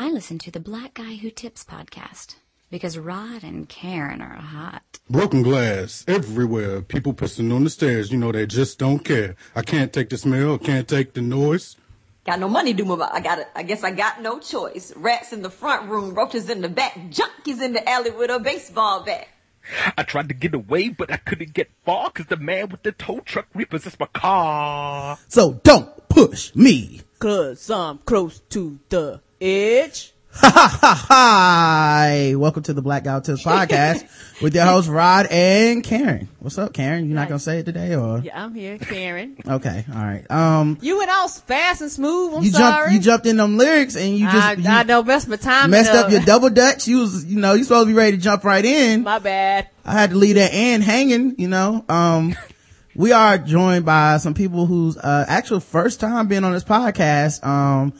I listen to the Black Guy Who Tips podcast because Rod and Karen are hot. Broken glass everywhere. People pissing on the stairs. You know, they just don't care. I can't take the smell. Can't take the noise. Got no money to move about. I got it. I guess I got no choice. Rats in the front room, roaches in the back, junkies in the alley with a baseball bat. I tried to get away, but I couldn't get far because the man with the tow truck repossessed my car. So don't push me. Cause I'm close to the edge. Hi, welcome to the Black Guy Tips podcast with your host Rod and Karen. What's up, Karen? You're not gonna say it today, or Yeah, I'm here, Karen. okay, all right. Um, You went all fast and smooth. I'm you sorry. jumped, you jumped in them lyrics, and you just I, you I know best my time. messed up your double dutch. You was, you know, you supposed to be ready to jump right in. My bad. I had to leave that and hanging, you know. Um, we are joined by some people whose uh, actual first time being on this podcast. Um,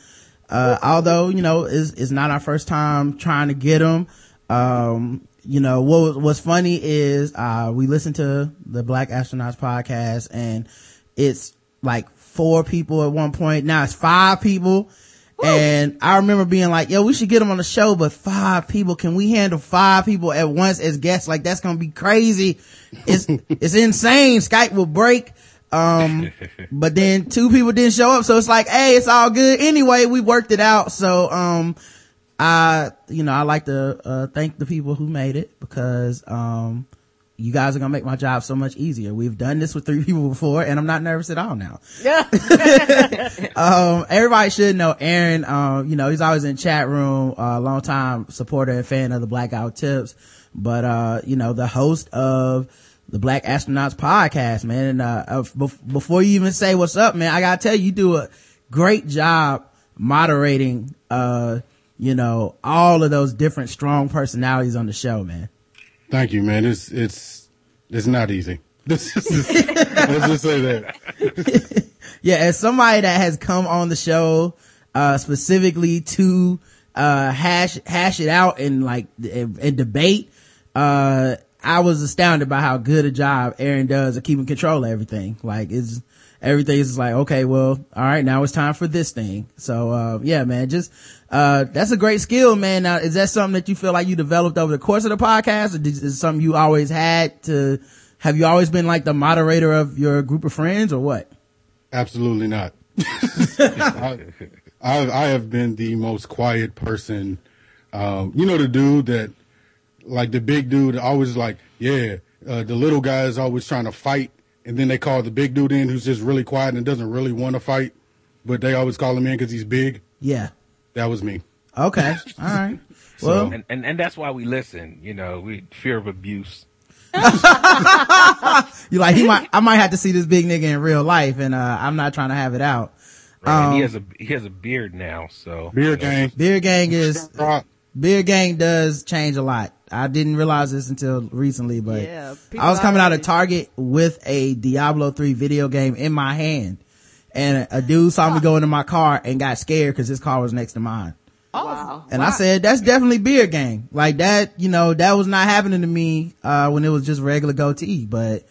uh, although you know is is not our first time trying to get them. Um, you know what what's funny is uh, we listened to the Black Astronauts podcast and it's like four people at one point. Now it's five people. And I remember being like, yo, we should get them on the show, but five people, can we handle five people at once as guests? Like that's going to be crazy. It's, it's insane. Skype will break. Um, but then two people didn't show up. So it's like, hey, it's all good. Anyway, we worked it out. So, um, I, you know, I like to, uh, thank the people who made it because, um, you guys are going to make my job so much easier. We've done this with three people before and I'm not nervous at all now. Yeah. um, everybody should know Aaron. Um, you know, he's always in chat room, a uh, long time supporter and fan of the Blackout Tips, but, uh, you know, the host of the Black Astronauts podcast, man. And, uh, uh, bef- before you even say what's up, man, I gotta tell you, you do a great job moderating, uh, you know, all of those different strong personalities on the show, man. Thank you, man. It's it's it's not easy. This is, let's just say that. yeah, as somebody that has come on the show, uh, specifically to, uh, hash, hash it out and like, and, and debate, uh, I was astounded by how good a job Aaron does of keeping control of everything. Like it's, everything is like, okay, well, all right, now it's time for this thing. So, uh, yeah, man, just, uh, that's a great skill, man. Now, is that something that you feel like you developed over the course of the podcast or is it something you always had to, have you always been like the moderator of your group of friends or what? Absolutely not. I, I, I have been the most quiet person. Um, you know, the dude that, like the big dude, always like, yeah, uh, the little guy is always trying to fight, and then they call the big dude in who's just really quiet and doesn't really want to fight, but they always call him in because he's big. Yeah. That was me. Okay. All right. Well, And, and and that's why we listen. You know, we fear of abuse. you like he might, I might have to see this big nigga in real life, and uh, I'm not trying to have it out. Right? and he Um, has a he has a beard now, so Beer you know, gang. Beer gang is Rock. beer gang does change a lot. I didn't realize this until recently, but Yeah, I was coming out of Target with a Diablo 3 video game in my hand, and a, a dude saw me go into my car and got scared because his car was next to mine. Wow. And I said, that's definitely beer gang. Like that, you know, that was not happening to me, uh, when it was just regular goatee, but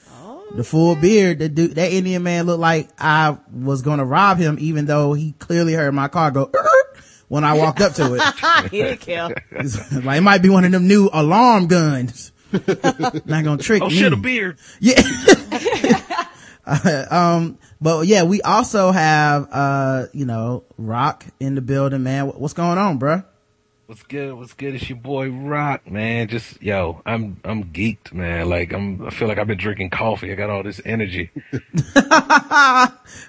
the full beard, the dude, that Indian man looked like I was gonna rob him, even though he clearly heard my car go, when I walked up to it. he didn't care. Like it might be one of them new alarm guns. not gonna trick Oh me. shit, a beard. Yeah. um, but yeah, we also have, uh, you know, Rock in the building, man. What's going on, bruh? What's good? What's good? It's your boy Rock, man. Just yo, I'm I'm geeked, man. Like I'm, I feel like I've been drinking coffee. I got all this energy.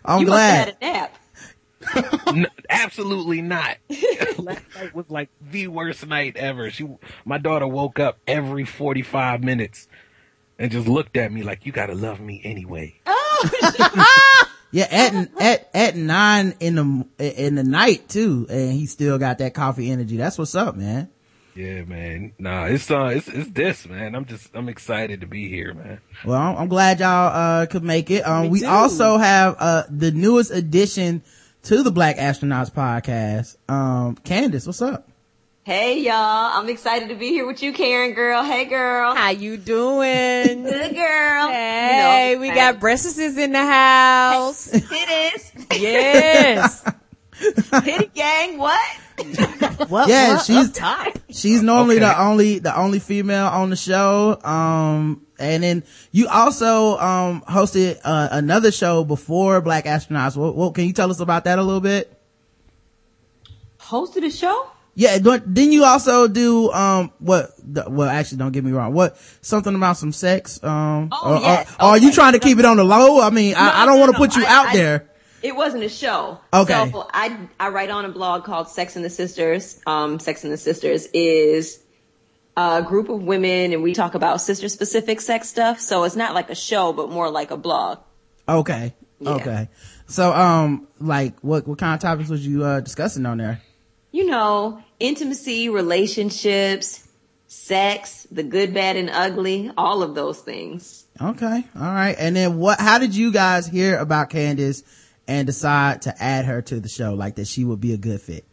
I'm you glad. must have had a nap. N- absolutely not. Last night was like the worst night ever. She, my daughter woke up every 45 minutes and just looked at me like, you gotta love me anyway. Yeah, at at at nine in the in the night too, and he still got that coffee energy. That's what's up, man. Yeah, man. Nah, it's, uh, it's, it's this, man. I'm just, I'm excited to be here, man. Well, I'm, I'm glad y'all uh could make it. Um, Me we also have uh the newest addition to the Black Astronauts podcast. Um, Candace, what's up? Hey y'all, I'm excited to be here with you, Karen girl. Hey girl. How you doing? Good girl. Hey, You know, we got breasts in the house. It is. yes. Hitty gang, what? What, Yeah, what? she's- Up top. She's normally Okay. the only the only female on the show. Um, and then you also um hosted uh, another show before Black Astronauts. What, what can you tell us about that a little bit? Hosted a show? Yeah, don't- didn't you also do um what? The, well, actually, don't get me wrong. What something about some sex? Um, Oh, or, yes. or, or are you trying to keep it on the low? I mean, I, I don't no, want to no. put you I- out I- there. It wasn't a show. Okay. So I I write on a blog called Sex and the Sisters. Um, Sex and the Sisters is a group of women, and we talk about sister specific sex stuff. So it's not like a show, but more like a blog. Okay, Yeah. okay. So um, like what what kind of topics was you uh discussing on there? You know, intimacy, relationships, sex, the good, bad, and ugly, all of those things. Okay. All right. And then what, how did you guys hear about Candace and decide to add her to the show? Like that she would be a good fit?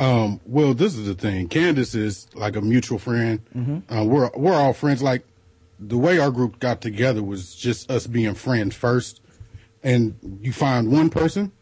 Um, well, this is the thing. Candace is like a mutual friend. Uh, we're we're all friends. Like the way our group got together was just us being friends first, and you find one person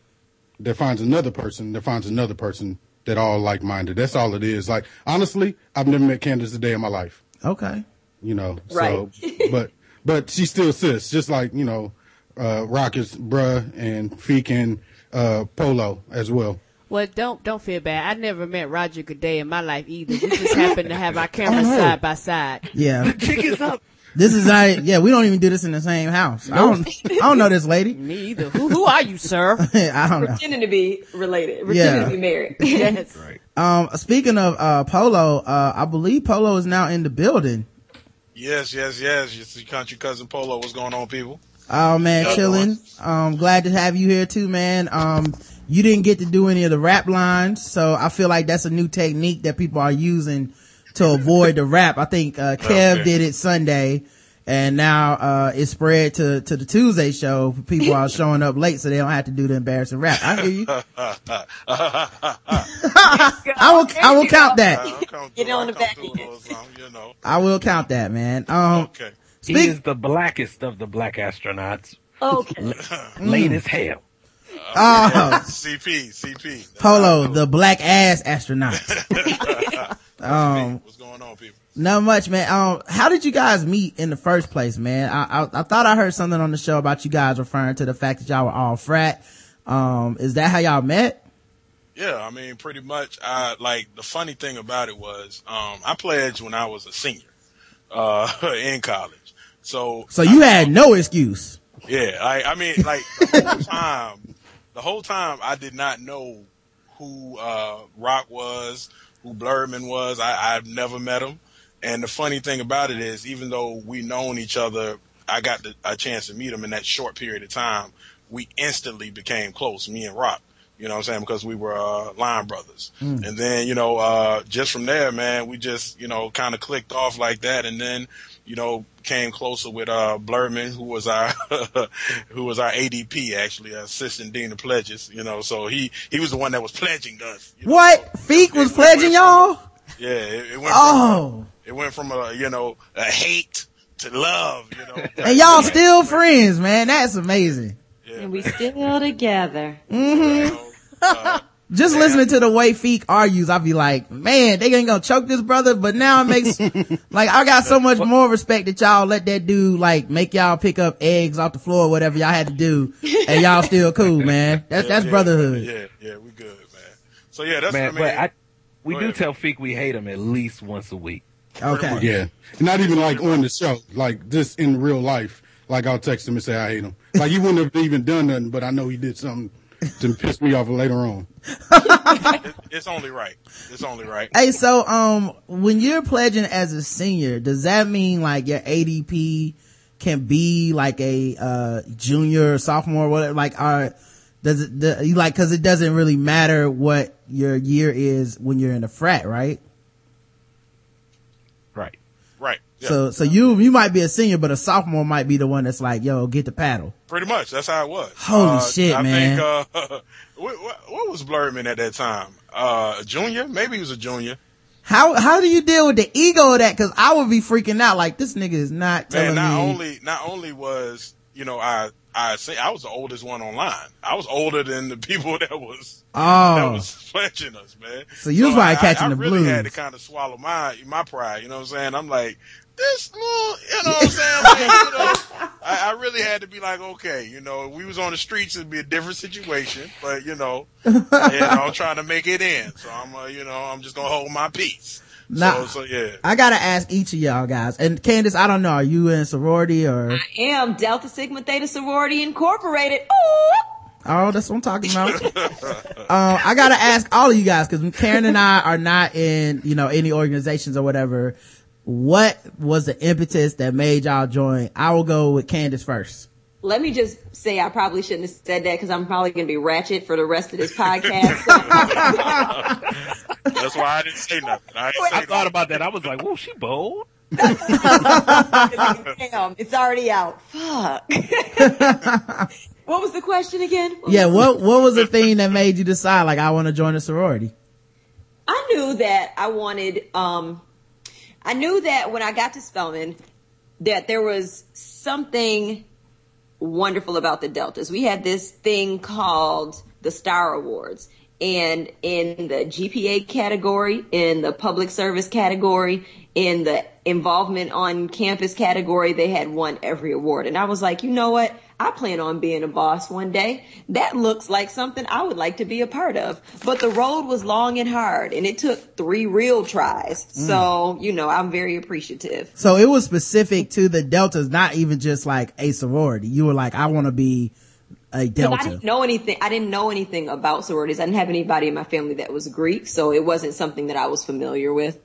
that finds another person that finds another person that all like minded. That's all it is. Like honestly, I've never met Candace a day in my life. Okay. You know, Right. so but but she still sis, just like you know, uh, Rockets, bruh, and Feek uh, Polo as well. Well, don't don't feel bad. I never met Roger Goodday in my life either. We just happened to have our cameras Oh, no. side by side. Yeah. Chick is up. this is I, yeah, we don't even do this in the same house. I don't, I don't know this lady. Me either. Who who are you, sir? I don't know. Pretending to be related, pretending Yeah. to be married. yes. Right. Um, speaking of, uh, Polo, uh, I believe Polo is now in the building. Yes, yes, yes. You see country cousin Polo. What's going on, people? Oh man, Yeah, chilling. Um, glad to have you here too, man. Um, you didn't get to do any of the rap lines, so I feel like that's a new technique that people are using to avoid the rap. I think, uh, Kev Okay. did it Sunday and now, uh, it's spread to, to the Tuesday show. People are showing up late so they don't have to do the embarrassing rap. I hear you. I will, I will count that. I'll Get on the back through end. you know. I will count that, man. Um, Okay. He Speak- is the blackest of the black astronauts. Okay. Late as hell. oh, CP, CP. Polo, how the black ass astronaut. do. um, What's going on, people? Not much, man. Um, how did you guys meet in the first place, man? I, I, I thought I heard something on the show about you guys referring to the fact that y'all were all frat. Um, is that how y'all met? Yeah, I mean, pretty much. I like the funny thing about it was, um, I pledged when I was a senior, uh, in college. So, So you had no excuse. yeah, I, I mean, like the whole time, the whole time I did not know who, uh, Rock was, who Blurman was. I, I've never met him. And the funny thing about it is, even though we known each other, I got the, a chance to meet him in that short period of time. We instantly became close, me and Rock. You know what I'm saying? Because we were uh, line brothers. And then, you know, uh, just from there, man, we just, you know, kind of clicked off like that. And then, you know, came closer with uh, Blurman, who was our who was our ADP actually, assistant dean of pledges. You know, so he he was the one that was pledging us. you know. What? Feek was pledging from- y'all? Yeah, it, it went. From, Oh, it went from a you know a hate to love. You know, and y'all still friends, man. That's amazing. Yeah, And we still together. you know, uh, Just listening to the way Feek argues, I'd be like, man, they ain't gonna choke this brother, but now it makes, like, I got so much more respect that y'all let that dude, like, make y'all pick up eggs off the floor, or whatever y'all had to do, and y'all still cool, man. That's, that's yeah, brotherhood. Yeah, yeah, we good, man. So yeah, that's Man, what I mean. but I, we Go do ahead. tell Feek we hate him at least once a week. Okay. Yeah. Not even like on the show, like just in real life. Like I'll text him and say I hate him. Like he wouldn't have even done nothing, but I know he did something to piss me off later on. It- it's only right. It's only right. Hey, so, um, when you're pledging as a senior, does that mean like your ADP can be like a, uh, junior or sophomore, whatever, like, are, does it, the, you like, cause it doesn't really matter what your year is when you're in a frat, right? Right. Right. Yeah, So, so you, you might be a senior, but a sophomore might be the one that's like, yo, get the paddle. pretty much. That's how it was. Holy Uh, shit, I man. Think, uh, what, what, was Blurman at that time? Uh, junior? Maybe he was a junior. How, how do you deal with the ego of that? Cause I would be freaking out like this nigga is not telling Man, not me. only not only was you know I I say I was the oldest one online. I was older than the people that was oh. that was pledging us, man. So you was probably I- catching I, the I really had to kind of swallow my my pride. You know what I'm saying? I'm like this little, you know what I'm saying? Like, you know, I, I really had to be like, okay, you know, if we was on the streets, it'd be a different situation. But you know, you know, I'm trying to make it in, so I'm, uh, you know, I'm just gonna hold my peace. Nah. So, so yeah. I gotta ask each of y'all guys. And Candace, I don't know, are you in sorority or? I am Delta Sigma Theta Sorority Incorporated. Ooh. Oh, that's what I'm talking about. um, I gotta ask all of you guys because Karen and I are not in, you know, any organizations or whatever. What was the impetus that made y'all join? I will go with Candace first. Let me just say I probably shouldn't have said that because I'm probably going to be ratchet for the rest of this podcast. That's why I didn't say nothing. I, didn't say I thought about that. I was like, "Whoa, she bold." Damn, it's already out. Fuck. what was the question again? What Yeah, was- what what was the thing that made you decide like I want to join a sorority? I knew that I wanted, um, I knew that when I got to Spelman, that there was something wonderful about the Deltas. We had this thing called the Star Awards. And in the GPA category, in the public service category, in the involvement on campus category, they had won every award. And I was like, you know what? I plan on being a boss one day. That looks like something I would like to be a part of. But the road was long and hard and it took three real tries. Mm. So, you know, I'm very appreciative. So it was specific to the deltas, not even just like a sorority. You were like, I want to be a 'Cause I didn't know anything. I didn't know anything about sororities. I didn't have anybody in my family that was Greek, so it wasn't something that I was familiar with.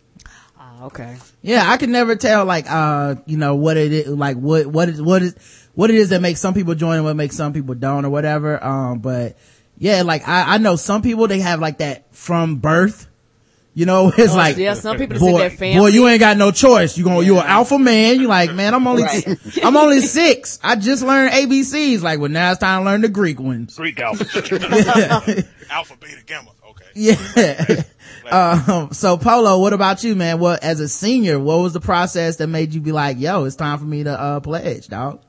Oh, okay. Yeah, I can never tell like uh you know what it is like what what is what is what it is that makes some people join and what makes some people don't or whatever. Um but yeah, like I, I know some people they have like that from birth. You know, it's Oh, like yeah, some people just boy, their family. boy, you ain't got no choice. You going you're an alpha man. You like, man, I'm only Right. I'm only six. I just learned ABCs. Like, well, now it's time to learn the Greek ones. Greek alpha. alpha, beta, gamma. Okay. Yeah. um, so Polo, what about you, man? What, as a senior, what was the process that made you be like, yo, it's time for me to, uh, pledge, dog?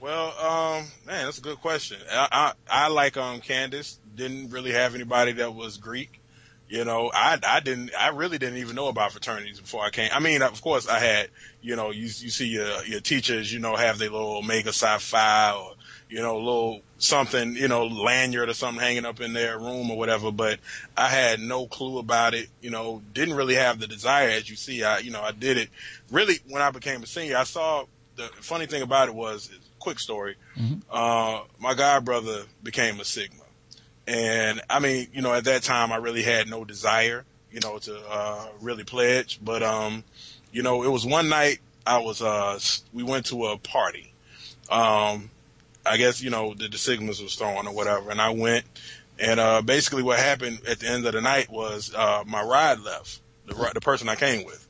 Well, um, man, that's a good question. I, I, I like, um, Candace, didn't really have anybody that was Greek. You know, I, I didn't, I really didn't even know about fraternities before I came. I mean, of course I had, you know, you, you see your, your teachers, you know, have their little Omega Psi Phi or, you know, little something, you know, lanyard or something hanging up in their room or whatever, but I had no clue about it, you know, didn't really have the desire as you see. I, you know, I did it really when I became a senior. I saw the funny thing about it was, quick story, uh, my god brother became a Sigma. And I mean, you know, at that time I really had no desire, you know, to, uh, really pledge, but, um, you know, it was one night I was uh, we went to a party. Um, I guess, you know, the, the Sigmas was throwing or whatever. And I went and, uh, basically what happened at the end of the night was, uh, my ride left, the, the person I came with.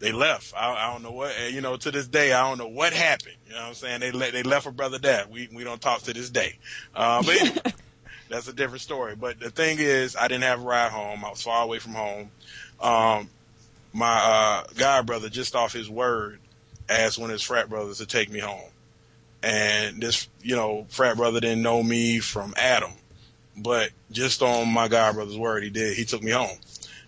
They left. I, I don't know what, you know, to this day, I don't know what happened. You know what I'm saying? They let, they left for brother dad. We, we don't talk to this day. Uh, but anyway, that's a different story. But the thing is, I didn't have a ride home. I was far away from home. Um, my, uh, god brother just off his word asked one of his frat brothers to take me home and this, you know, frat brother didn't know me from Adam, but just on my god brother's word, he did. He took me home,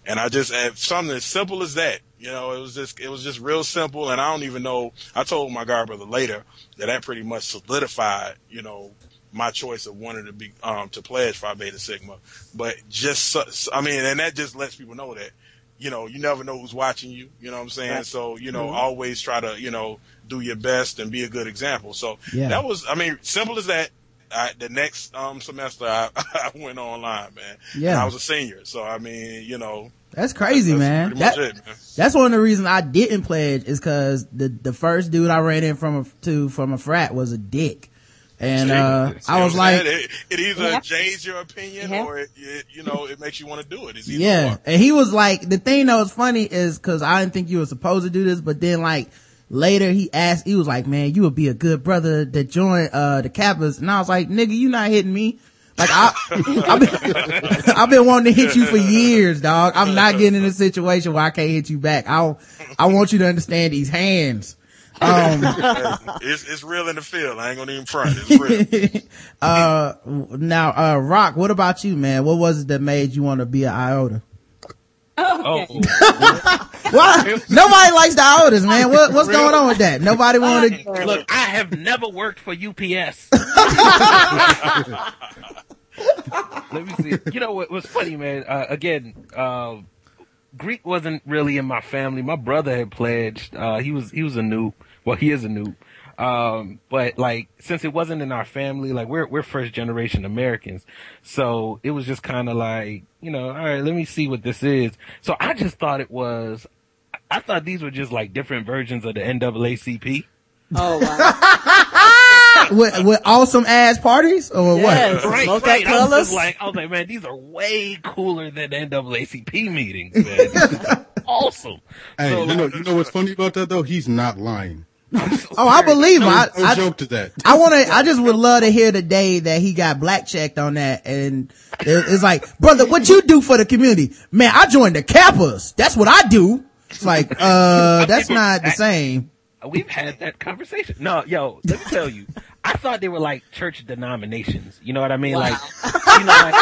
and I just uh, something as simple as that. You know, it was just it was just real simple, and I don't even know. I told my god brother later that that pretty much solidified, you know, my choice of wanting to be um to pledge Phi Beta Sigma. But just I mean, and that just lets people know that you know, you never know who's watching you. You know what I'm saying? So, you know, always try to, you know, do your best and be a good example. So Yeah. that was, I mean, simple as that. I, the next um, semester, I, I went online, man. Yeah. And I was a senior, so I mean, you know, That's crazy, that's man. That- it, man. That's one of the reasons I didn't pledge is cause the, the first dude I ran in from a, to, from a frat was a dick. And, uh, I was like, it, it either Yeah. jays your opinion Yeah. or it, it, you know, it makes you want to do it. It's Yeah. or. And he was like, the thing that was funny is cause I didn't think you were supposed to do this, but then like later he asked, he was like, man, you would be a good brother to join uh, the Kappas. And I was like, nigga, you not hitting me. Like I, I've been, I've been wanting to hit you for years, dog. I'm not getting in a situation where I can't hit you back. I, I want you to understand these hands. Um, it's it's real in the field. I ain't gonna even front. It's real. uh, now, uh, Rock, what about you, man? What was it that made you want to be an iota? Oh, Why? Nobody likes the iotas, man. What, what's going on with that? Nobody wanted to, look, I have never worked for UPS. Let me see. You know what was funny, man? Uh, again, uh, Greek wasn't really in my family. My brother had pledged. Uh, he was he was a Nupe. Well, he is a Nupe. Um, but like since it wasn't in our family, like we're we're first generation Americans, so it was just kind of like you know, all right, let me see what this is. So I just thought it was. I thought these were just like different versions of the NAACP. Oh wow. with, with awesome ass parties or Yes. what? Right, Multi right. I was colors? like, I was like, man, these are way cooler than NAACP meetings, man. Awesome. Hey, So, you know, you know what's funny about that though? He's not lying. Oh, I believe him. I, No I, joke to that. I want to. I just would love to hear the day that he got black checked on that, and it- it's like, brother, what you do for the community? Man, I joined the Kappas. That's what I do. It's like, uh, that's not the same. We've had that conversation. No, yo, let me tell you. I thought they were like church denominations. You know what I mean? Like, you know, like,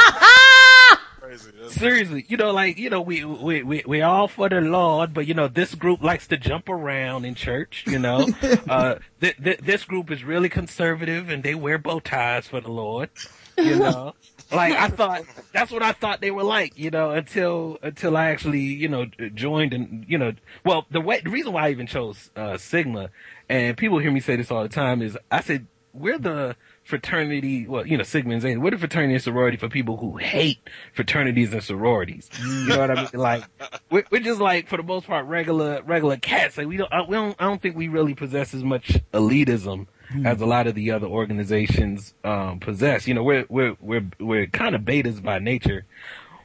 Crazy. That's- seriously, you know, like, you know, we, we, we, we all for the Lord, but you know, this group likes to jump around in church, you know. uh, th- th- this group is really conservative and they wear bow ties for the Lord, you know. like, I thought, that's what I thought they were like, you know, until, until I actually, you know, joined and, you know, well, the way, the reason why I even chose, uh, Sigma, and people hear me say this all the time is, I said, we're the fraternity, well, you know, Sigma and Zeta, we're the fraternity and sorority for people who hate fraternities and sororities. You know what I mean? Like, we're, we're just like, for the most part, regular, regular cats. Like, we don't, I, we don't, I don't think we really possess as much elitism as a lot of the other organizations, um, possess. You know, we're, we're, we're, we're kind of betas by nature.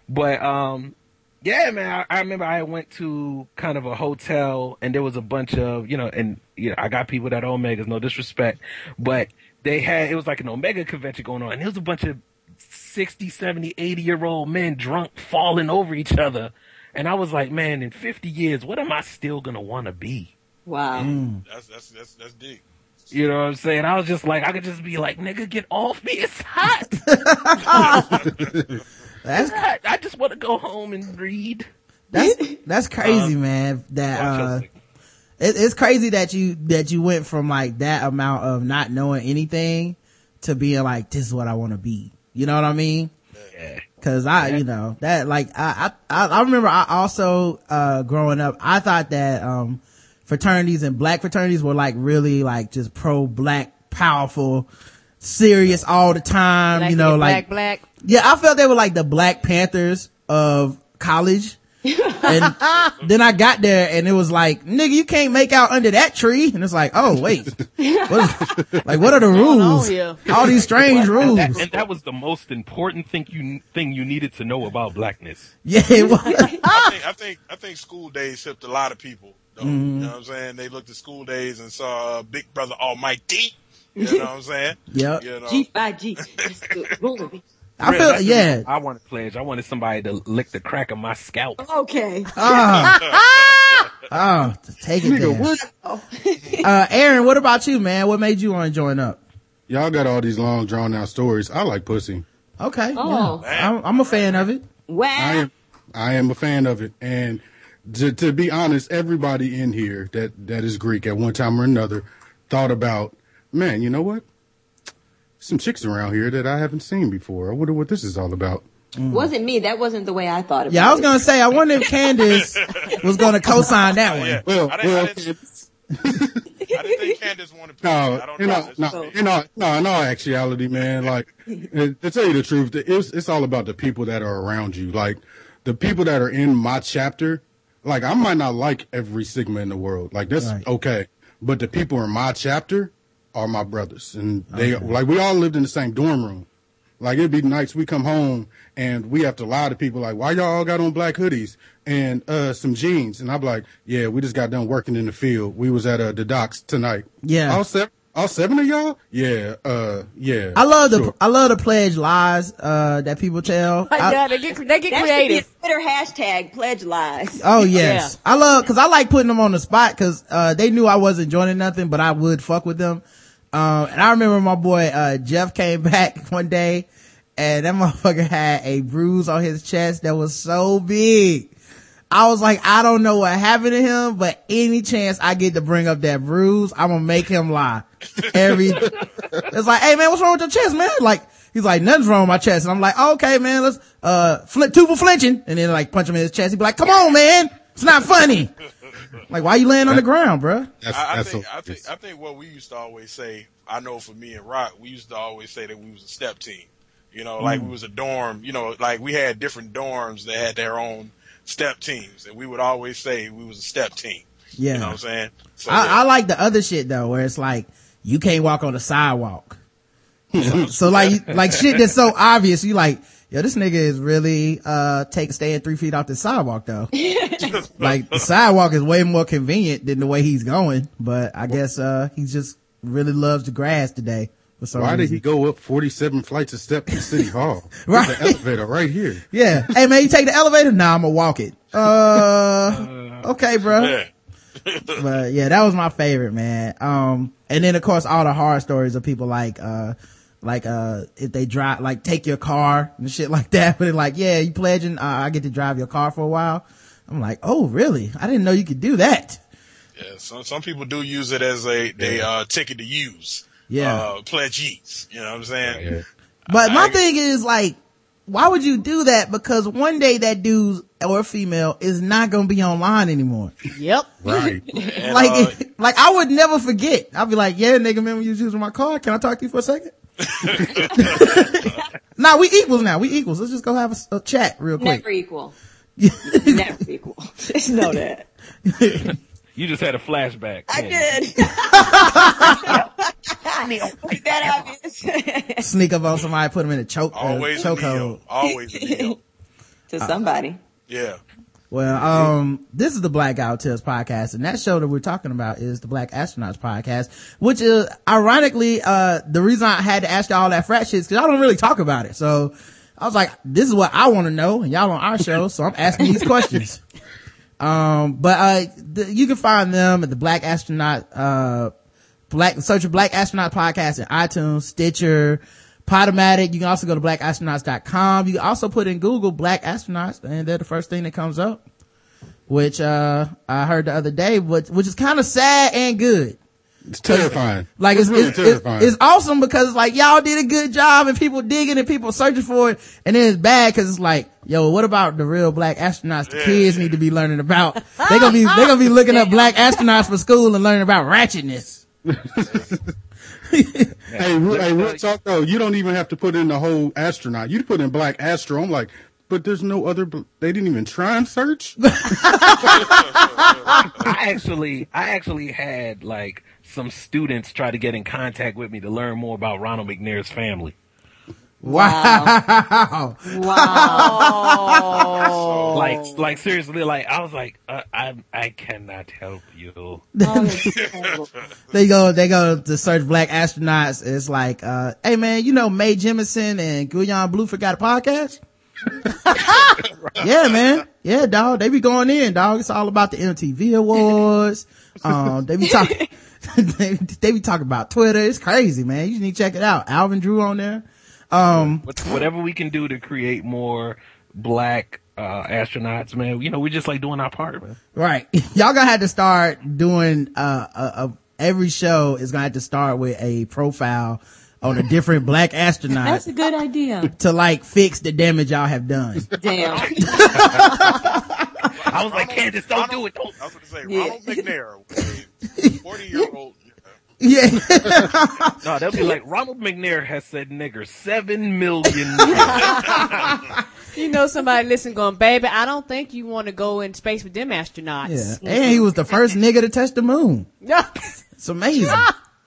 But, um, yeah, man, I, I remember I went to kind of a hotel and there was a bunch of, you know, and, you know, I got people that Omegas, no disrespect, but they had, it was like an Omega convention going on and there was a bunch of 60, 70, 80 year old men drunk falling over each other. And I was like, man, in 50 years, what am I still going to want to be? Wow. That's that's that's that's deep. You know what I'm saying? I was just like, I could just be like, nigga, get off me. It's hot. That's It's hot. I just want to go home and read. that's that's crazy, man. That uh, us. It, it's crazy that you that you went from like that amount of not knowing anything to being like, this is what I want to be. You know what I mean? Yeah. Cause I, you know, that like, I, I, I remember I also, uh, growing up, I thought that, um, fraternities and black fraternities were like really like just pro black, powerful, serious all the time, Black you know, like, black, black. yeah, I felt they were like the Black Panthers of college. And then I got there and it was like, nigga, you can't make out under that tree. And it's like, oh, wait. What, like, what are the rules? All these strange And rules. that, and that was the most important thing you thing you needed to know about blackness. yeah, it was. I think I think I think School Daze helped a lot of people. Though. You know what I'm saying? They looked at School Daze and saw uh, Big Brother Almighty. You know what I'm saying? Yeah. You know, G Phi G. Let's do it. Roll it. I Real, feel, that's yeah. reason I wanted pledge. I wanted somebody to lick the crack of my scalp. Okay. Ah. oh, take it there. Uh, Aaron, what about you, man? What made you want to join up? Y'all got all these long drawn out stories. I like pussy. Okay. Oh. yeah. I'm, I'm a fan of it. Wow. I am I am a fan of it. And to, to be honest, everybody in here that, that is Greek at one time or another thought about, man, you know what? Some chicks around here that I haven't seen before. I wonder what this is all about. Wasn't me. That wasn't the way I thought about it. Yeah, I was gonna say, I wonder if Candace was gonna co-sign that one. yeah. Well, I didn't, well, I didn't, I didn't think Candace wanted to. no, I don't in know. all, no, oh. in all, no, in all actuality, man, like, to tell you the truth, it's, it's all about the people that are around you. Like, the people that are in my chapter, like, I might not like every Sigma in the world. Like, that's Right. okay. But the people in my chapter are my brothers. And they, like, we all lived in the same dorm room. Like, it'd be nights we come home and we have to lie to people, like, why y'all all got on black hoodies and, uh, some jeans? And I'm like, yeah, we just got done working in the field. We was at, uh, the docks tonight. Yeah. All seven all seven of y'all? Yeah, uh, yeah. I love the, sure. I love the pledge lies, uh, that people tell. My I- God, they get they get That should be a creative. Twitter hashtag, pledge lies. Oh yes. I love, cause I like putting them on the spot cause, uh, they knew I wasn't joining nothing, but I would fuck with them. Um, and I remember my boy, uh, Jeff came back one day and that motherfucker had a bruise on his chest that was so big. I was like, I don't know what happened to him, but any chance I get to bring up that bruise, I'm gonna make him lie. Every, it's like, hey man, what's wrong with your chest, man? Like, he's like, nothing's wrong with my chest. And I'm like, okay, man, let's, uh, flip, two for flinching. And then like punch him in his chest. He'd be like, come on, man. It's not funny. like, why you laying on the ground, bruh? That's, I, I that's think so- I think I think what we used to always say. I know for me and Rock, we used to always say that we was a step team. You know, like Mm. we was a dorm. You know, like we had different dorms that had their own step teams, and we would always say we was a step team. Yeah. You know what I'm saying? So, I, yeah. I like the other shit though, where it's like, you can't walk on the sidewalk. so, so like, like shit that's so obvious, you like, yo, this nigga is really, uh, take, staying three feet off the sidewalk though. like, the sidewalk is way more convenient than the way he's going, but I guess, uh, he just really loves the grass today. For some Why did he go up 47 flights of steps to City Hall? Right. There's an elevator right here. Yeah. Hey man, you take the elevator? Nah, I'm gonna walk it. Uh, okay, bro. yeah. but yeah, that was my favorite, man. Um, and then of course all the horror stories of people like, uh, like, uh, if they drive, like take your car and shit like that, but they're like, yeah, you pledging, uh, I get to drive your car for a while. I'm like, oh really? I didn't know you could do that. Yeah, some some people do use it as a they uh ticket to use. Yeah. Uh pledgees. You know what I'm saying? Yeah. But my I- thing is like, why would you do that? Because one day that dude or female is not gonna be online anymore. Yep. Right. And, like, uh, like I would never forget. I'd be like, yeah, nigga, remember you was using my car? Can I talk to you for a second? nah, we equals now. We equals. Let's just go have a chat real quick. Never equal. Never equal. Just know that. You just had a flashback. I Yeah. did. Make that obvious. Sneak up on somebody, put them in a choke, uh, always a chokehold. Always a to somebody. Yeah. Well, um, this is the Black Guy Who podcast, and that show that we're talking about is the Black Astronauts podcast, which is ironically, uh, the reason I had to ask y'all all that frat shit is because y'all don't really talk about it. So I was like, this is what I want to know, and y'all on our show, so I'm asking these questions. Um, but, uh, the, you can find them at the Black Astronaut, uh, Black, search Black Astronaut Podcast in iTunes, Stitcher, Podomatic. You can also go to blackastronauts.com. You can also put in Google Black Astronauts and they're the first thing that comes up, which, uh, I heard the other day, but, which is kind of sad and good. It's terrifying. Like it's, really it's, it's, terrifying. it's awesome because it's like y'all did a good job and people digging and people searching for it. And then it's bad because it's like, yo, what about the real black astronauts the kids need to be learning about? They're gonna be, they're gonna be looking up black astronauts for school and learning about ratchetness. hey, real, hey, real talk though. You don't even have to put in the whole astronaut. You put in black astro. I'm like, but there's no other. They didn't even try and search. I actually, I actually had like some students try to get in contact with me to learn more about Ronald McNair's family. Wow. Wow. Like, like seriously, like I was like, uh, I, I cannot help you. they go, they go to search black astronauts. It's like, uh, hey man, you know, Mae Jemison and Guion Bluford got a podcast? yeah, man. Yeah, dog. They be going in, dog. It's all about the MTV awards. Um, they be talking, they, they be talking about Twitter. It's crazy, man. You need to check it out. Alvin Drew on there. Um, Whatever we can do to create more black uh, astronauts, man. You know, we just like doing our part, man. Right. Y'all gonna have to start doing, uh, a, a, every show is gonna have to start with a profile on a different black astronaut That's a good idea. to like fix the damage y'all have done. Damn. I was like, Candace, don't do it. Don't. I was going to say, Yeah. Ronald McNair, 40 year old. Yeah. No, they'll be like, Ronald McNair has said nigger seven million. You know somebody listen going, baby, I don't think you want to go in space with them astronauts. Yeah. astronauts. And he was the first nigga to touch the moon. Yeah. It's amazing.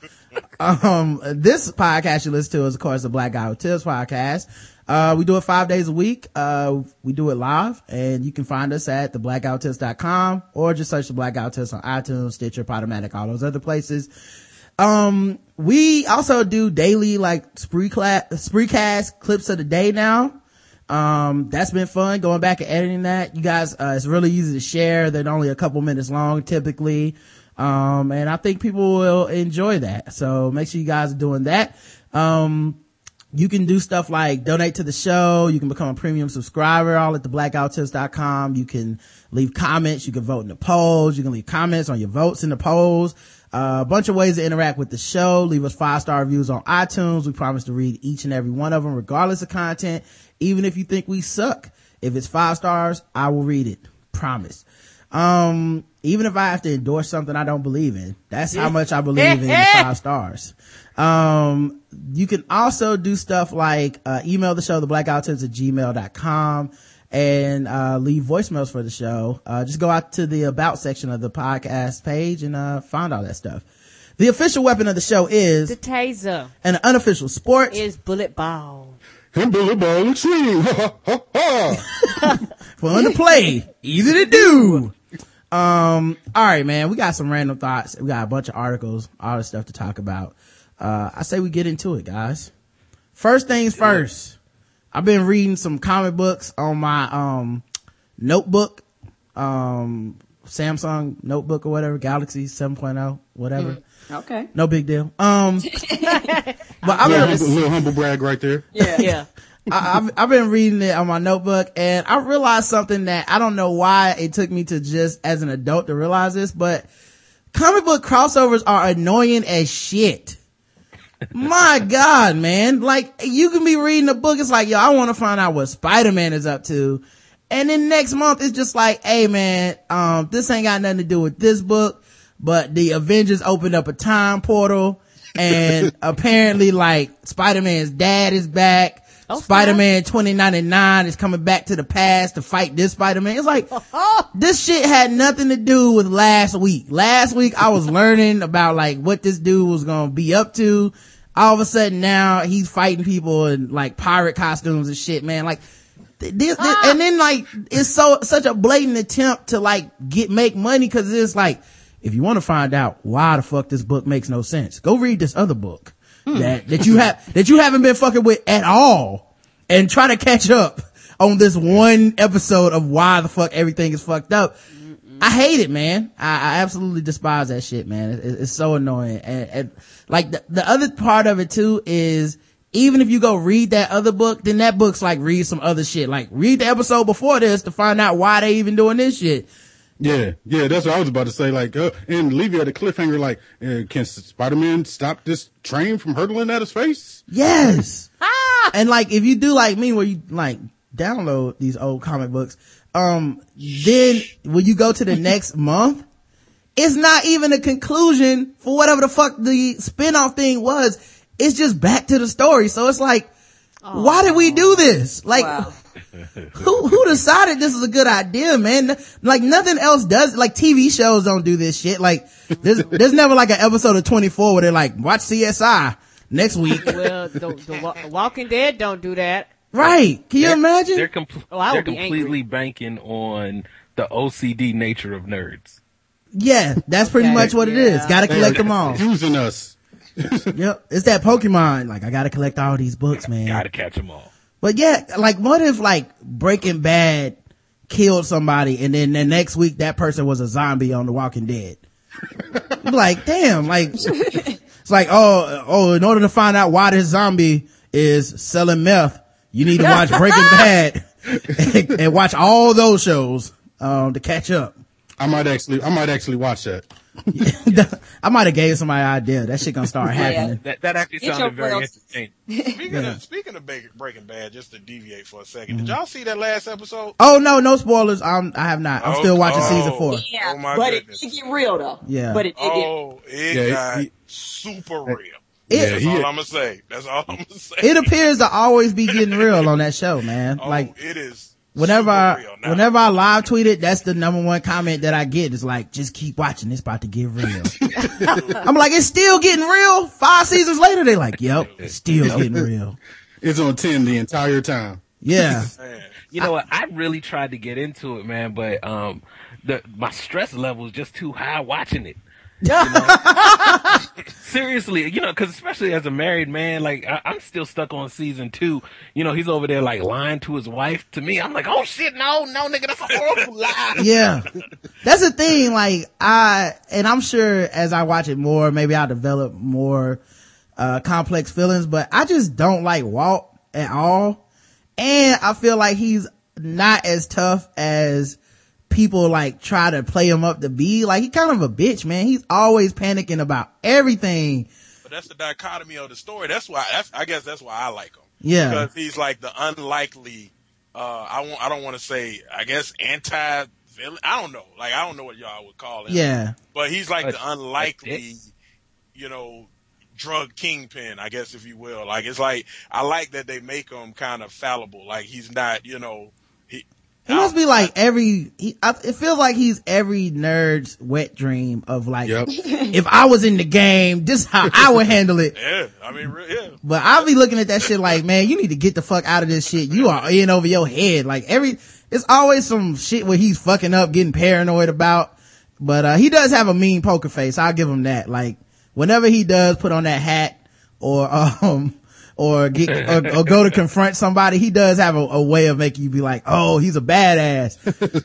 um, this podcast you listen to is of course the Black Guy Who Tips podcast. Uh, we do it five days a week. Uh, we do it live and you can find us at theblackguywhotips.com or just search the Blackout Guy Who Tips on iTunes, Stitcher, Podomatic, all those other places. Um, we also do daily like spree class, spreecast clips of the day now. Um, that's been fun going back and editing that. You guys, uh, it's really easy to share. They're only a couple minutes long typically. Um, and I think people will enjoy that. So make sure you guys are doing that. Um, you can do stuff like donate to the show. You can become a premium subscriber all at theblackguywhotips.com. You can leave comments. You can vote in the polls. You can leave comments on your votes in the polls. A bunch of ways to interact with the show. Leave us five star reviews on iTunes. We promise to read each and every one of them, regardless of content. Even if you think we suck. If it's five stars, I will read it. Promise. Um, even if I have to endorse something I don't believe in, that's how much I believe in five stars. Um, you can also do stuff like, uh, email the show, the blackouttips at gmail.com and, uh, leave voicemails for the show. Uh, just go out to the about section of the podcast page and, uh, find all that stuff. The official weapon of the show is The taser and the unofficial sport. is bullet ball. And bullet ball extreme. Ha, ha, ha. fun to play, easy to do. Um, all right, man, we got some random thoughts. We got a bunch of articles, all this stuff to talk about. Uh, I say we get into it, guys. First things first. I've been reading some comic books on my, um, notebook, um, Samsung notebook or whatever, Galaxy 7.0, whatever. Okay. No big deal. Um, but I've little, been, humble, little humble brag right there. Yeah. Yeah. I, I've, I've been reading it on my notebook and I realized something that I don't know why it took me to just as an adult to realize this, but comic book crossovers are annoying as shit. My God, man. Like, you can be reading a book, it's like, yo, I want to find out what Spider-Man is up to. And then next month, it's just like, hey man, um, this ain't got nothing to do with this book, but the Avengers opened up a time portal and apparently like Spider-Man's dad is back. Spider-Man 2099 is coming back to the past to fight this Spider-Man. It's like, this shit had nothing to do with last week. Last week I was learning about like what this dude was gonna be up to. All of a sudden now he's fighting people in like pirate costumes and shit, man. Like, this, this- ah. and then like, it's so, such a blatant attempt to like get, make money cause it's like, if you want to find out why the fuck this book makes no sense, go read this other book Hmm. that, that you have, that you haven't been fucking with at all and try to catch up on this one episode of why the fuck everything is fucked up. I hate it, man. I, I absolutely despise that shit, man. It, it's so annoying. And, and like the, the other part of it too is even if you go read that other book, then that book's like read some other shit. Like read the episode before this to find out why they even doing this shit. Yeah, yeah, that's what I was about to say. Like, uh, and leave you at a cliffhanger. Like, uh, can Spider-Man stop this train from hurtling at his face? Yes. ah! and like, if you do like me, where you like download these old comic books, um, then when you go to the next month, it's not even a conclusion for whatever the fuck the spin-off thing was. It's just back to the story. So it's like, why did we do this? Like, Wow. who, who decided this is a good idea, man? Like nothing else does, like TV shows don't do this shit. Like there's, there's never like an episode of 24 where they're like, watch CSI next week. Well, the, the Walking Dead don't do that. Right. Can you imagine? They're, compl- Oh, I they're completely angry. banking on the OCD nature of nerds. Yeah, that's pretty Okay, much what it is. Gotta collect them all. Using us. Yep. It's that Pokemon. Like, I gotta collect all these books, man. Gotta catch them all. But yeah, like, what if like Breaking Bad killed somebody and then the next week that person was a zombie on The Walking Dead? Like, damn, like, it's like, oh, oh, in order to find out why this zombie is selling meth, you need to watch Breaking Bad and, and watch all those shows, um, to catch up. I might actually, I might actually watch that. I might have gave somebody an idea. That shit gonna start happening. That that actually Get sounded very royalties. entertaining. Speaking of speaking of Breaking Bad, just to deviate for a 2nd did y'all see that last episode? Oh no, no spoilers. Um, I have not. I'm still watching Oh. season four. Yeah, Oh, my but goodness. it did get real though. Yeah. But it did get Oh, it Yeah, got he- super real. It, Yeah, That's he- all I'm gonna say. That's all I'm gonna say. it appears to always be getting real on that show, man. oh, like it is. Whenever I, whenever I live tweet it, that's the number one comment that I get is like, just keep watching. It's about to get real. I'm like, it's still getting real. Five seasons later, they like, yep, it's still getting real. It's on 10 the entire time. Yeah. You know what? I really tried to get into it, man, but um, the my stress level is just too high watching it. Seriously, you know, because especially as a married man, like I, I'm still stuck on season two. You know, he's over there like lying to his wife. To me, I'm like, oh shit, no, no, nigga, that's a horrible lie. yeah. That's the thing, like, I, and I'm sure as I watch it more, maybe I'll develop more, uh, complex feelings, but I just don't like Walt at all. And I feel like he's not as tough as people like try to play him up to be. Like, he kind of a bitch, man. He's always panicking about everything. But that's the dichotomy of the story. That's why. That's, I guess that's why I like him. Yeah. Because he's like the unlikely. Uh, I won't. I don't want to say. I guess anti villain. I don't know. Like I don't know what y'all would call him. Yeah. But he's like But- the unlikely, you know, drug kingpin, I guess, if you will. Like it's like I like that they make him kind of fallible. Like he's not, you know, he. He must be like every, he, I, it feels like he's every nerd's wet dream of like, Yep. if I was in the game, this is how I would handle it. Yeah, I mean, re- yeah. But I'll be looking at that shit like, man, you need to get the fuck out of this shit. You are in over your head. Like every, it's always some shit where he's fucking up, getting paranoid about. But, uh, he does have a mean poker face. I'll give him that. Like, whenever he does put on that hat or, um, or get, or, or go to confront somebody, he does have a, a way of making you be like, oh, he's a badass.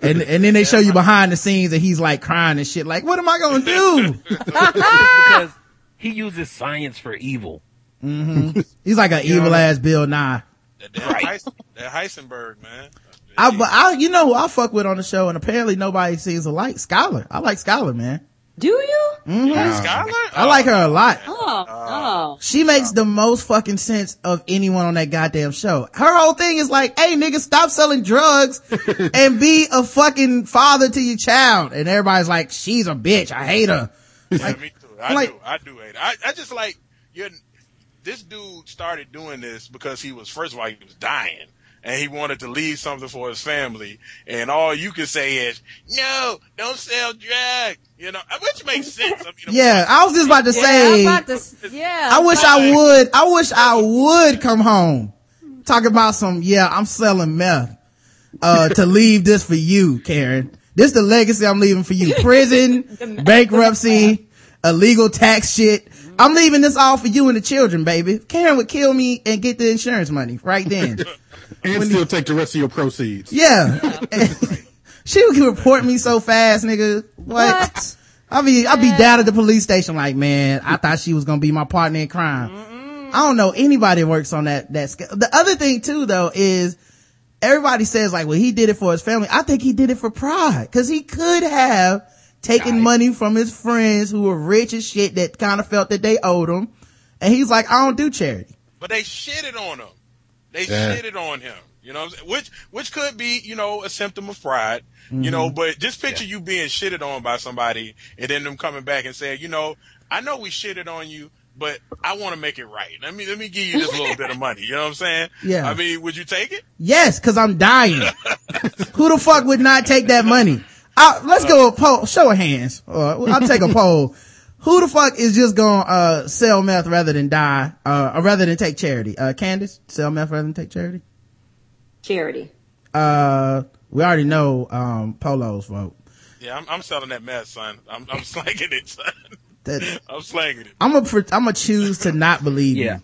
And, and then they show you behind the scenes and he's like crying and shit. Like, what am I gonna do? because he uses science for evil. Mm-hmm. He's like an evil ass Bill Nye. That, that, Heis- that Heisenberg, man. I, I, you know who I fuck with on the show, and apparently nobody seems to like Skylar, I like Skylar, man. Do you? Mm-hmm. Skylar? I like her a lot. Oh, oh, oh. She makes the most fucking sense of anyone on that goddamn show. Her whole thing is like, hey nigga, stop selling drugs and be a fucking father to your child. And everybody's like, she's a bitch. I hate her. Yeah, me too. I like- do. I do hate it. I, I just like you're, this dude started doing this because he was first of all he was dying and he wanted to leave something for his family. And all you can say is, "No, don't sell drugs." You know, which makes sense. I mean, Yeah, I was just about to say, I'm about to, yeah. I wish I would, I wish I would come home. Talk about some, yeah, I'm selling meth, uh, to leave this for you, Karen. This the legacy I'm leaving for you. Prison, bankruptcy, illegal tax shit. I'm leaving this all for you and the children, baby. Karen would kill me and get the insurance money right then. and still take the rest of your proceeds. Yeah. she would report me so fast, nigga. What? What? I'll be, I'll be down at the police station like, man, I thought she was gonna be my partner in crime. I don't know anybody works on that, that scale. The other thing too, though, is everybody says like, well, he did it for his family. I think he did it for pride. Cause he could have taken money from his friends who were rich as shit that kind of felt that they owed him. And he's like, I don't do charity. but they shitted on him. They Yeah. shitted on him. You know, what I'm saying? which which could be you know a symptom of pride. You know, mm-hmm. but just picture you being shitted on by somebody and then them coming back and saying, you know, I know we shitted on you. But I want to make it right. Let me let me give you this little bit of money. You know what I'm saying? Yeah. I mean, would you take it? Yes, cause I'm dying. Who the fuck would not take that money? I, let's go a poll, show of hands. Or I'll take a poll. Who the fuck is just gonna, uh, sell meth rather than die, uh, or rather than take charity? Uh, Candace, sell meth rather than take charity? Charity. Uh, we already know, um, Polo's vote. Yeah, I'm, I'm selling that meth son. I'm, I'm slanging it, son. That, I'm slanging it. I'm gonna, I'm gonna choose to not believe Yeah. you.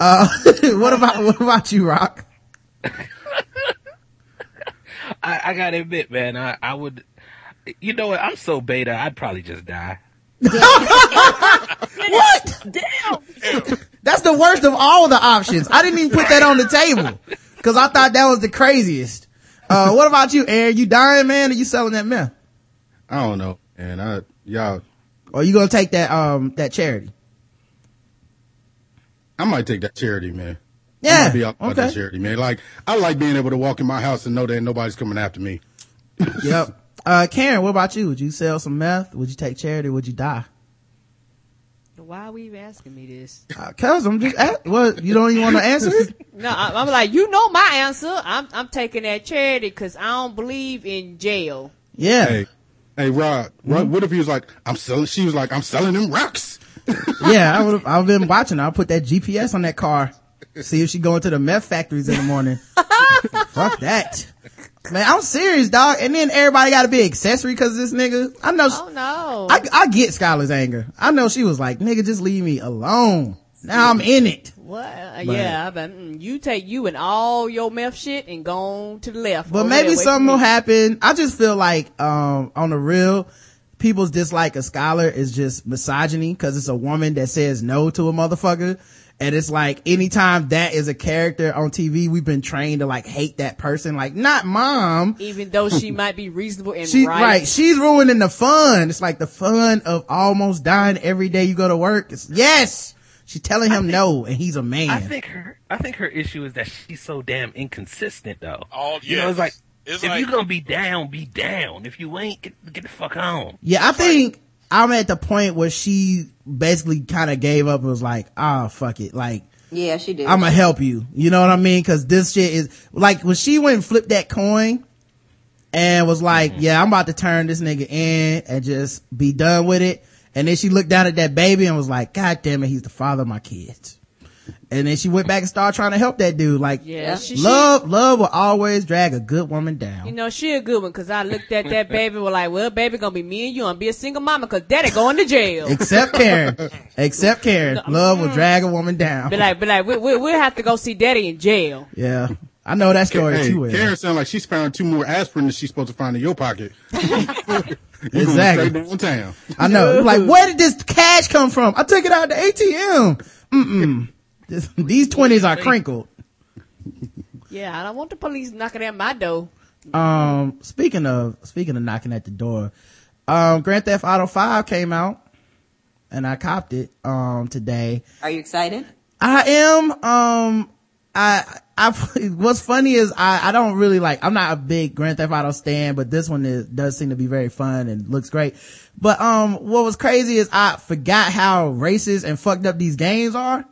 Uh, what about, what about you, Rock? I, I gotta admit, man, I, I would, you know what? I'm so beta, I'd probably just die. What? Damn. That's the worst of all the options. I didn't even put that on the table because I thought that was the craziest. Uh, what about you, Aaron? You dying, man, or you selling that meth? I don't know, and I y'all, Or you gonna take that, um, that charity? I might take that charity, man. I Yeah. might be out about that Okay. charity, man. Like I like being able to walk in my house and know that nobody's coming after me. Yep. Uh, Karen, what about you? Would you sell some meth? Would you take charity? Would you die? Why are we even asking me this? Uh, cause I'm just, at, what, you don't even want to answer it? No, I, I'm like, you know my answer. I'm, I'm taking that charity because I don't believe in jail. Yeah. Hey, hey, Rod, Rod, what if he was like, I'm selling? She was like, I'm selling them rocks. Yeah, I would have, I've been watching. I'll put that GPS on that car. See if she going to the meth factories in the morning. Fuck that. Man, I'm serious, dog. And then everybody got to be accessory because this nigga. I know. Oh no. I, I get Skylar's anger. I know she was like, nigga, just leave me alone. Now I'm in it. what? Uh, yeah, but mm, you take you and all your meth shit and go on to the left. But maybe something will happen. I just feel like, um, on the real, people's dislike of Skylar is just misogyny because it's a woman that says no to a motherfucker. And it's like anytime that is a character on TV, we've been trained to like hate that person. Like, not mom. Even though she might be reasonable and She, right. right. She's ruining the fun. It's like the fun of almost dying every day you go to work. It's, yes. She's telling him no and he's a man. I think her I think her issue is that she's so damn inconsistent though. All You know, it's like It's if like- you're gonna be down, be down. If you ain't, get, get the fuck on. Yeah, I think I'm at the point where she basically kind of gave up and was like, ah, fuck it. Like, Yeah, she did. I'm gonna help you. You know what I mean? Cause this shit is like when she went and flipped that coin and was like, yeah, I'm about to turn this nigga in and just be done with it. And then she looked down at that baby and was like, God damn it, he's the father of my kids. And then she went back and started trying to help that dude. Like, Yeah, she- she- love, love will always drag a good woman down. You know, she a good one because I looked at that baby and was like, well, baby gonna be me and you and be a single mama because daddy going to jail. Except Karen. Except Karen. Love will drag a woman down. Be like, be like, we, we, we'll have to go see daddy in jail. Yeah. I know that story Hey, too well. Karen sound like she's found two more aspirin than she's supposed to find in your pocket. you Exactly. Downtown. I know. Like, where did this cash come from? I took it out of the ATM. Mm-mm. This, these twenties are crinkled. Yeah, I don't want the police knocking at my door. Um, speaking of, speaking of knocking at the door, um, Grand Theft Auto 5 came out and I copped it, um, today. Are you excited? I am, um, I, I, what's funny is I, I don't really like, I'm not a big Grand Theft Auto stan, but this one is, does seem to be very fun and looks great. But, um, what was crazy is I forgot how racist and fucked up these games are.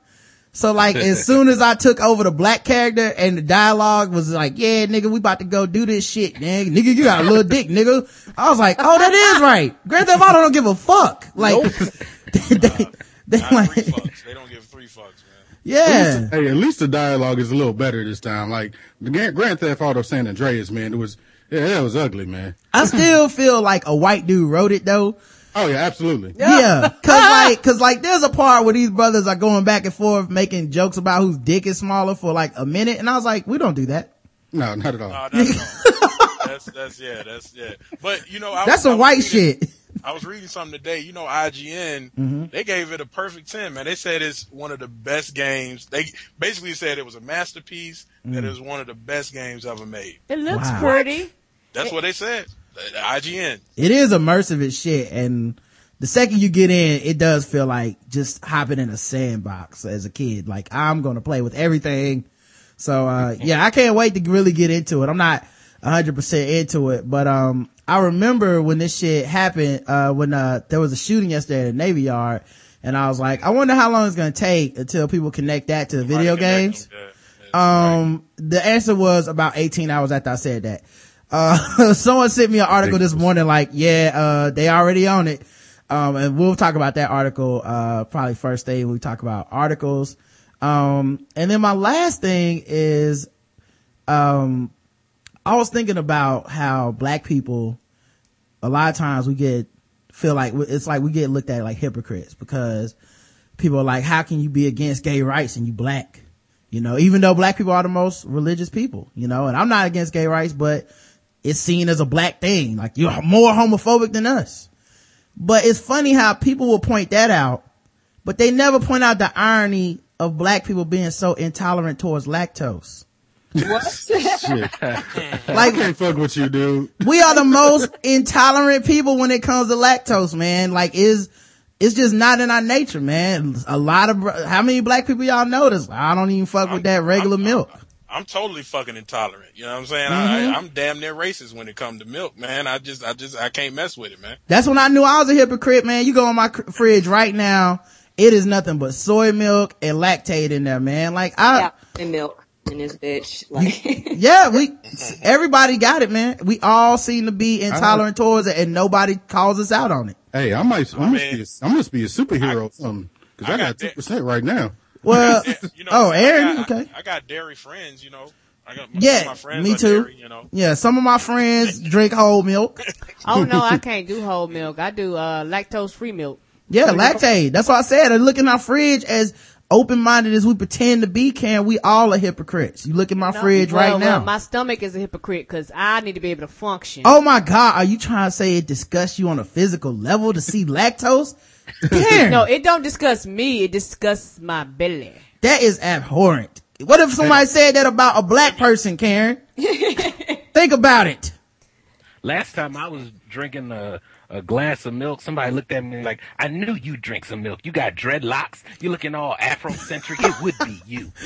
So like, as soon as I took over the black character and the dialogue was like, yeah, nigga, we about to go do this shit, nigga. Nigga, you got a little dick, nigga. I was like, oh, that is right. Grand Theft Auto don't give a fuck. Like, they, they, they like, fucks. They don't give three fucks, man. yeah. Hey, at least the dialogue is a little better this time. Like the Grand Grand Theft Auto San Andreas, man, it was yeah, that was ugly, man. I still feel like a white dude wrote it though. Oh yeah, absolutely. Yeah. Cause like, cause like there's a part where these brothers are going back and forth making jokes about whose dick is smaller for like a minute. And I was like, we don't do that. No, not at all. No, that's, that's that's yeah, that's yeah. But you know, I, That's was- some white reading- shit. I was reading something today. You know, IGN Mm-hmm. they gave it a perfect ten. Man, they said it's one of the best games. They basically said it was a masterpiece. That it was one of the best games ever made. It looks Wow. pretty. That's what they said. The- the IGN. It is immersive as shit. And the second you get in, it does feel like just hopping in a sandbox as a kid. Like I'm going to play with everything. So, uh, yeah, I can't wait to really get into it. I'm not hundred percent into it, but, um, I remember when this shit happened, uh, when, uh, there was a shooting yesterday at a Navy Yard and I was like, I wonder how long it's going to take until people connect that to the video games. them. Yeah, yeah. Um, the answer was about 18 hours after I said that. Uh, someone sent me an article this morning like, yeah, uh, they already own it. Um, and we'll talk about that article, uh, probably first when we talk about articles. Um, and then my last thing is, um, I was thinking about how black people, a lot of times we get, feel like, it's like we get looked at like hypocrites because people are like, how can you be against gay rights and you black? You know, even though black people are the most religious people, you know, and I'm not against gay rights, but it's seen as a black thing. Like you're more homophobic than us. But it's funny how people will point that out, but they never point out the irony of black people being so intolerant towards lactose. Shit. Like I can't fuck with you, dude. we are the most intolerant people when it comes to lactose, man. Like is, it's just not in our nature, man. A lot of, how many black people y'all notice? I don't even fuck with that regular I'm- milk. I'm totally fucking intolerant. You know what I'm saying? Mm-hmm. I, I'm damn near racist when it comes to milk, man. I just, I just, I can't mess with it, man. That's when I knew I was a hypocrite, man. You go in my cr- fridge right now. It is nothing but soy milk and Lactaid in there, man. Like I, yeah, and milk in this bitch. Like, yeah, we, everybody got it, man. We all seem to be intolerant towards it and nobody calls us out on it. Hey, I might, I must mean- be, a, I must be a superhero or something because I I, got got two that. percent right now. Well, Yeah, you know, oh, I Aaron, got- okay. I, I got dairy friends, you know. I got my, Yeah, my friends me too. dairy, you know. Yeah, some of my friends drink whole milk. Oh no, I can't do whole milk. I do uh lactose free milk. Yeah, Lactaid. That's why I said I look in our fridge as open-minded as we pretend to be, can we all are hypocrites. You look in my No, fridge well, right now. well, my stomach is a hypocrite because I need to be able to function. Oh my God, are you trying to say it disgusts you on a physical level to see lactose? Damn, No, it don't disgust me. It disgusts my belly. that is abhorrent. What if somebody said that about a black person, Karen? Think about it. Last time I was drinking a, a glass of milk, somebody looked at me like, I knew you drink some milk. You got dreadlocks. You're looking all Afrocentric. it would be you.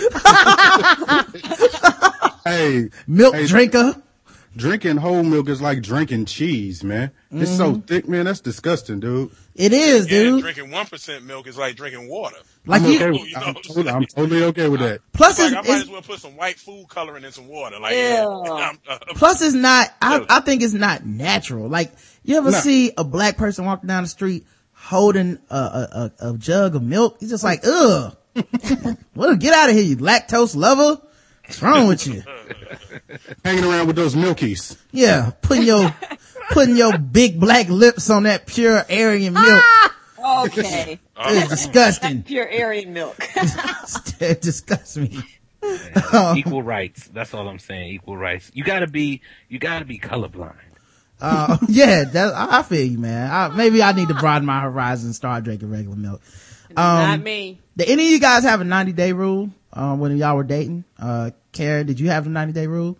Hey, Milk hey, drinker. drinking whole milk is like drinking cheese, man. It's so mm-hmm. thick, man. That's disgusting, dude. It is, Yeah, dude. drinking one percent milk is like drinking water. Like I'm you, okay. you With, know I'm, totally, I'm totally okay with that. plus Like it's, I might it's as well put some white food coloring in some water. Like, yeah, uh, plus it's not, I, I think it's not natural. Like, you ever No. see a black person walking down the street holding a, a, a, a jug of milk? He's just like, ugh. well, get out of here, you lactose lover. What's wrong with you? Hanging around with those milkies. Yeah, putting your, putting your big black lips on that pure Aryan milk Okay. It's disgusting. Pure Aryan milk. it disgusts me. Equal rights. That's all I'm saying. Equal rights. You gotta be, you gotta be colorblind. Uh, yeah, that, I I feel you, man. I, maybe I need to broaden my horizon and start drinking regular milk. Not me. Did any of you guys have a 90 day rule, um, when y'all were dating? Uh, Karen, did you have a 90 day rule?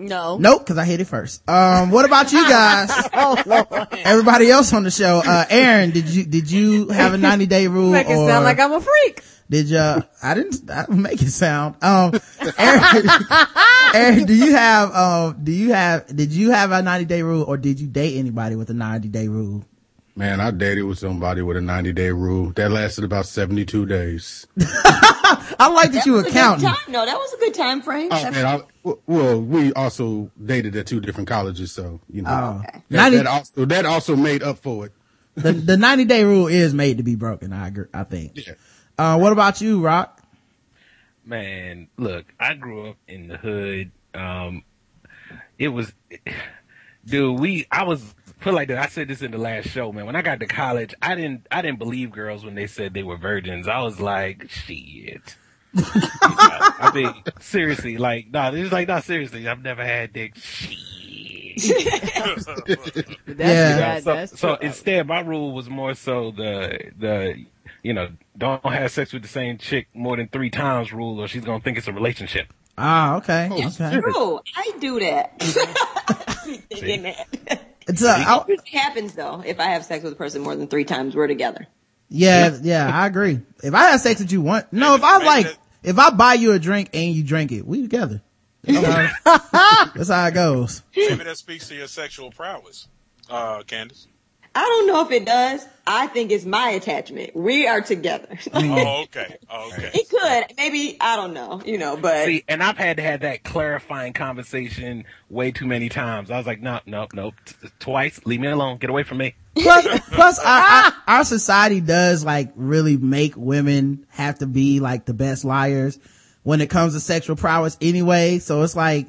No. Nope, cause I hit it first. Um, what about you guys? Oh. Everybody else on the show, uh, Aaron, did you, did you have a 90 day rule? Make it or sound like I'm a freak. did you, I didn't, I didn't make it sound, um, Aaron, Aaron, do you have, um, do you have, did you have a 90 day rule or did you date anybody with a 90 day rule? Man, I dated with somebody with a 90 day rule that lasted about 72 days. I like that you was a good time. No, that was a good time frame. Oh, man, I, w- well, we also dated at two different colleges, so, you know, okay. that, 90 that also, that also made up for it. the, the 90 day rule is made to be broken. I agree, I think. Yeah. Uh, what about you, Rock? Man, look, I grew up in the hood. Um, it was, dude, we, I was, put it like that. I said this in the last show, man. When I got to college, I didn't, I didn't believe girls when they said they were virgins. I was like, shit. I mean, seriously, like, no, nah, it's like, not seriously. I've never had dick. Shit. That's, Yeah. that, so, that's so instead, my rule was more so the the you know don't have sex with the same chick more than three times rule, or she's gonna think it's a relationship. Ah, okay. It's okay. true. I do that. Thinking that. It's, uh, I- It happens though. If I have sex with a person more than three times, we're together. yeah, yeah, I agree. If I have sex with you once, no, if I like, if I buy you a drink and you drink it, we together. That's how, that's how it goes. maybe that speaks to your sexual prowess, uh, Candace. I don't know if it does. I think it's my attachment. We are together. Oh, okay. Oh, okay. it could. Maybe, I don't know, you know, but See, and I've had to have that clarifying conversation way too many times. I was like, no, no, no, twice. Leave me alone. Get away from me. Plus, plus our, ah! our, our society does like really make women have to be like the best liars when it comes to sexual prowess anyway. So it's like,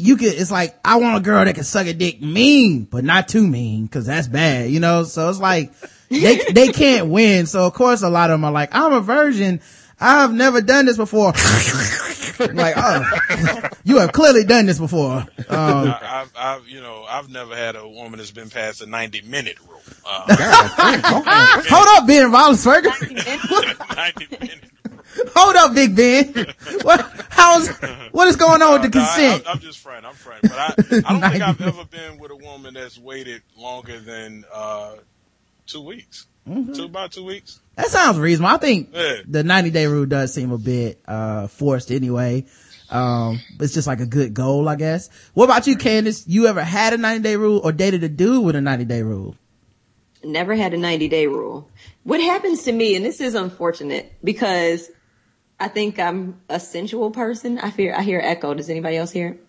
you could, it's like, I want a girl that can suck a dick mean, but not too mean, cause that's bad, you know? So it's like, they, they can't win. So of course a lot of them are like, I'm a virgin. I've never done this before. like, oh, you have clearly done this before. Um, I, I've, I've, you know, I've never had a woman that's been past the 90 minute rule. Uh, hold up, Ben Roethlisberger. 90 minute. Hold up, Big Ben. What, how's, what is going on with the No, I- consent? I, am just friend. I'm friend. But I, I don't think I've ever been with a woman that's waited longer than, uh, two weeks. Mm-hmm. Two, about two weeks. That sounds reasonable. I think Yeah. the 90 day rule does seem a bit, uh, forced anyway. Um, it's just like a good goal, I guess. What about you, Candace? You ever had a 90 day rule or dated a dude with a 90 day rule? never had a 90 day rule. What happens to me, and this is unfortunate because I think I'm a sensual person. I fear, I hear echo. Does anybody else hear it?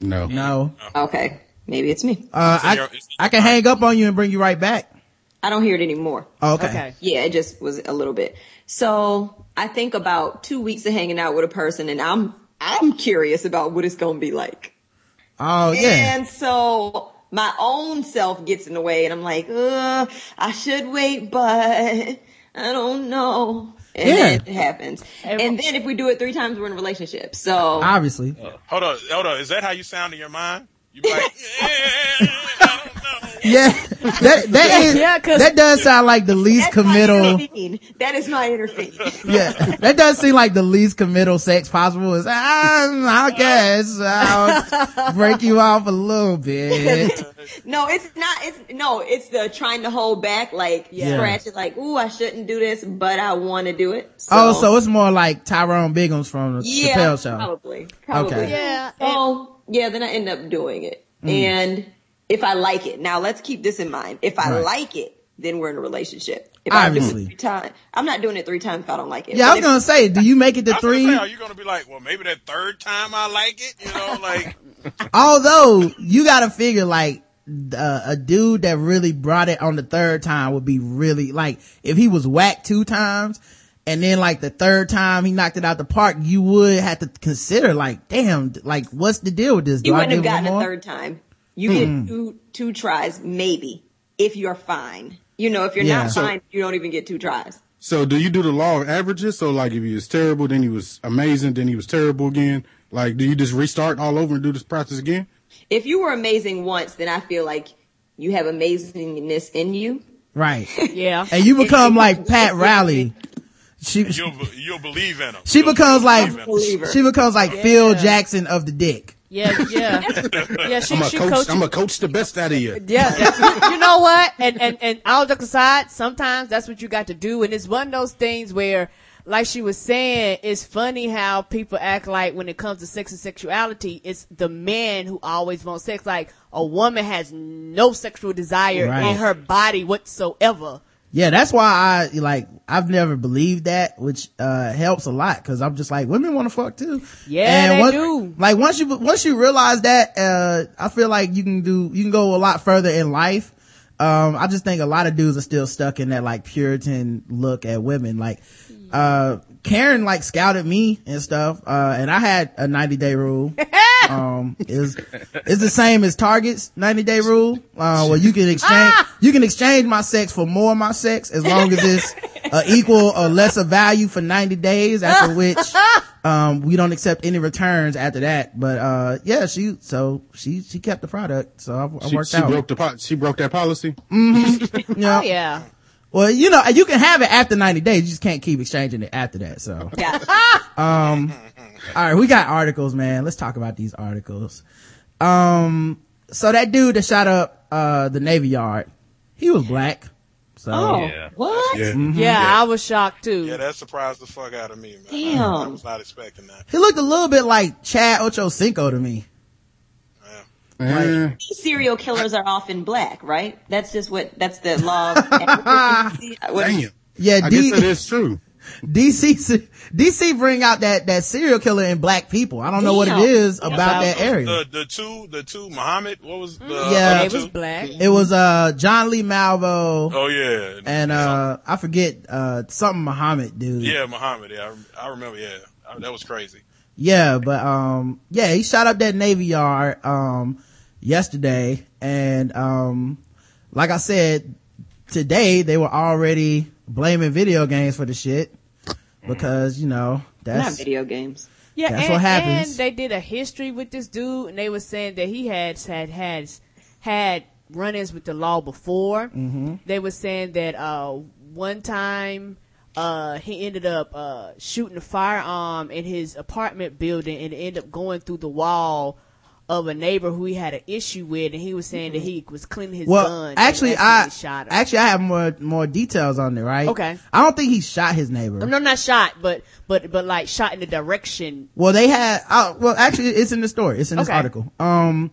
No. No. Okay. Maybe it's me. Uh, in your- I, I can hang up on you and bring you right back. I don't hear it anymore. Oh, okay. Okay. Yeah, it just was a little bit. So I think about two weeks of hanging out with a person and I'm I'm curious about what it's gonna be like. Oh yeah. And so my own self gets in the way and I'm like, uh, I should wait, but I don't know. And Yeah. it happens. And then if we do it three times, we're in a relationship. So Obviously. Hold on, hold on. Is that how you sound in your mind? You like, yeah, I don't know. Yeah. That that is Yeah, 'cause- that does sound like the least committal inner. That is my inner fiend. Yeah. That does seem like the least committal sex possible is ah, I guess I'll break you off a little bit. No, it's not. It's no. It's the trying to hold back, like Yeah. scratch it, like, ooh, I shouldn't do this, but I want to do it. So, Oh, so it's more like Tyrone Biggums from the yeah, Chappelle show. probably, probably. Okay. Yeah. and- Oh, yeah. Then I end up doing it, Mm. and if I like it, now let's keep this in mind. If I Right. like it, then we're in a relationship. If I do Obviously. it three times, I'm not doing it three times if I don't like it. Yeah, I But was if- gonna say, do you make it to I was gonna three? say, are you gonna be like, well, maybe that third time I like it? You know, like, Although you gotta figure like uh, a dude that really brought it on the third time would be really like if he was whacked two times and then like the third time he knocked it out the park, you would have to consider like, damn, like what's the deal with this? Do You I wouldn't have give him gotten a third time. You get hmm. two two tries, maybe, if you're fine. You know, if you're Yeah. not So- fine, you don't even get two tries. So do you do the law of averages? So like if he was terrible, then he was amazing, then he was terrible again. Like do you just restart all over and do this process again? If you were amazing once, then I feel like you have amazingness in you. Right. Yeah. And you become like Pat Riley. She, you'll you'll believe in them. she You'll- becomes you'll like, believe in 'em. Believer. she becomes like Phil Jackson of the dick. Yeah, yeah. Yeah, she, I'm a she coach. coaches- I'm a coach the best out of you. Yeah, that- you know what? And and and all jokes aside, sometimes that's what you got to do, and it's one of those things where, like she was saying, it's funny how people act like when it comes to sex and sexuality, it's the man who always wants sex. Like a woman has no sexual desire Right. in her body whatsoever. Yeah, that's why I like I've never believed that, which uh helps a lot because I'm just like women want to fuck too. Yeah, they once- do. Like once you once you realize that, uh I feel like you can do you can go a lot further in life. Um, I just think a lot of dudes are still stuck in that like Puritan look at women. Like, uh, Karen like scouted me and stuff, uh, and I had a 90 day rule. um, is it's the same as Target's 90 day rule, uh, where you can exchange, you can exchange my sex for more of my sex as long as it's uh, equal or lesser value for 90 days, after which, um, we don't accept any returns after that. But, uh, yeah, she, so she, she kept the product. So I, I She, worked she out. broke the po- she broke that policy. Yeah. Oh yeah. Well, you know, you can have it after 90 days. You just can't keep exchanging it after that. So, Yeah. Um, all right, we got articles, man. Let's talk about these articles. Um, so that dude that shot up, uh, the Navy Yard, he was black. So, oh, Yeah. what? Yeah. Yeah, I was shocked too. Yeah, that surprised the fuck out of me, man. Damn. I, I was not expecting that. he looked a little bit like Chad Ocho Ochocinco to me. Eh, Serial killers are often black, right? That's just what, that's the law. of What- damn. Yeah, I D- guess that is true. DC, DC bring out that, that serial killer in black people. I don't know what it is Damn. is about that area. The the two the two Muhammad. What was the Yeah. other it was two? black. It was, uh, John Lee Malvo Oh yeah, and, uh, I forget, uh, something Muhammad dude. yeah, Muhammad. Yeah, I, I remember. Yeah, I, that was crazy. Yeah, but um yeah, he shot up that Navy Yard um yesterday and um like I said, today they were already blaming video games for the shit because, you know, that's Not that's video games. Yeah, That's and, what happens. and they did a history with this dude, and they were saying that he had had had had run-ins with the law before. Mm-hmm. They were saying that uh, one time uh, he ended up uh, shooting a firearm in his apartment building, and ended up going through the wall of a neighbor who he had an issue with, and he was saying that he was cleaning his well, gun. actually, I shot him. actually I have more more details on it, right? Okay. I don't think he shot his neighbor. no, not shot, but but but like shot in the direction. Well, they had, uh, well, actually, it's in the story. It's in this Okay. article. Um,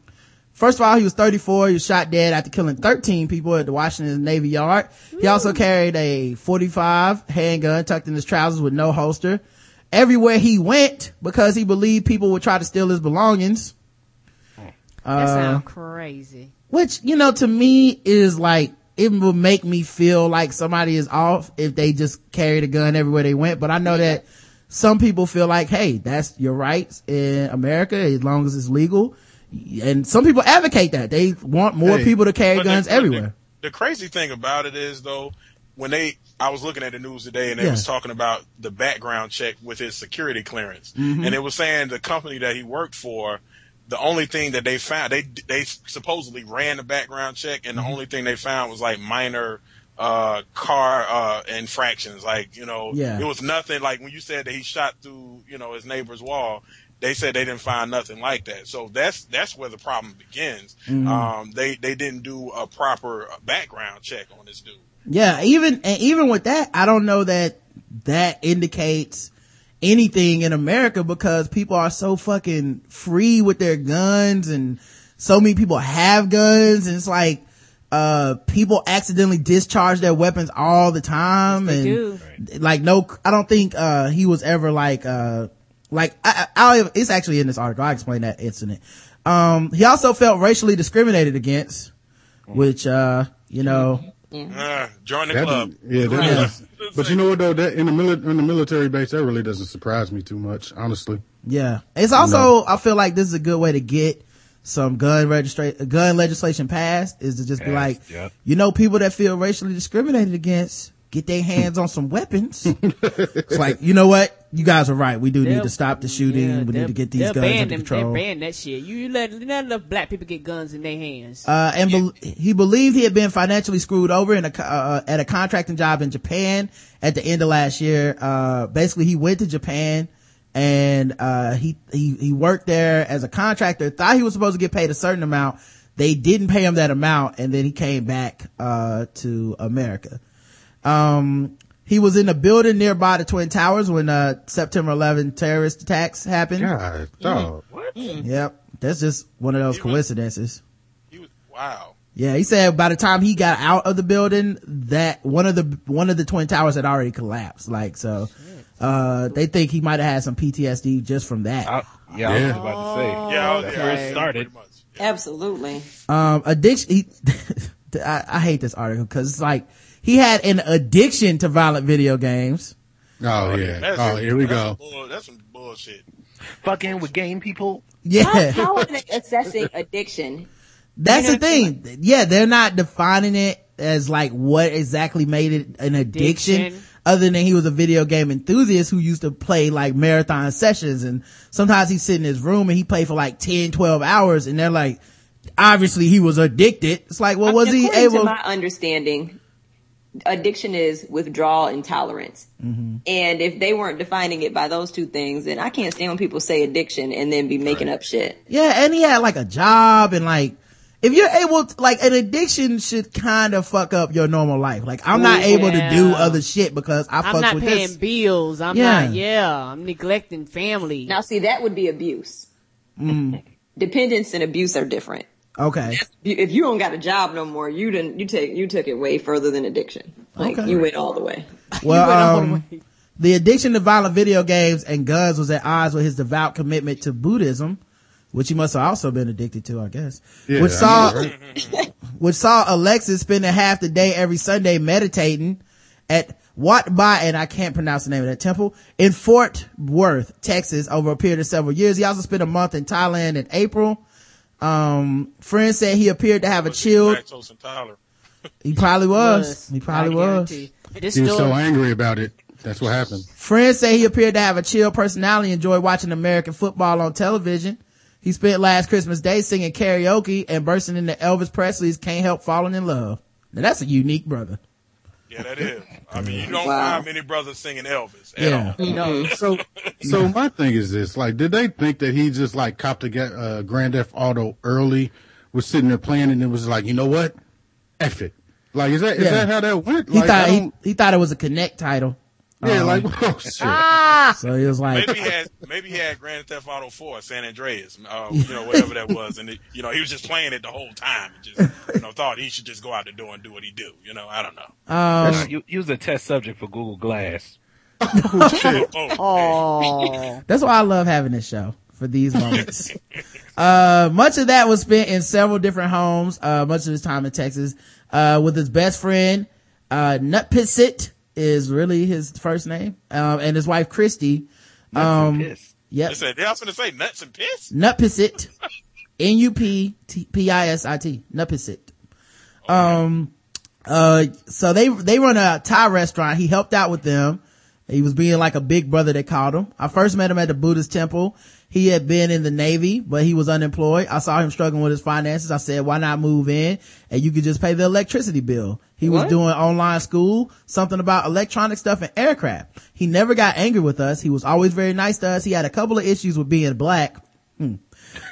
first of all, he was 34. He was shot dead after killing 13 people at the Washington Navy Yard. He also carried a 45 handgun tucked in his trousers with no holster. Everywhere he went, because he believed people would try to steal his belongings. That Uh, sounds crazy. which, you know, to me is like, it would make me feel like somebody is off if they just carried a gun everywhere they went. But I know that some people feel like, hey, that's your rights in America as long as it's legal. And some people advocate that. They want more Hey, people to carry guns but the- everywhere. The, crazy thing about it is though, when they, I was looking at the news today and they Yeah. was talking about the background check with his security clearance, Mm-hmm. and it was saying the company that he worked for, the only thing that they found, they they supposedly ran the background check, and the Mm-hmm. only thing they found was like minor uh car uh infractions like you know Yeah. it was nothing like when you said that he shot through you know his neighbor's wall they said they didn't find nothing like that so that's that's where the problem begins Mm-hmm. um they they didn't do a proper background check on this dude Yeah, even and even with that, I don't know that that indicates anything in America because people are so fucking free with their guns and so many people have guns and it's like uh people accidentally discharge their weapons all the time They and do. like no I don't think uh he was ever like uh like I, I I'll, it's actually in this article I explain that incident um he also felt racially discriminated against which uh you know uh, join the That- club yeah, that Yeah. does- But you know what though? That in the mili- in the military base, that really doesn't surprise me too much, honestly. Yeah. It's also, I feel like this is a good way to get some gun registra- gun legislation passed is to just be Passed, like, yep. you know, people that feel racially discriminated against, get their hands on some weapons. it's like, you know what? You guys are right. We do need They'll- to stop the shooting. yeah, we need to get these guns under them, control. They ban that shit. You, you let, you let enough black people get guns in their hands. Uh, and bel he believed he had been financially screwed over in a, uh, at a contracting job in Japan at the end of last year. Uh, basically he went to Japan and, uh, he, he, he worked there as a contractor, thought he was supposed to get paid a certain amount. They didn't pay him that amount and then he came back, uh, to America. Um, he was in a building nearby the Twin Towers when, uh, September 11 terrorist attacks happened. God, dog. Yep. That's just one of those He was- coincidences. he was wow Yeah, he said by the time he got out of the building, that one of the one of the twin towers had already collapsed. Like so, uh, they think he might have had some PTSD just from that. I, yeah, I was Yeah. about to say. yeah, I was- that's yeah, where it started. pretty. Absolutely. Um, addiction. He, I, I hate this article because it's like he had an addiction to violent video games. Oh, oh yeah. That's Oh, here we that's go. some that's some bullshit Fucking with game people. Yeah, how are they assessing addiction? that's you the know what thing. Yeah, they're not defining it as like what exactly made it an addiction. Addiction. Other than he was a video game enthusiast who used to play like marathon sessions and sometimes he'd sit in his room and he played for like 10, 12 hours and they're like, obviously he was addicted. It's like, well, was he able? To my understanding, addiction is withdrawal intolerance. Mm-hmm. And if they weren't defining it by those two things, then I can't stand when people say addiction and then be making up shit. Yeah, and he had like a job and like, if you're able to, like an addiction should kind of fuck up your normal life. Like I'm not able to do other shit because I I'm fucks not with paying this. bills. I'm Yeah. not, yeah, I'm neglecting family. Now, see, that would be abuse. Mm. Dependence and abuse are different. Okay. If you don't got a job no more, you didn't. You take you took it way further than addiction. Like Okay. you went all the way. Well, went all the um, way. the addiction to violent video games and guns was at odds with his devout commitment to Buddhism, which he must have also been addicted to, I guess. Yeah, which I saw, know, right? which saw Alexis spending half the day every Sunday meditating at Wat Ba, and I can't pronounce the name of that temple, in Fort Worth, Texas, over a period of several years. He also spent a month in Thailand in April. Um, friends said he appeared to have a chilled, he probably was. He probably I was. This He was so angry about it. That's what happened. Friends say he appeared to have a chill personality, enjoyed watching American football on television. He spent last Christmas Day singing karaoke and bursting into Elvis Presley's Can't Help Falling in Love. Now that's a unique brother. Yeah that is i mean you don't Wow. find many brothers singing elvis at Yeah. all no, So, so my thing is this: like, did they think that he just like copped a uh, Grand Theft Auto early, was sitting there playing, and it was like, you know what, F it. Like, is that is Yeah. that how that went? He Like, I thought he, he thought it was a Kinect title. Yeah, Um, like, oh shit. so he was like, maybe he had maybe he had Grand Theft Auto 4 San Andreas uh, you know whatever that was. And it, you know he was just playing it the whole time and just you know thought he should just go out the door and do what he do you know I don't know. Um, He, he was a test subject for Google Glass. oh, oh, That's why I love having this show for these moments. uh, much of that was spent in several different homes, uh, much of his time in Texas, uh, with his best friend, uh, Nutpisit is really his first name, um, and his wife Christy. Nuts Um, and piss. Yep. They said they was gonna say nuts and piss. Nutpisit. N-U-P-P-I-S-I-T. Nutpisit. Um, uh, so they, they run a Thai restaurant. He helped out with them. He was being like a big brother, they called him. I first met him at the Buddhist temple. He had been in the Navy, but he was unemployed. I saw him struggling with his finances. I said, why not move in and you could just pay the electricity bill? He was doing online school, something about electronic stuff and aircraft. He never got angry with us. He was always very nice to us. He had a couple of issues with being black. Hmm.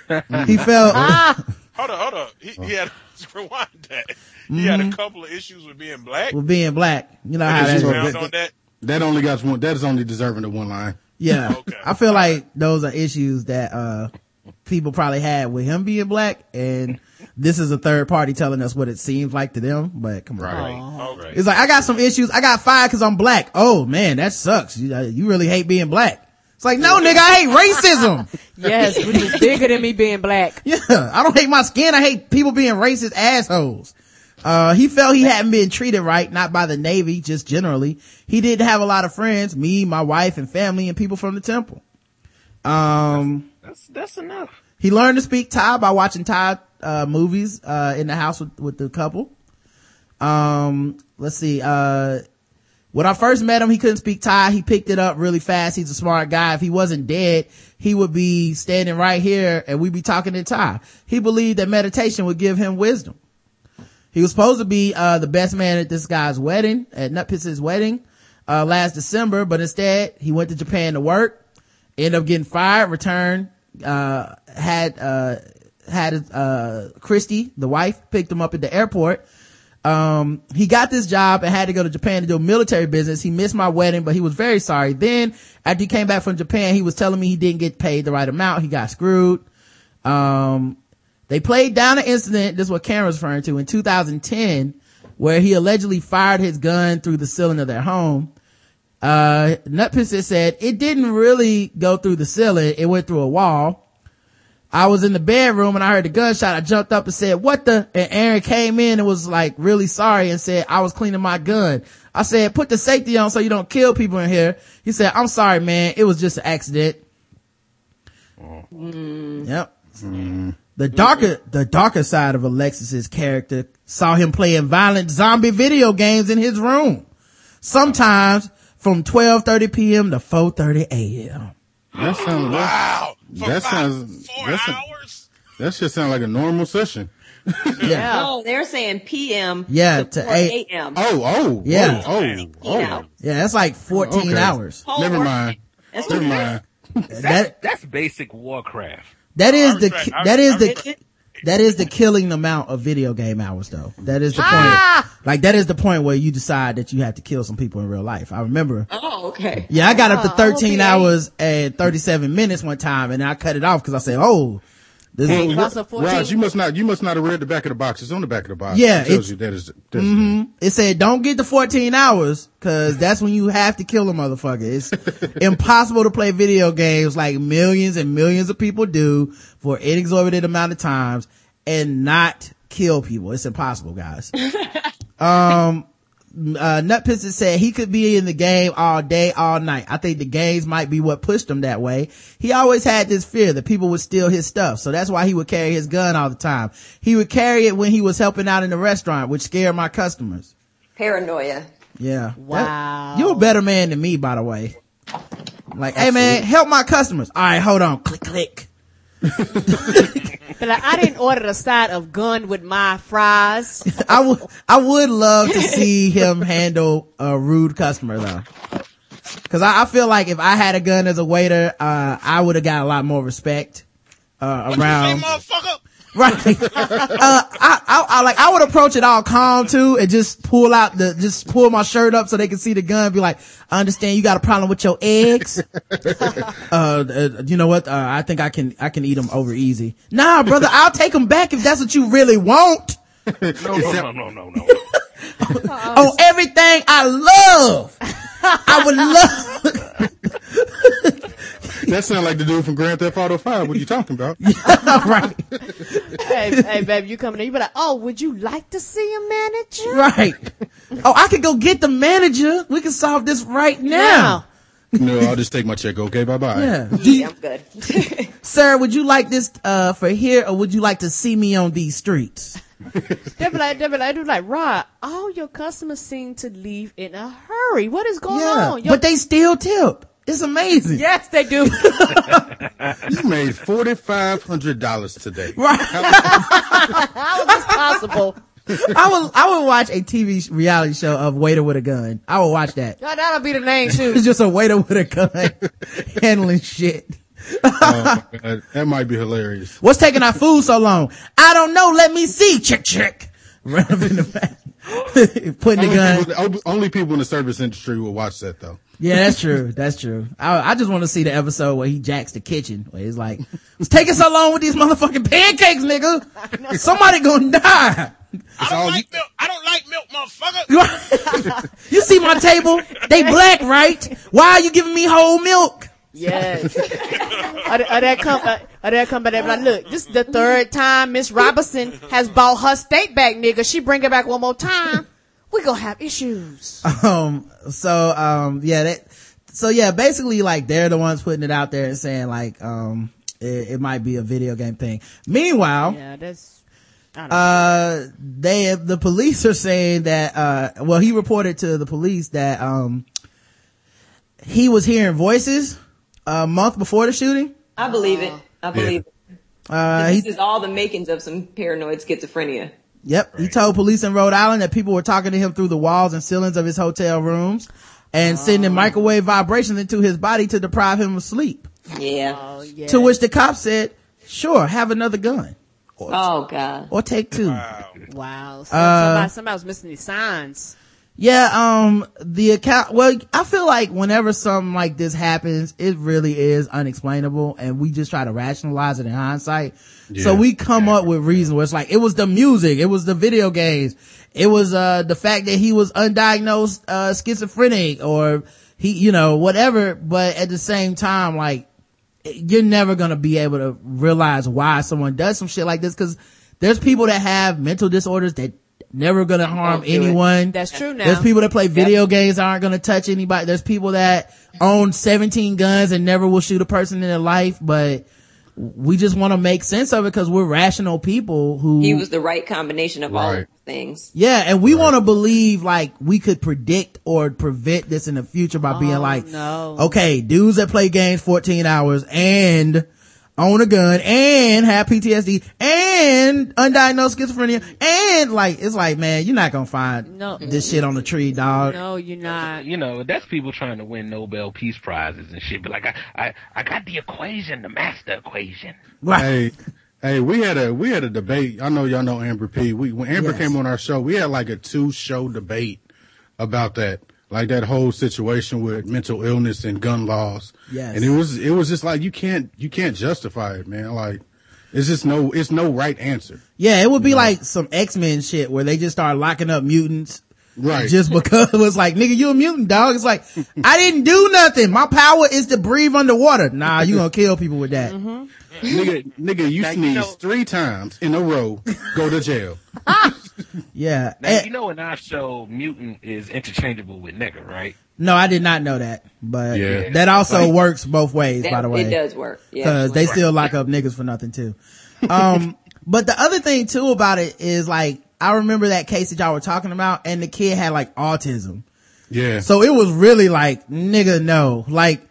he felt, Hold on, hold on. He, he had rewind that. He had Mm-hmm. a couple of issues with being black. with being black. You know how that you is. found that- on that? That only got one. That is only deserving of one line. Yeah. Okay. I feel like those are issues that, uh, people probably had with him being black and this is a third party telling us what it seems like to them, but come on. Right. Okay. It's like, I got some issues. I got fired cause I'm black. Oh man, that sucks. You, uh, you really hate being black. It's like, no nigga, I hate racism. Yes, which is bigger than me being black. Yeah. I don't hate my skin. I hate people being racist assholes. Uh, he felt he hadn't been treated right, not by the Navy, just generally. He didn't have a lot of friends, me, my wife and family and people from the temple. Um, That's that's enough. he learned to speak Thai by watching Thai, uh, movies, uh, in the house with, with the couple. Um, let's see, uh, when I first met him, he couldn't speak Thai. He picked it up really fast. He's a smart guy. If he wasn't dead, he would be standing right here and we'd be talking in Thai. He believed that meditation would give him wisdom. He was supposed to be, uh, the best man at this guy's wedding, at Nutpiss's wedding, uh, last December, but instead he went to Japan to work, ended up getting fired, returned, uh, had, uh, had, uh, Christy, the wife, picked him up at the airport. Um, he got this job and had to go to Japan to do military business. He missed my wedding, but he was very sorry. Then after he came back from Japan, he was telling me he didn't get paid the right amount. He got screwed. Um, they played down an incident, this is what Cameron's referring to, in 2010, where he allegedly fired his gun through the ceiling of their home. Uh, said it didn't really go through the ceiling, it went through a wall. I was in the bedroom and I heard the gunshot. I jumped up and said, what the? And Aaron came in and was like really sorry and said, I was cleaning my gun. I said, put the safety on so you don't kill people in here. He said, I'm sorry, man. It was just an accident. Yep. The darker, the darker side of Alexis's character saw him playing violent zombie video games in his room. Sometimes from 12.30 p.m. to 4.30 a.m. That sounds. That, Wow. For That about sounds- four that's a- hours. that should sound like a normal session. Yeah. Oh, they're saying PM Yeah, to, to eight- AM. Oh, oh, oh, Yeah. Oh, oh, Yeah. oh. Yeah, that's like 14 Okay. hours. Never mind. That's Never what it mind. That, That's basic Warcraft. That is the, respect- I- that is the, that is the killing amount of video game hours though. That is the point. Ah! Like that is the point where you decide that you have to kill some people in real life. I remember. Oh, okay. Yeah, I got up to Oh, 13 okay. hours and 37 minutes one time and I cut it off because I said, oh, this Well, is, Also 14. Raj, you must not. You must not have read the back of the box. It's on the back of the box. Yeah, it tells you that is. That's it said don't get to 14 hours cause that's when you have to kill a motherfucker. It's impossible to play video games like millions and millions of people do for an exorbitant amount of times and not kill people. It's impossible, guys. um, uh, Nutpiston said he could be in the game all day, all night. I think the games might be what pushed him that way. He always had this fear that people would steal his stuff. So that's why he would carry his gun all the time. He would carry it when he was helping out in the restaurant, which scared my customers. Paranoia. Yeah. Wow. That- you're a better man than me, by the way. Like, hey man, help my customers. All right, hold on. Click, click. But like, I didn't order a side of gun with my fries. I would, I would love to see him handle a rude customer though. Cause I, I feel like if I had a gun as a waiter, uh, I would have got a lot more respect, uh, Hey, around. motherfucker. Right. uh, I, I, I like, I would approach it all calm too and just pull out the, just pull my shirt up so they can see the gun be like, I understand you got a problem with your eggs. uh, uh, you know what? Uh, I think I can, I can eat them over easy. Nah, brother, I'll take them back if that's what you really want. No, no, no, no, no, no. on everything I love. I would love, That sounds like the dude from Grand Theft Auto Five. What are you talking about? right, hey, hey, baby, you coming in? You be like, oh, would you like to see a manager? right. Oh, I could go get the manager. We can solve this right now. No, I'll just take my check. Okay, bye bye. Yeah. Yeah, I'm good. sir, would you like this, uh, for here or would you like to see me on these streets? They be like, they be like, they be like, Rod, all your customers seem to leave in a hurry. What is going Yeah. on? Your- But they still tip. It's amazing. yes, they do. You made forty five hundred dollars today. Right. How is this possible? I would, I would watch a TV reality show of waiter with a gun. I would watch that. God, that'll be the name too. It's just a waiter with a gun handling shit. Oh, God. that might be hilarious. What's taking our food so long? I don't know. Let me see. Check, check. Run up in the back. Putting the Only gun. people, only people in the service industry will watch that though. Yeah, that's true. That's true. I, I just want to see the episode where he jacks the kitchen, where he's like, "It's taking so long with these motherfucking pancakes, nigga. Somebody gonna die." I don't you- like milk. I don't like milk, motherfucker. you see my table? They black, right? Why are you giving me whole milk? Yes. or, they- or they come, uh, or they come back and like, look, this is the third time Miss Robinson has bought her steak back, nigga. She bring it back one more time. We gonna have issues. Um. So, um. Yeah. That. So yeah. Basically, like they're the ones putting it out there and saying like, um, it, it might be a video game thing. Meanwhile, Yeah, that's, I don't know. uh they the police are saying that uh well he reported to the police that um he was hearing voices a month before the shooting I believe it. I believe it. uh This he is all the makings of some paranoid schizophrenia. Yep he told police in rhode island that people were talking to him through the walls and ceilings of his hotel rooms and sending microwave vibrations into his body to deprive him of sleep Yeah. oh, yeah. to which the cop said sure have another gun Oh God. or take two Wow. So, Uh, somebody, somebody was missing these signs. Yeah, um, the account, well, I feel like whenever something like this happens, it really is unexplainable and we just try to rationalize it in hindsight. So we come up with reasons where it's like, it was the music, it was the video games, it was, uh, the fact that he was undiagnosed, uh, schizophrenic or he, you know, whatever. But at the same time, like, you're never gonna be able to realize why someone does some shit like this because there's people that have mental disorders that never gonna harm Don't it. anyone. That's true now. There's people that play video games that aren't gonna touch anybody. There's people that own 17 guns and never will shoot a person in their life, but we just want to make sense of it because we're rational people who He was the right combination of all Right. of those things. yeah, and we want to believe like we could predict or prevent this in the future by being Oh, like, no. okay, dudes that play games 14 hours and own a gun and have PTSD and undiagnosed schizophrenia and like, it's like, man, you're not gonna find No. this shit on the tree, dog. No, you're not. You know, that's people trying to win Nobel Peace Prizes and shit. But like, I, I, I got the equation, the master equation. Right. Hey, hey, we had a we had a debate. I know y'all know Amber P. We when Amber Yes. came on our show, we had like a two show debate about that. Like that whole situation with mental illness and gun laws. Yes. And it was it was just like you can't you can't justify it, man. Like it's just no it's no right answer. Yeah, it would be like some X-Men shit where they just start locking up mutants. Right. Just because it was like, nigga, you a mutant, dog. It's like, I didn't do nothing. My power is to breathe underwater. Nah, you gonna kill people with that. nigga nigga you Now, you sneeze know- three times in a row, go to jail. Yeah. Now, Eh, you know, in our show, mutant is interchangeable with nigga, right? no, I did not know that, but Yeah. that also Like- works both ways, That, by the way. it does work. Yeah. Cause they still lock up niggas for nothing too. Um, but the other thing too about it is like, I remember that case that y'all were talking about and the kid had like autism. Yeah. So it was really like, nigga, no, like,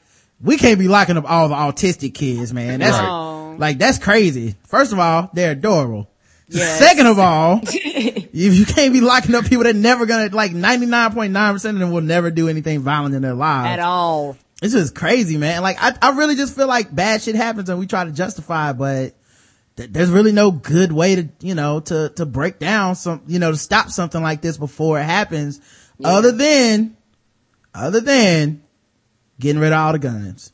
we can't be locking up all the autistic kids, man. That's Right. like, that's crazy. First of all, they're adorable. Yes. Second of all, if you can't be locking up people that never gonna, like 99.9% of them will never do anything violent in their lives. At all. It's just crazy, man. Like, I, I really just feel like bad shit happens and we try to justify it, but th- there's really no good way to, you know, to, to break down some, you know, to stop something like this before it happens other than, other than getting rid of all the guns.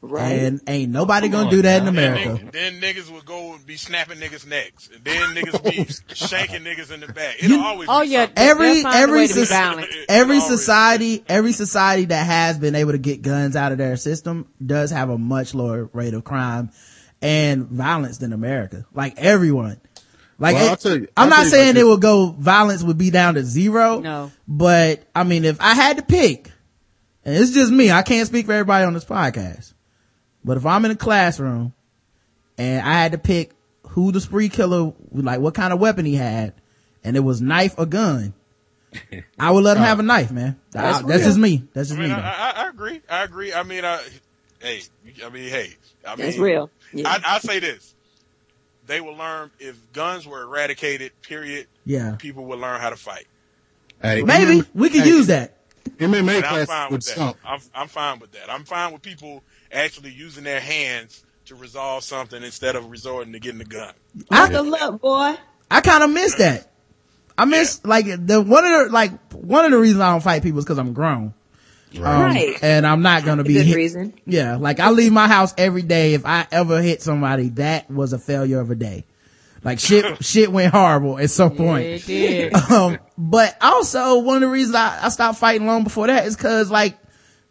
right. And ain't nobody Come gonna on do that in. America. Then, then niggas would go and be snapping niggas' necks. And then niggas be shanking niggas in the back. It'll always Oh be yeah. something. Every- they'll find a every way to be soc- violent. Every society, every society that has been able to get guns out of their system does have a much lower rate of crime and violence than America. Like everyone. Like Well, it- I'll tell you- I'm I'll not tell saying like it would go violence would be down to zero. No. But I mean if I had to pick and it's just me. I can't speak for everybody on this podcast. But if I'm in a classroom and I had to pick who the spree killer, like what kind of weapon he had, and it was knife or gun, I would let him have a knife, man. That's, that's just me. That's I just mean, me. I. I, I agree. I agree. I mean, I, hey, I mean, hey, I mean, That's real. Yeah. I, I say this: they will learn if guns were eradicated. Period. Yeah. People will learn how to fight. Hey, Maybe we could hey, use that. MMA And I'm fine with that. stump. I'm, I'm fine with that. I'm fine with people actually using their hands to resolve something instead of resorting to getting a gun. Good luck, boy. I kind of miss that. I miss like the one of the like one of the reasons I don't fight people is because I'm grown. Um, Right. And I'm not gonna be Good hit- reason. Yeah, like I leave my house every day. If I ever hit somebody, that was a failure of a day. Like shit, shit went horrible at some point. It did. Um, but also one of the reasons I, I stopped fighting long before that is cause like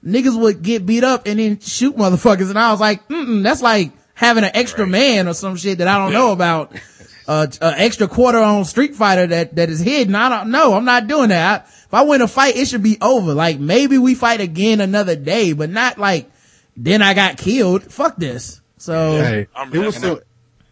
niggas would get beat up and then shoot motherfuckers. And I was like, mm that's like having an extra man or some shit that I don't know about. Uh, uh, extra quarter on Street Fighter that, that is hidden. I don't know. I'm not doing that. I, if I win a fight, it should be over. Like maybe we fight again another day, but not like then I got killed. Fuck this. So Hey, it was so,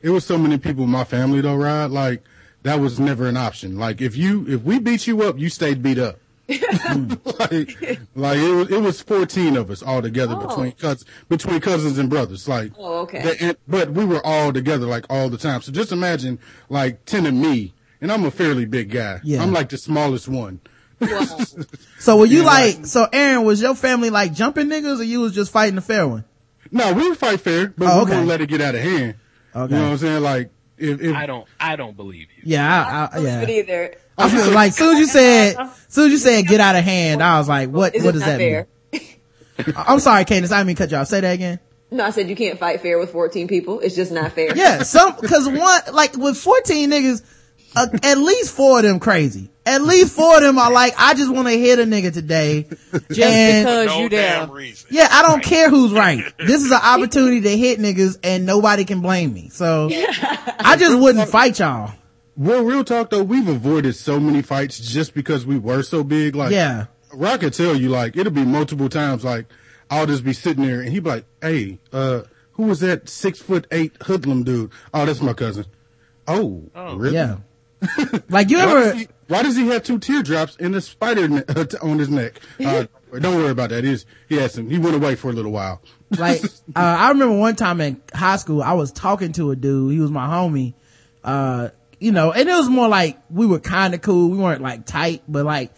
it was so many people in my family though, Rod. Like that was never an option. Like if you, if we beat you up, you stayed beat up. like, like it was, it was 14 of us all together Oh. between cous between cousins and brothers. Like, Oh, okay. the- and- but we were all together like all the time. So just imagine like 10 of me and I'm a fairly big guy. Yeah. I'm like the smallest one. Wow. So were you Yeah. like, so Aaron, was your family like jumping niggas or you was just fighting the fair one? No, we would fight fair, but Oh, we okay. won't let it get out of hand. Okay. You know what I'm saying? Like, if, if I don't. I don't believe you. Yeah, I, I, Believe yeah. it either. I feel like as soon as you said, as soon as you said get out of hand, I was like, what, Is what does that fair? mean? I'm sorry, Candace, I didn't mean to cut you off. Say that again. No, I said you can't fight fair with 14 people. It's just not fair. Yeah, some, cause one, like with 14 niggas, uh, at least four of them crazy. At least four of them are like, I just want to hit a nigga today. Just And- because no you damn there. reason. Yeah, I don't care who's right. This is an opportunity to hit niggas and nobody can blame me. So I just wouldn't fight y'all. Well, real talk though, we've avoided so many fights just because we were so big. Like, Yeah. Rock could tell you, like, it'll be multiple times, like, I'll just be sitting there and he'd be like, hey, uh, who was that six foot eight hoodlum dude? Oh, that's my cousin. Oh, really? Yeah. Like you Why does, he, why does he have two teardrops in the spider ne- on his neck? Uh, don't worry about that. He's, he has some, he went away for a little while. like uh, I remember one time in high school, I was talking to a dude. He was my homie. Uh, you know, and it was more like we were kind of cool. We weren't like tight, but like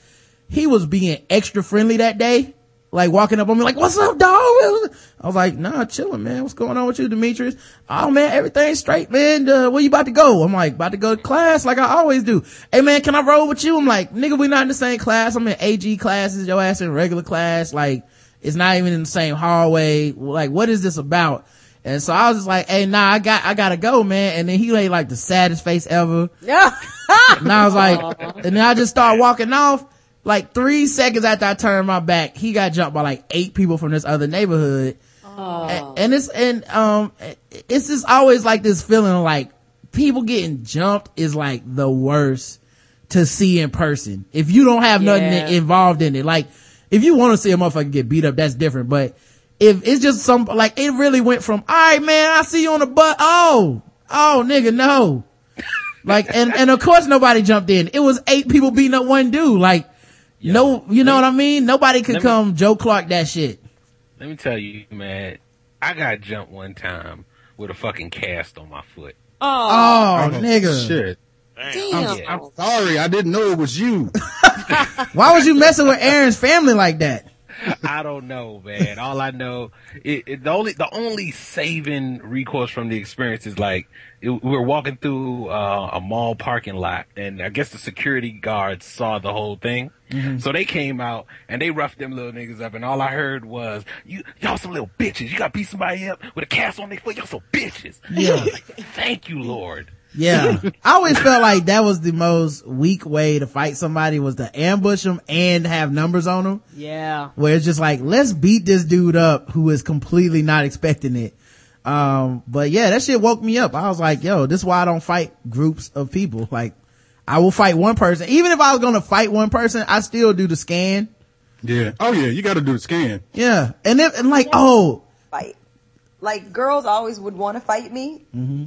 he was being extra friendly that day. Like walking up on me, like, "What's up, dog?" I was like, "Nah, chilling, man. What's going on with you, Demetrius?" Oh man, everything's straight, man. Uh, where you about to go? I'm like, about to go to class, like I always do. Hey man, can I roll with you? I'm like, nigga, we not in the same class. I'm in AG classes. Your ass in regular class. Like, it's not even in the same hallway. Like, what is this about? And so I was just like, hey, nah, I got, I gotta go, man. And then he laid like the saddest face ever. Yeah. And I was like, and then I just started walking off. Like three seconds after I turned my back, he got jumped by like eight people from this other neighborhood. And, and it's, and, um, it's just always like this feeling of like people getting jumped is like the worst to see in person. If you don't have nothing Yeah. involved in it, like if you want to see a motherfucker get beat up, that's different. But if it's just some, like it really went from, all right, man, I see you on the butt. Oh, oh, nigga, no. Like, and, and of course nobody jumped in. It was eight people beating up one dude. Like, no, you know what I mean? Nobody could let me- come Joe Clark that shit. Let me tell you, man. I got jumped one time with a fucking cast on my foot. Oh, oh, oh nigga. Shit. Damn. I'm sorry. I didn't know it was you. Why was you messing with Aaron's family like that? I don't know, man. All I know, it, it, the only the only saving recourse from the experience is like it, we were walking through uh, a mall parking lot, and I guess the security guards saw the whole thing, so they came out and they roughed them little niggas up, and all I heard was, "You y'all some little bitches. You got to beat somebody up with a cast on their foot. Y'all some bitches." Yeah. I was like, Thank you, Lord. Yeah. I always felt like that was the most weak way to fight somebody was to ambush them and have numbers on them. Yeah. Where it's just like, let's beat this dude up who is completely not expecting it. Um, but yeah, that shit woke me up. I was like, yo, this is why I don't fight groups of people. Like, I will fight one person. Even if I was gonna fight one person, I still do the scan. Yeah. Oh yeah, you got to do the scan. Yeah. And then, and like, oh, fight. Like girls always would want to fight me. Mm-hmm.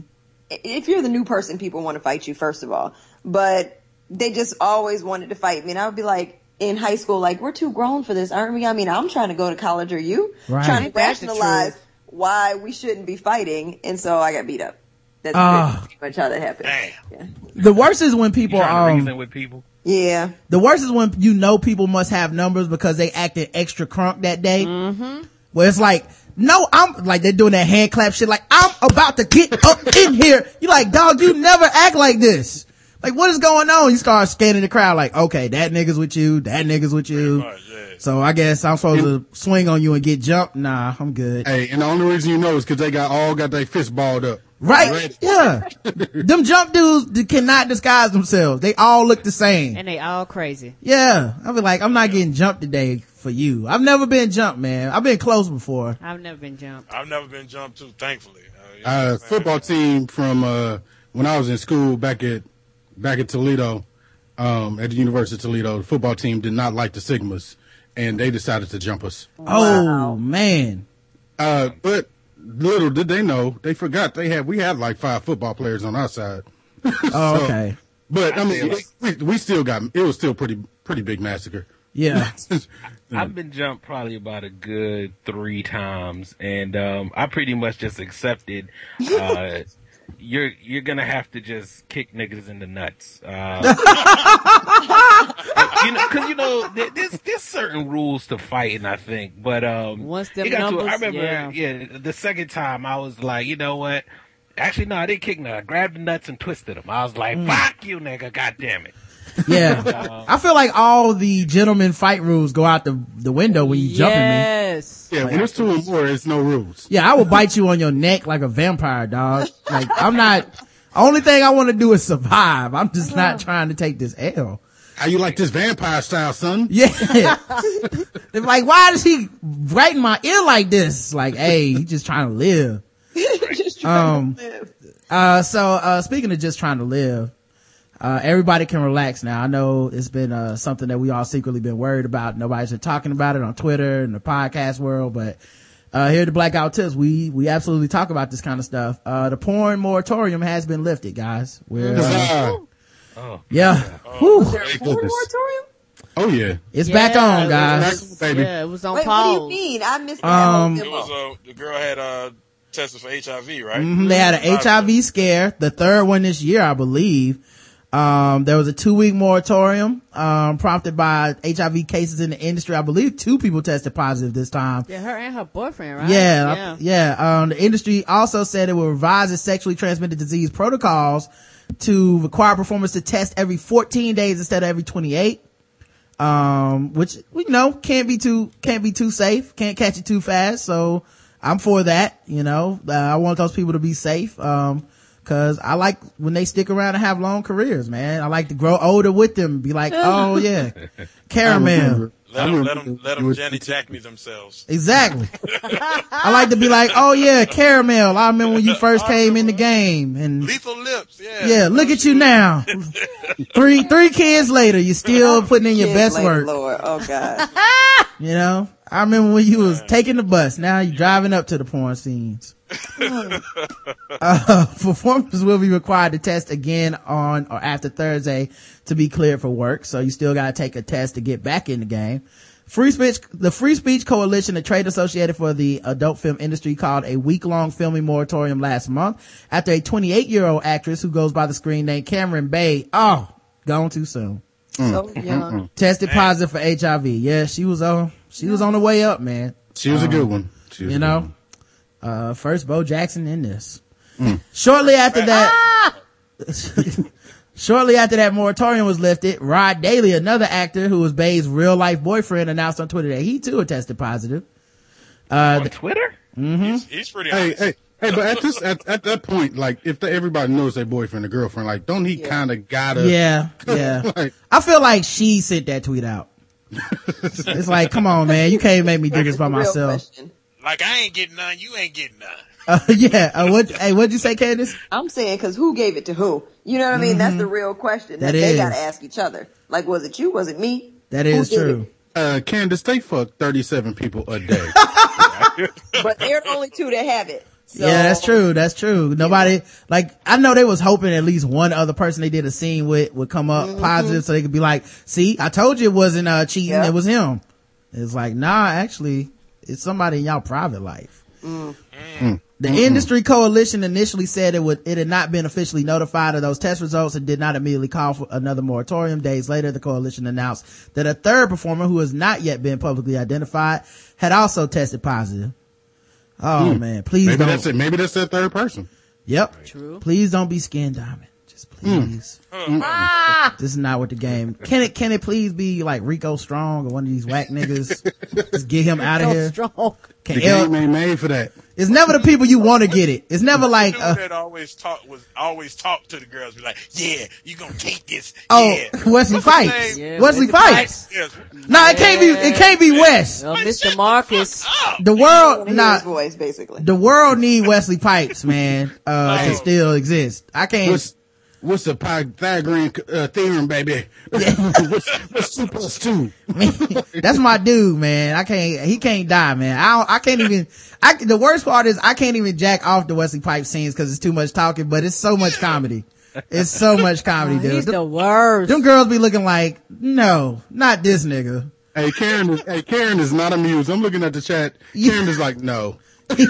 If you're the new person, people want to fight you first of all, but they just always wanted to fight me, and I would be like, in high school, like we're too grown for this, aren't we? I mean, I'm trying to go to college, or you Right. trying to That's rationalize why we shouldn't be fighting, and so I got beat up. That's Ah. pretty much how that happened. Damn. the worst is when people, are to um, with people. Yeah. the worst is when you know people must have numbers because they acted extra crunk that day. Mm-hmm. Where it's like, no, I'm like they're doing that hand clap shit. Like I'm about to get up in here. You like, dog, you never act like this. Like what is going on? You start scanning the crowd. Like, okay, that nigga's with you. That nigga's with you. Much, yeah. So I guess I'm supposed to swing on you and get jumped. Nah, I'm good. Hey, and the only reason you know is because they got all got their fist balled up. Right? Ready. Yeah. Them jump dudes cannot disguise themselves. They all look the same. And they all crazy. Yeah. I'll be like, I'm not getting jumped today for you. I've never been jumped, man. I've been close before. I've never been jumped. I've never been jumped too, thankfully. Uh, you know Uh, what I'm saying? football team from, uh, when I was in school back at, back at Toledo, um, at the University of Toledo, the football team did not like the Sigmas and they decided to jump us. Oh, man. Uh, but little did they know, they forgot they had, we had like five football players on our side. Oh, So- okay. But I mean, feel we, we still got, it was still pretty, pretty big massacre. Yeah. I've been jumped probably about a good three times, and um, I pretty much just accepted. Uh, you're you're gonna have to just kick niggas in the nuts. Uh, you know, because you know there, there's there's certain rules to fighting. I think, but um, Once them it got to- I remember, yeah. the second time I was like, you know what? Actually, no, I didn't kick none. I grabbed the nuts and twisted them. I was like, "Fuck you, nigga! God damn it!" Yeah. I feel like all the gentleman fight rules go out the, the window when you jump jumping me. yes. Yeah, when it's two or more, it's no rules. Yeah, I will bite you on your neck like a vampire, dog. Like, I'm not, only thing I want to do is survive. I'm just not trying to take this L. How you like this vampire style, son? Yeah. They're like, why is he right in my ear like this? Like, hey, he just trying to live. Just trying Um, to live. Uh, so, uh, speaking of just trying to live, uh, everybody can relax now. I know it's been, uh, something that we all secretly been worried about. Nobody's been talking about it on Twitter and the podcast world, but, uh, here at the Blackout Tips, we, we absolutely talk about this kind of stuff. Uh, the porn moratorium has been lifted, guys. We're, uh, Ah, Oh, yeah. Whew. Is there a porn moratorium? oh yeah. It's Yeah, back on, it guys. was- Baby. Yeah, it was on Wait, pause. what do you mean? I missed Um, that It was, uh, the girl had, uh, tested for HIV, right? Mhm, They had an HIV scare, the third one this year, I believe. Um, there was a two week moratorium, um, prompted by HIV cases in the industry. I believe two people tested positive this time. Yeah, her and her boyfriend, right? Yeah, yeah. Um, the industry also said it will revise its sexually transmitted disease protocols to require performers to test every 14 days instead of every 28. Um, which, you know, can't be too, can't be too safe. Can't catch it too fast. So I'm for that, you know, uh, I want those people to be safe. Um, cause I like when they stick around and have long careers, man. I like to grow older with them, be like, oh yeah, caramel. Let them, let them, let them Jenny Jack me themselves. Exactly. I like to be like, oh yeah, caramel. I remember when you first came in the game and Lethal lips, yeah. yeah, look at you now. three, three kids later, you're still putting in your best work. Lord. Oh God. You know, I remember when you was taking the bus. Now you're driving up to the porn scenes. uh, performers will be required to test again on or after Thursday to be cleared for work. So you still got to take a test to get back in the game. Free speech, the Free Speech Coalition, a trade associated for the adult film industry, called a week-long filming moratorium last month after a 28-year-old actress who goes by the screen name Cameron Bay, oh, gone too soon So mm. mm-hmm. young. Mm-hmm. tested positive for HIV. Yeah, she was on, she was on the way up, man. She was a good um, one. She was You a good know, one. Uh, first Bo Jackson in this. Shortly after that, shortly after that moratorium was lifted, Rod Daily, another actor who was Bay's real life boyfriend, announced on Twitter that he too had tested positive. Uh, on Twitter. He's, he's pretty Hey, honest. hey, hey! But at this, at, at that point, like, if the, everybody knows their boyfriend or girlfriend, like, don't he kind of gotta? yeah, yeah. Like, I feel like she sent that tweet out. it's like, come on, man, you can't make me do this by myself. question. Like, I ain't getting none, you ain't getting none. Uh, yeah. Uh, what? Hey, what'd you say, Candace? I'm saying because who gave it to who? You know what I mean? That's the real question That that, they got to ask each other. Like, was it you? Was it me? That Who is true. it? uh, Candace, they fuck 37 people a day. but they're the only two that have it. So, yeah, that's true. That's true. Nobody, like, I know they was hoping at least one other person they did a scene with would come up Mm-hmm. positive so they could be like, see, I told you it wasn't, uh, cheating. Yeah. It was him. It's like, nah, actually, it's somebody in y'all private life. Mm. The industry coalition initially said it would, it had not been officially notified of those test results and did not immediately call for another moratorium. Days later, the coalition announced that a third performer who has not yet been publicly identified had also tested positive. Oh man, please Maybe don't. that's it. Maybe that's that third person. Yep. True. Please don't be skin diamond. Just please. Ah, This is not what the game. Can it? Can it please be like Rico Strong or one of these whack niggas? Just get him out of here. strong. Can The L- game ain't made for that. it's never the people you want to get it. It's never like, dude uh, that always talk was always talk to the girls, be like, "Yeah, you gonna take this." oh, yeah. Wesley What's his Pipes. Yeah, Wesley Wesley Pipes. Yes. No, it can't be. It can't be Wes. Uh, Mr. Marcus. The world, wanna nah. voice, basically. The world need Wesley Pipes, man, uh, to Oh. still exist. I can't. What's what's the Pythagorean uh, theorem, baby? what's, what's two plus two? That's my dude, man. I can't, he can't die, man. I don't, I can't even, I, the worst part is I can't even jack off the Wesley Pipe scenes cause it's too much talking, but it's so much comedy. It's so much comedy, dude. He's Them, the worst. them girls be looking like, no, not this nigga. Hey, Karen is, hey, Karen is not amused. I'm looking at the chat. Karen is like, no. he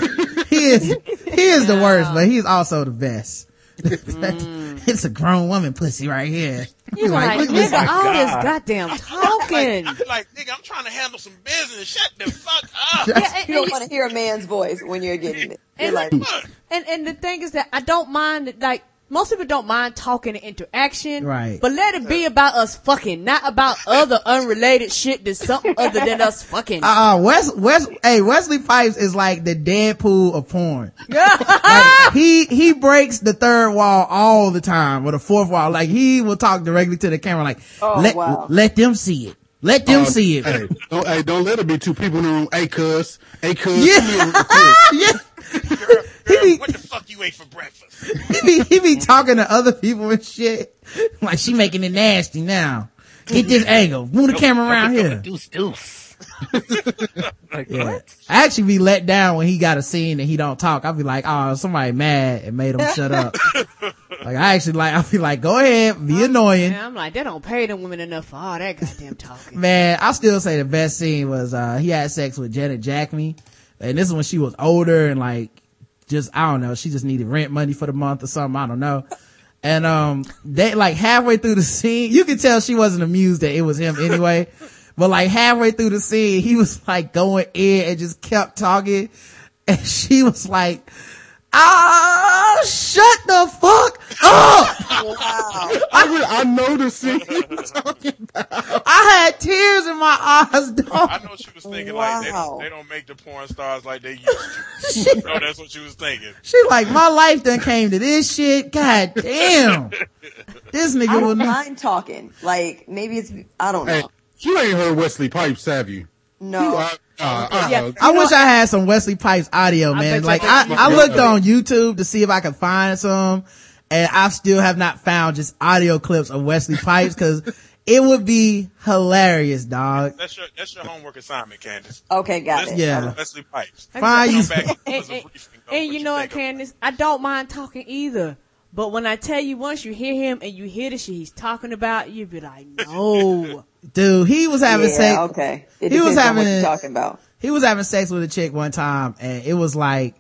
is, he is the worst, but he's also the best. Mm. it's a grown woman pussy right here. He's like, look at this- nigga, all this oh goddamn talking. Like, like, nigga, I'm trying to handle some business. Shut the fuck up. Yeah, and, You don't want to hear a man's voice when you're getting it. You're And- like, and and the thing is that I don't mind it, like most people don't mind talking and interaction. Right. But let it be about us fucking, not about other unrelated shit that's something other than us fucking. Uh, uh, Wes, Wes, hey, Wesley Pipes is like the Deadpool of porn. Like, he, he breaks the third wall all the time, or the fourth wall. Like, he will talk directly to the camera, like, Oh, let, wow. let them see it. Let them Uh, see it. Hey, don't, hey, don't let it be two people in the room. Hey, cuz. Hey, cuz. Yeah. come here real quick. yeah. Girl, girl, be- what the fuck you ate for breakfast? He be, he be talking to other people and shit. Like, she making it nasty now. Get this angle. Move the camera around here. Deuce, deuce. like, Yeah. what? I actually be let down when he got a scene and he don't talk. I'll be like, oh, somebody mad and made him shut up. like, I actually like, I'll be like, go ahead, be annoying. Man, I'm like, they don't pay them women enough for all that goddamn talking. Man, I still say the best scene was, uh, he had sex with Janet Jacme. And this is when she was older and like, just, I don't know, she just needed rent money for the month or something. I don't know. And, um, they, like halfway through the scene, you could tell she wasn't amused that it was him anyway. but like halfway through the scene, he was like going in and just kept talking. And she was like, ah, shut the fuck up. wow. I, re- I know the scene you're talking about. I had tears in my eyes, dog. I know she was thinking like they don't, they don't make the porn stars like they used to. no, that's what she was thinking. She like, my life done came to this shit. God damn. This I nigga will don't mind talking. Like, maybe it's, I don't know. Hey, you ain't heard Wesley Pipes, have you? No. Uh, uh, uh, Yeah. I wish I had some Wesley Pipes audio, man. bet you Like, I I, I looked on YouTube to see if I could find some, and I still have not found just audio clips of Wesley Pipes, cause it would be hilarious, dog. That's your that's your homework assignment, Candace. Okay, got Listen it. Yeah. Wesley Pipes. Fine, you, back and And, and- and you know what, think it. Candace? I don't mind talking either. But when I tell you once you hear him and you hear the shit he's talking about, you'd be like, no. dude, he was having yeah, sex. okay. It He was depends what having- talking about. he was having sex with a chick one time and it was like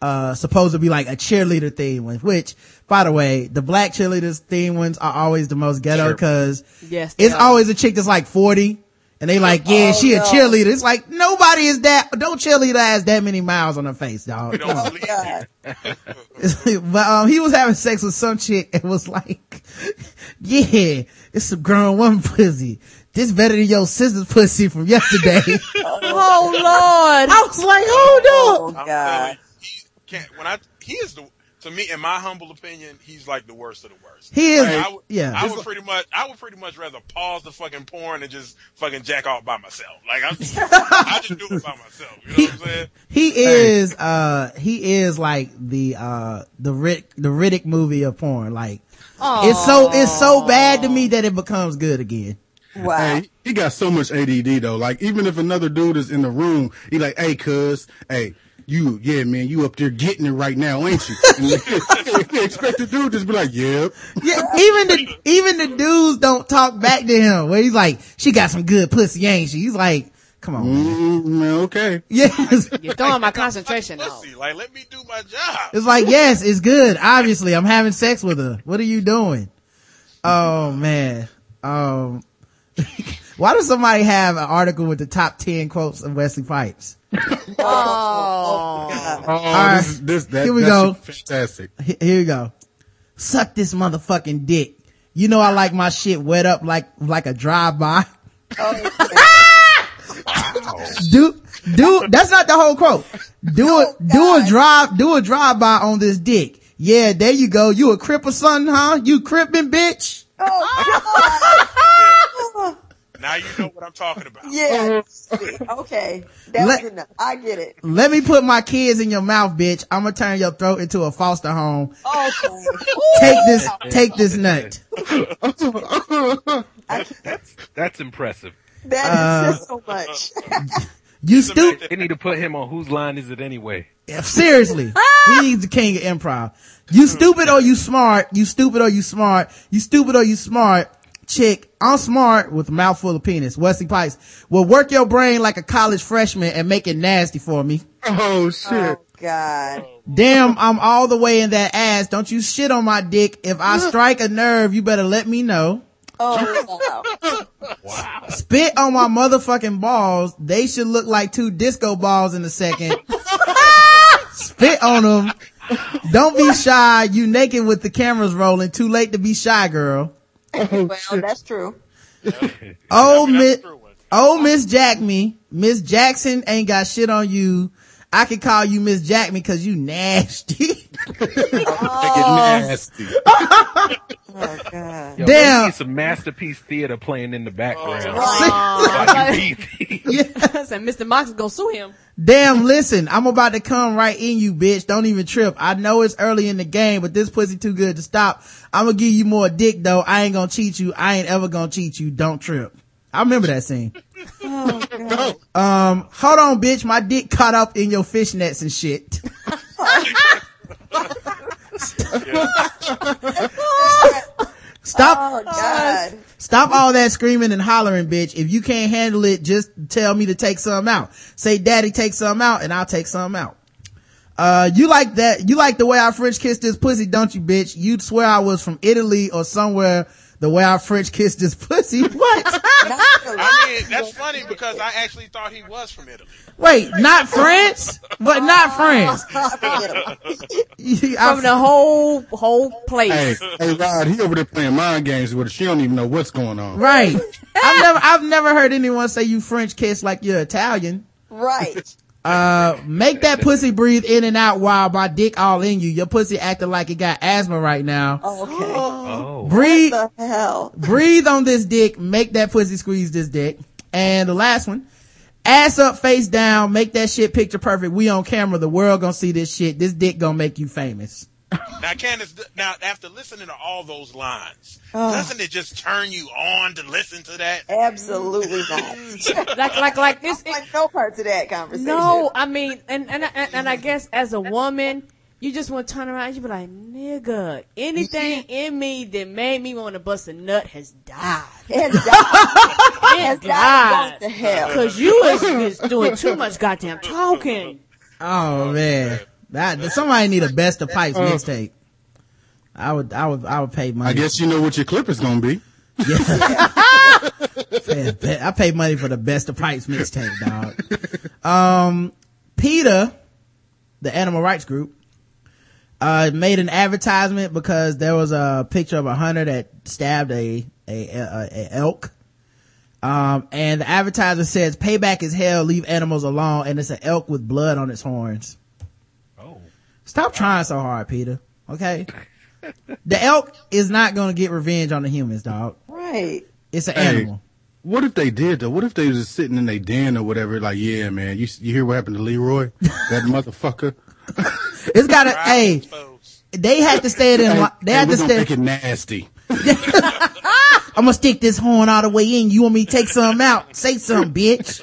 uh supposed to be like a cheerleader theme one which by the way the black cheerleaders theme ones are always the most ghetto Sure. because Yes, it's are. always a chick that's like 40 and they like yeah Oh, she a no. cheerleader it's like nobody is that don't cheerleader has that many miles on her face dog We don't Oh, believe God. but um he was having sex with some chick and was like yeah it's some grown woman pussy this better than your sister's pussy from yesterday Oh, Lord. I was like hold up Oh, I'm telling God. he can't. When I he is the to me, in my humble opinion, he's like the worst of the worst. He is, Like, I would, yeah. I would pretty much, I would pretty much rather pause the fucking porn and just fucking jack off by myself. Like I'm, I just do it by myself. You know what I'm saying? He is, uh, he is like the, uh, the Rick, the Riddick movie of porn. Like, it's so, it's so bad to me that it becomes good again. Wow. Hey, he got so much ADD though. Like even if another dude is in the room, he like, hey, cuz, hey, you, yeah, man, you up there getting it right now, ain't you? They expect the dude just be like, yep. Yeah, even the even the dudes don't talk back to him. Where he's like, "She got some good pussy, ain't she?" He's like, "Come on, man." Mm, man, okay. Yes, You're throwing my concentration off. Pussy, like let me do my job. it's like, yes, it's good. Obviously, I'm having sex with her. What are you doing? Oh man. Um, why does somebody have an article with the top ten quotes of Wesley Pipes? Oh. Oh, right. this, is- this, that, Here we go. Fantastic. Here we go. Suck this motherfucking dick. You know I like my shit wet up like like a drive by. do do that's not the whole quote. Do it do a drive do a drive by on this dick. Yeah, there you go. You a crip or something, huh? You crippin' bitch? Now you know what I'm talking about. Yeah. Mm-hmm. Okay. That Let- was enough. I get it. Let me put my kids in your mouth, bitch. I'm gonna turn your throat into a foster home. Okay. Take this take this nut. That's that's impressive. That is just so much. You stupid They need to put him on whose line is it anyway? Yeah, Seriously. Ah! He's the king of improv. You stupid or you smart. You stupid or you smart. You stupid or you smart. Chick, I'm smart with a mouthful of penis. Wesley Pipes. Well, work your brain like a college freshman and make it nasty for me. Oh, oh shit. oh God. Damn, I'm all the way in that ass. Don't you shit on my dick. If I strike a nerve, you better let me know. Oh wow. Spit on my motherfucking balls. They should look like two disco balls in a second. Spit on them. Don't be shy. You naked with the cameras rolling. Too late to be shy, girl. Oh, well, that's true. Oh, That's Miss, a true one. oh, Miss Jack me. Miss Jackson ain't got shit on you. I can call you Miss Jack me cause you nasty. Make it nasty. Oh God. Yo, Damn. we need some masterpiece theater playing in the background. Oh, While you eat these. yeah. Said Mr. Mox is gonna sue him. Damn, listen, I'm about to come right in you, bitch. Don't even trip. I know it's early in the game, but this pussy too good to stop. I'm gonna give you more dick though. I ain't gonna cheat you. I ain't ever gonna cheat you. Don't trip. I remember that scene. Oh God. Um, hold on, bitch. My dick caught up in your fishnets and shit. Stop, Oh God. stop all that screaming and hollering, bitch. If you can't handle it, just tell me to take some out. Say, daddy, take some out and I'll take some out. Uh, you like that, you like the way I French kissed this pussy, don't you, bitch? You'd swear I was from Italy or somewhere the way I French kissed this pussy. What? I mean, that's funny because I actually thought he was from Italy. Wait, not France? But not France. From the whole whole place. Hey, hey, Rod, he over there playing mind games with her. She don't even know what's going on. Right. I've never, I've never heard anyone say you French kiss like you're Italian. Right. Uh, make that pussy breathe in and out while my dick all in you. Your pussy acting like it got asthma right now. Okay. Oh. Breathe, What the hell? breathe on this dick. Make that pussy squeeze this dick. And the last one, ass up, face down. Make that shit picture perfect. We on camera. The world gonna see this shit. This dick gonna make you famous. Now, Candace, now after listening to all those lines, Oh. doesn't it just turn you on to listen to that? Absolutely not. Like like like this. like no part of that conversation. No, I mean, and and and, and I guess as a woman, you just want to turn around. and You be like, nigga, anything in me that made me want to bust a nut has died. Has died. It Has died. died. Gone to hell. Cause you is, is doing too much goddamn talking. Oh man. That, somebody need a best of pipes mixtape. I would, I would, I would pay money. I guess you know what your clip is gonna be. Pay- pay- I pay money for the best of pipes mixtape, dog. Um, PETA, the animal rights group, uh, made an advertisement because there was a picture of a hunter that stabbed a, a, a, a elk. Um, and the advertiser says payback is hell, leave animals alone. And it's an elk with blood on its horns. Stop trying so hard, Peter. Okay. the elk is not going to get revenge on the humans, dog. Right. It's an Hey. animal. What if they did though? What if they was just sitting in their den or whatever? Like, yeah, man, you you hear what happened to Leroy? That motherfucker. It's got to, Right, hey, they had to stay in, Hey, li- they hey, had we to gonna stay, make it nasty. I'm gonna stick this horn all the way in. You want me to take some out? Say something, bitch.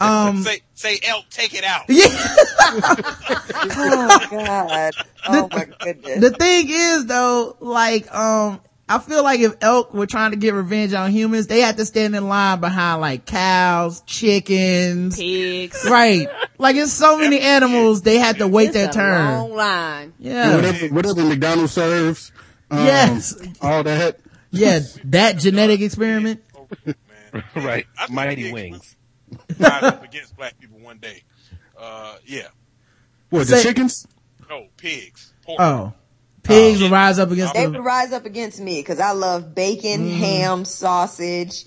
Um, say say elk, take it out. yeah. Oh God. Oh my goodness. the thing is though, like, um, I feel like if elk were trying to get revenge on humans, they had to stand in line behind like cows, chickens, Pigs. right? Like it's so many animals, they had to wait It's their a turn. Long line. Yeah. Whatever, whatever McDonald's serves. Um, Yes. All that. Yeah. That genetic experiment. Right. Mighty wings. Rise up against black people one day. Uh, yeah. What, Say- the chickens? No, pigs. Pork. Oh. Pigs will rise up against They the, would rise up against me because I love bacon, Mm. ham, sausage,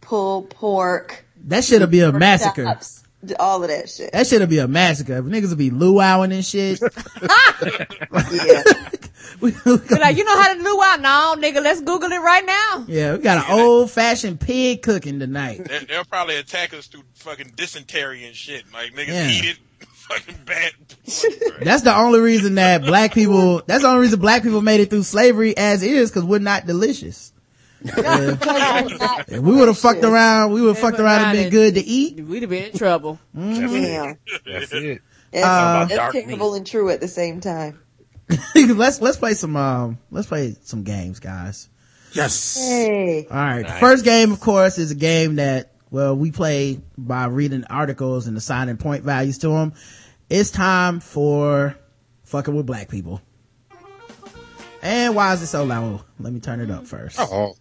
pulled pork, that shit'll be a massacre. chops, all of that shit. That shit'll be a massacre. If niggas will be luauing and shit. Yeah. we, we like, you know how to luau? No, nigga, let's Google it right now. yeah, we got an old fashioned pig cooking tonight. They- They'll probably attack us through fucking dysentery and shit. Like niggas Yeah. eat it. Fucking bad. That's the only reason that black people, that's the only reason black people made it through slavery as is because we're not delicious. If we would have fucked around, we would have fucked around not and been good to eat. We'd have been in trouble. Damn. That's it. That's, Uh, that's dark terrible and true at the same time. let's, let's play some, um, let's play some games, guys. Yes. Hey. All right. Nice. first game, of course, is a game that, well, we play by reading articles and assigning point values to them. It's time for fucking with black people. And why is it so loud? Let me turn it up first. Oh.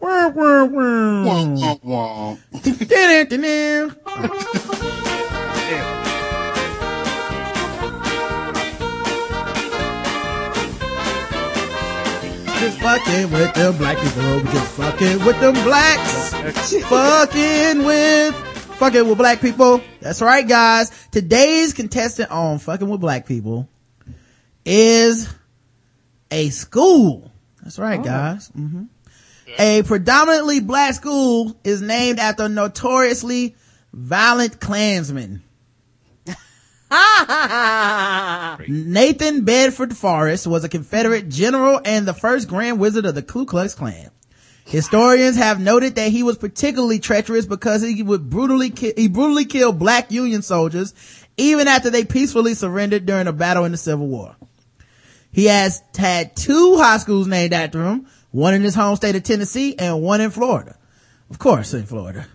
Wah, wah, wah. Womp, womp, womp. Da-da-da-da. Just fucking with them black people. Just fucking with them blacks. fucking with, fucking with black people. That's right, guys. Today's contestant on fucking with black people is a school. That's right, guys. hmm A predominantly black school is named after a notoriously violent Klansman. Nathan Bedford Forrest was a Confederate general and the first Grand Wizard of the Ku Klux Klan. Historians have noted that he was particularly treacherous because he would brutally ki- he brutally killed black Union soldiers even after they peacefully surrendered during a battle in the Civil War. He has had two high schools named after him, one in his home state of Tennessee and one in Florida. Of course, in Florida.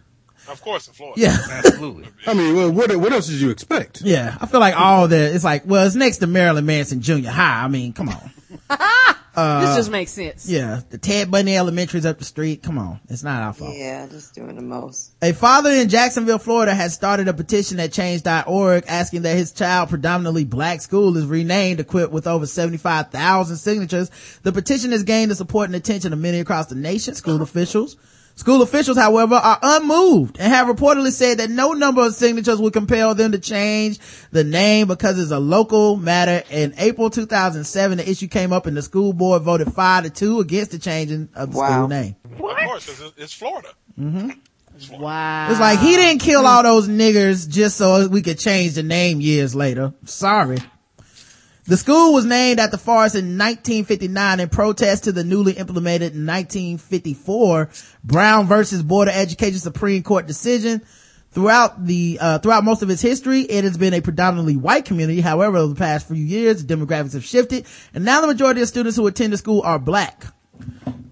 Of course, in Florida. Yeah. Absolutely. I mean, well, what, what else did you expect? Yeah. I feel like all the, it's like, well, it's next to Marilyn Manson Junior High. I mean, come on. Uh, this just makes sense. Yeah. The Ted Bundy Elementary's up the street. Come on. It's not our fault. Yeah, just doing the most. A father in Jacksonville, Florida has started a petition at change.org asking that his child predominantly black school is renamed equipped with over 75,000 signatures. The petition has gained the support and attention of many across the nation, school officials. School officials, however, are unmoved and have reportedly said that no number of signatures would compel them to change the name because it's a local matter. In April 2007, the issue came up and the school board voted five to two against the changing of the Wow. school name. What? Of course, 'cause it's, mm-hmm. it's Florida. Wow. It's like he didn't kill all those niggers just so we could change the name years later. Sorry. The school was named after Forrest in 1959 in protest to the newly implemented 1954 Brown versus Board of Education Supreme Court decision. Throughout the, uh, throughout most of its history, it has been a predominantly white community. However, over the past few years, the demographics have shifted and now the majority of students who attend the school are black.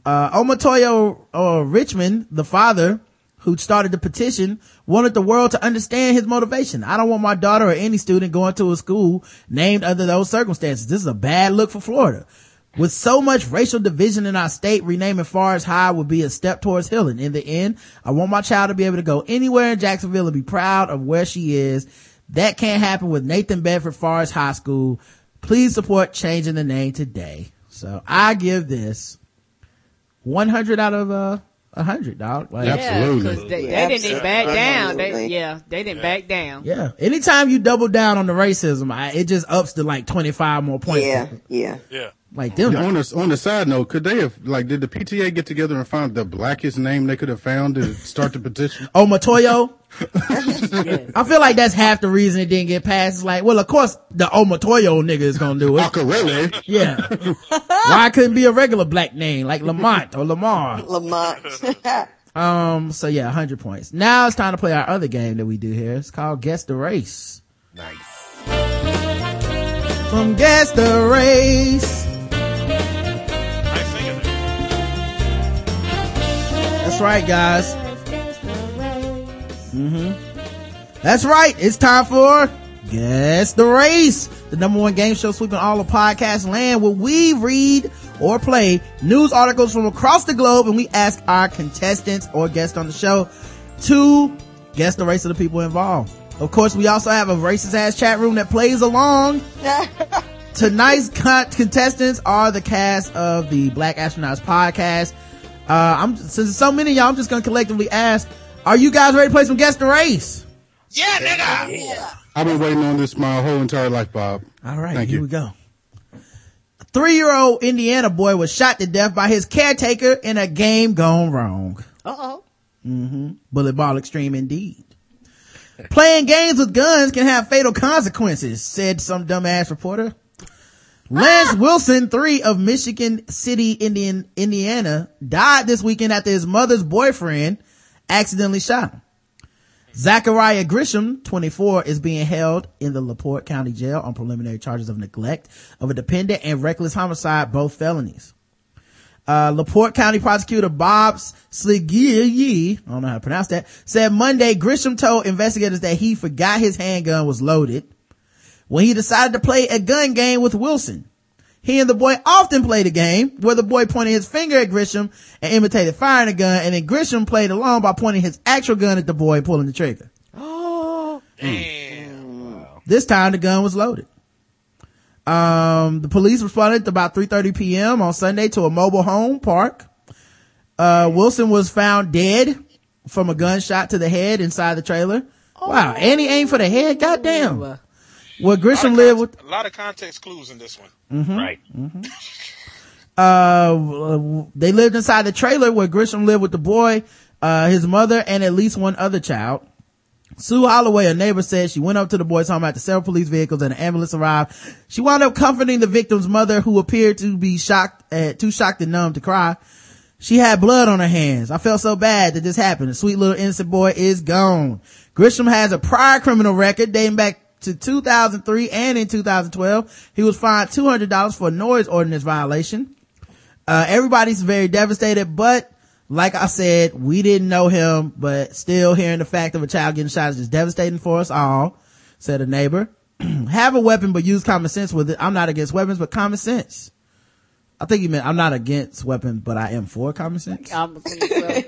Uh, Omotayo uh, Richmond, the father who started the petition, wanted the world to understand his motivation. I don't want my daughter or any student going to a school named under those circumstances. This is a bad look for Florida. With so much racial division in our state, renaming Forrest High would be a step towards healing. In the end, I want my child to be able to go anywhere in Jacksonville and be proud of where she is. That can't happen with Nathan Bedford Forrest High School. Please support changing the name today. So I give this 100 out of, uh, 100, dog. Like, Yeah, Absolutely. 'cause they, Yeah, they didn't even back down. They, yeah, they didn't back down. Yeah. Anytime you double down on the racism, I, it just ups to like 25 more points. Yeah, yeah. Yeah. Like them. On the, on the side note, could they have, like, did the PTA get together and find the blackest name they could have found to start the petition? Oh, Matoyo? Yes. I feel like that's half the reason it didn't get passed. It's like, well, of course the Omotayo nigga is gonna do it. Macarelli. Yeah. Why couldn't be a regular black name like Lamont or Lamar? Lamont. Um, so yeah, 100 points. Now it's time to play our other game that we do here. It's called Guess the Race. Nice. From Guess the Race. Right, guys. Mhm. That's right. It's time for Guess the Race, the number one game show sweeping all of podcast land where we read or play news articles from across the globe and we ask our contestants or guests on the show to guess the race of the people involved. Of course, we also have a racist ass chat room that plays along. Tonight's contestants are the cast of the Black Astronauts podcast. Uh, I'm, since so many of y'all, I'm just gonna collectively ask, are you guys ready to play some Guess the Race? Yeah, nigga. I've been waiting on this my whole entire life, Bob. All right, Thank here you. we go. A three-year-old Indiana boy was shot to death by his caretaker in a game gone wrong. Uh-oh. Mm-hmm. Bullet ball extreme indeed. Playing games with guns can have fatal consequences, said some dumbass reporter. Lance Wilson, three of Michigan City, Indian, Indiana, died this weekend after his mother's boyfriend accidentally shot him. Zachariah Grisham, 24, is being held in the LaPorte County Jail on preliminary charges of neglect of a dependent and reckless homicide, both felonies. Uh, LaPorte County prosecutor Bob Szilagyi, I don't know how to pronounce that, said Monday Grisham told investigators that he forgot his handgun was loaded when he decided to play a gun game with Wilson. He and the boy often played a game where the boy pointed his finger at Grisham and imitated firing a gun, and then Grisham played along by pointing his actual gun at the boy and pulling the trigger. Oh. Damn. This time the gun was loaded. Um, the police responded about 3.30 p.m. on Sunday to a mobile home park. Uh, Wilson was found dead from a gunshot to the head inside the trailer. Wow. And he aimed for the head. Goddamn. Where Grisham lived with, a lot of context clues in this one. Right. uh, they lived inside the trailer where Grisham lived with the boy, uh, his mother and at least one other child. Sue Holloway, a neighbor, said she went up to the boy's home after several police vehicles and an ambulance arrived. She wound up comforting the victim's mother who appeared to be shocked, uh, too shocked and numb to cry. She had blood on her hands. I felt so bad that this happened. The sweet little innocent boy is gone. Grisham has a prior criminal record dating back to 2003 and in 2012. He was fined $200 for a noise ordinance violation. Uh, everybody's very devastated, but like I said, we didn't know him, but still hearing the fact of a child getting shot is just devastating for us all, said a neighbor. Have a weapon, but use common sense with it. I'm not against weapons, but common sense. I think you meant I'm not against weapons, but I am for common sense.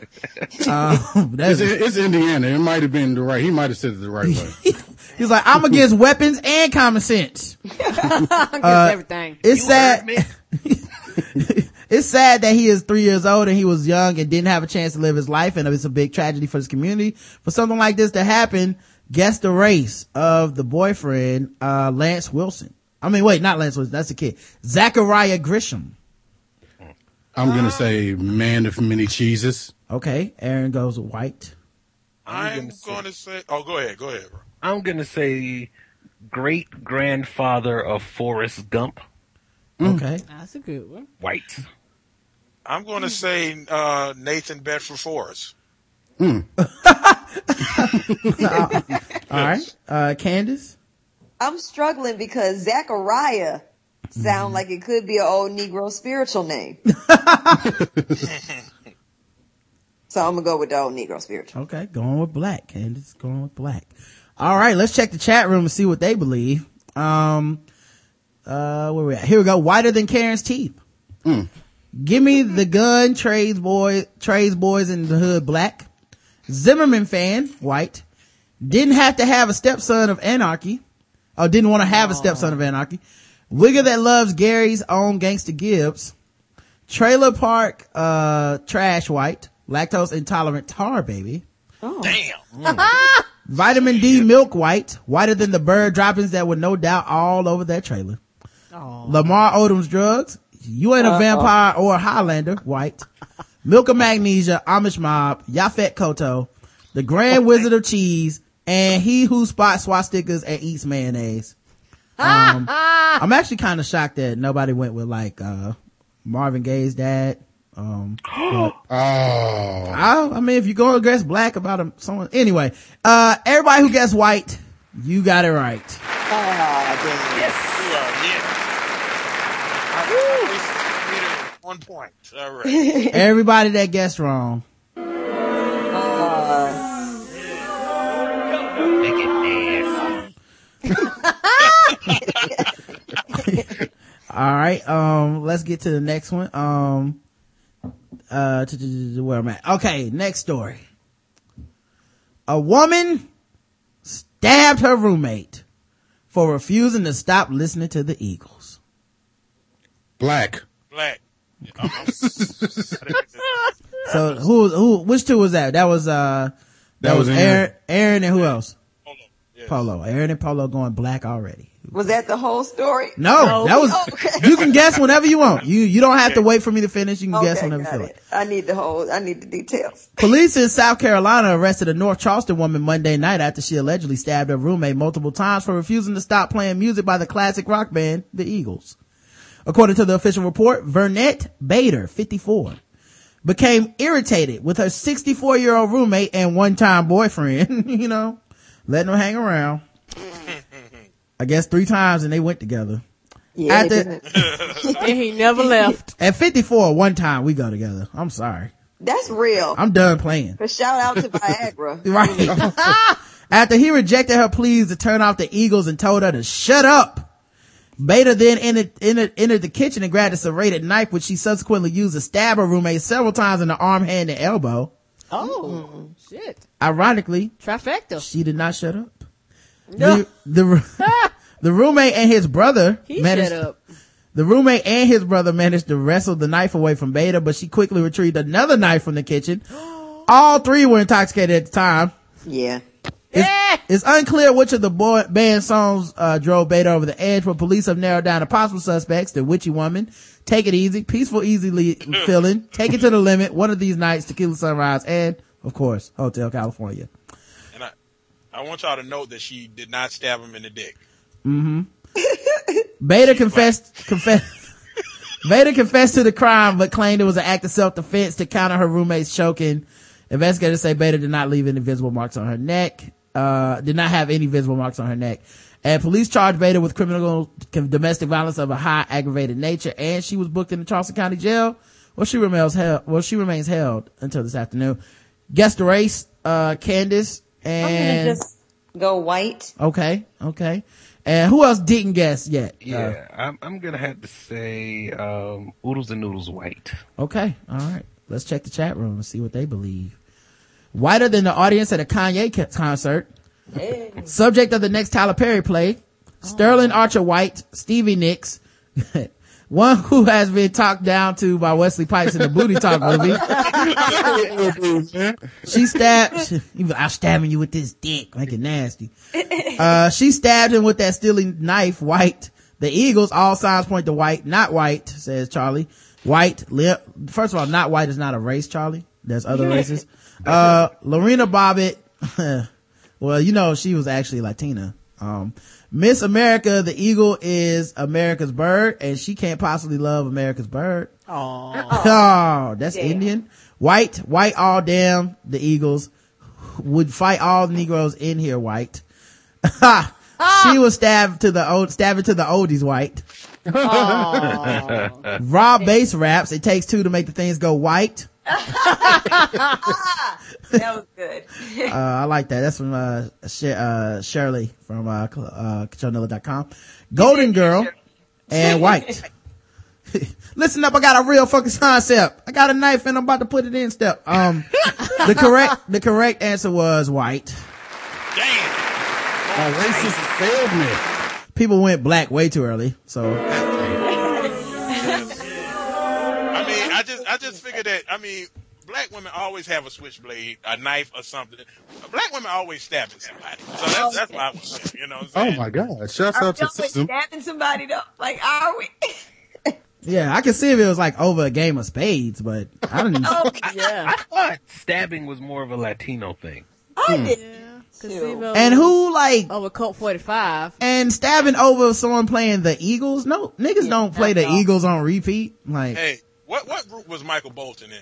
Um, that's, It's, it's Indiana. It might have been the right. He might have said it the right way. he's like, I'm against weapons and common sense. against everything. It's You sad. me? it's sad that he is three years old and he was young and didn't have a chance to live his life and it's a big tragedy for his community. For something like this to happen, guess the race of the boyfriend, uh, Lance Wilson. I mean, wait, not Lance Wilson, that's the kid. Zachariah Grisham. I'm gonna say man of many cheeses. Okay, Aaron goes white. I'm going to say. Oh, go ahead. Go ahead, bro. I'm gonna say great grandfather of Forrest Gump, mm. Okay. That's a good one. white. I'm going to mm. say uh, Nathan Bedford Forrest. Mm. Uh, all right. Uh, Candace. I'm struggling because Zachariah sound mm-hmm. like it could be an old Negro spiritual name. so I'm gonna go with the old Negro spiritual. Okay, going with black. Candace going with black. All right, let's check the chat room and see what they believe. Um, uh, where we at? Here we go. Whiter than Karen's teeth. Give me the gun. Trades boy, trades boys in the hood. Black. Zimmerman fan. White. Didn't have to have a stepson of anarchy. Oh, didn't want to have a stepson of anarchy. Wigger that loves Gary's own gangster Gibbs. Trailer park, uh, trash white. Lactose intolerant tar baby. Oh. Damn. Vitamin D milk white, whiter than the bird droppings that were no doubt all over that trailer. Oh. Lamar Odom's drugs, you ain't a vampire or a Highlander, white. Milk of magnesia, Amish mob, Yaphet Kotto, the Grand Wizard of Cheese, and he who spots swastikas and eats mayonnaise. Um, I'm actually kind of shocked that nobody went with like, uh, Marvin Gaye's dad. Um, but- Oh, I, I mean, if you go against black about him, someone, anyway, uh, everybody who gets white, you got it right. Ah, Yeah, yeah. I- I wish Peter One point. All right. Everybody that gets wrong. Make. All right. Um, let's get to the next one. Um, uh, to, to- to- where I'm at. Okay. Next story. A woman stabbed her roommate for refusing to stop listening to the Eagles. black. Black. Yeah, I'm- I'm- So who, who, which two was that? That was, uh, that, That was was Aaron, Aaron. Aaron and who else? Hold on. Yeah. Polo. Aaron and Polo going black already. Was that the whole story? No, that was, Oh, okay. you can guess whenever you want. You, you don't have to wait for me to finish. You can guess whenever you got feel like. it. I need the whole. I need the details. Police in South Carolina arrested a North Charleston woman Monday night after she allegedly stabbed her roommate multiple times for refusing to stop playing music by the classic rock band, the Eagles. According to the official report, Vernette Bader, 54, became irritated with her 64 year old roommate and one time boyfriend, you know, letting them hang around. Mm. I guess three times and they went together. Yeah, At the- and he never left. At 54, one time we go together. I'm sorry. that's real. I'm done playing. But shout out to Viagra. Right. After he rejected her pleas to turn off the Eagles and told her to shut up. Bader then entered, entered, entered the kitchen and grabbed a serrated knife, which she subsequently used to stab her roommate several times in the arm, hand, and elbow. Oh, mm-hmm. shit. Ironically, Trifecta. she did not shut up. No. The, the, the roommate and his brother He managed, shut up. the roommate and his brother managed to wrestle the knife away from Bader, but she quickly retrieved another knife from the kitchen. All three were intoxicated at the time. Yeah. Yeah. It's unclear which of the boy, band songs uh, drove Bader over the edge, but police have narrowed down the possible suspects: the witchy woman, take it easy, peaceful, easily feeling, take it to the limit, one of these nights, tequila sunrise, and of course, Hotel California. And I, I want y'all to note that she did not stab him in the dick. Mhm. Bader confessed, confessed, Bader confessed to the crime, but claimed it was an act of self-defense to counter her roommate's choking. Investigators say Bader did not leave any visible marks on her neck, uh, did not have any visible marks on her neck. And police charged Bader with criminal domestic violence of a high aggravated nature, and she was booked in the Charleston County Jail. Well, she remains held. Well, she remains held until this afternoon. Guess the race, uh, Candace I'm gonna just go white. okay, okay. And who else didn't guess yet? Uh, Yeah, I'm, I'm gonna have to say um, Oodles and Noodles White. Okay. All right. Let's check the chat room and see what they believe. Whiter than the audience at a Kanye co- concert. Subject of the next Tyler Perry play. Sterling Archer White, Stevie Nicks. One who has been talked down to by Wesley Pipes in the Booty Talk movie. She stabbed, I'm stabbing you with this dick, make it nasty. Uh, she stabbed him with that stealing knife, white. The Eagles, all signs point to white, not white, says Charlie. White, lip. First of all, not white is not a race, Charlie. There's other races. Uh, Lorena Bobbitt, well, you know, she was actually Latina. Um, Miss America, the eagle is America's bird, and she can't possibly love America's bird. Oh, that's Indian. White, white all damn the Eagles would fight all the Negroes in here white. she ah. was stabbed to the old, stabbing to the oldies white. Raw bass raps. It takes two to make the things go white. That was good. Uh, I like that. That's from, uh, Sh- uh, Shirley from, uh, uh, com. Golden girl and white. Listen up, I got a real fucking concept. I got a knife and I'm about to put it in step. Um, the correct, the correct answer was white. Damn. A racist failed me. People went black way too early, so. Just, I just figured that. I mean, black women always have a switchblade, a knife, or something. Black women always stabbing somebody, so that's that's why I was saying. You know what I'm Oh my god. Shouts Are out we to always System. stabbing somebody though? Like, are we? Yeah, I can see if it was like over a game of spades, but I don't Oh, Yeah. I thought stabbing was more of a Latino thing. I hmm. did. Casino. And who like over Colt 45. and stabbing over someone playing the Eagles? No, niggas don't play the that's all. Eagles on repeat. Like, Hey, what what group was Michael Bolton in?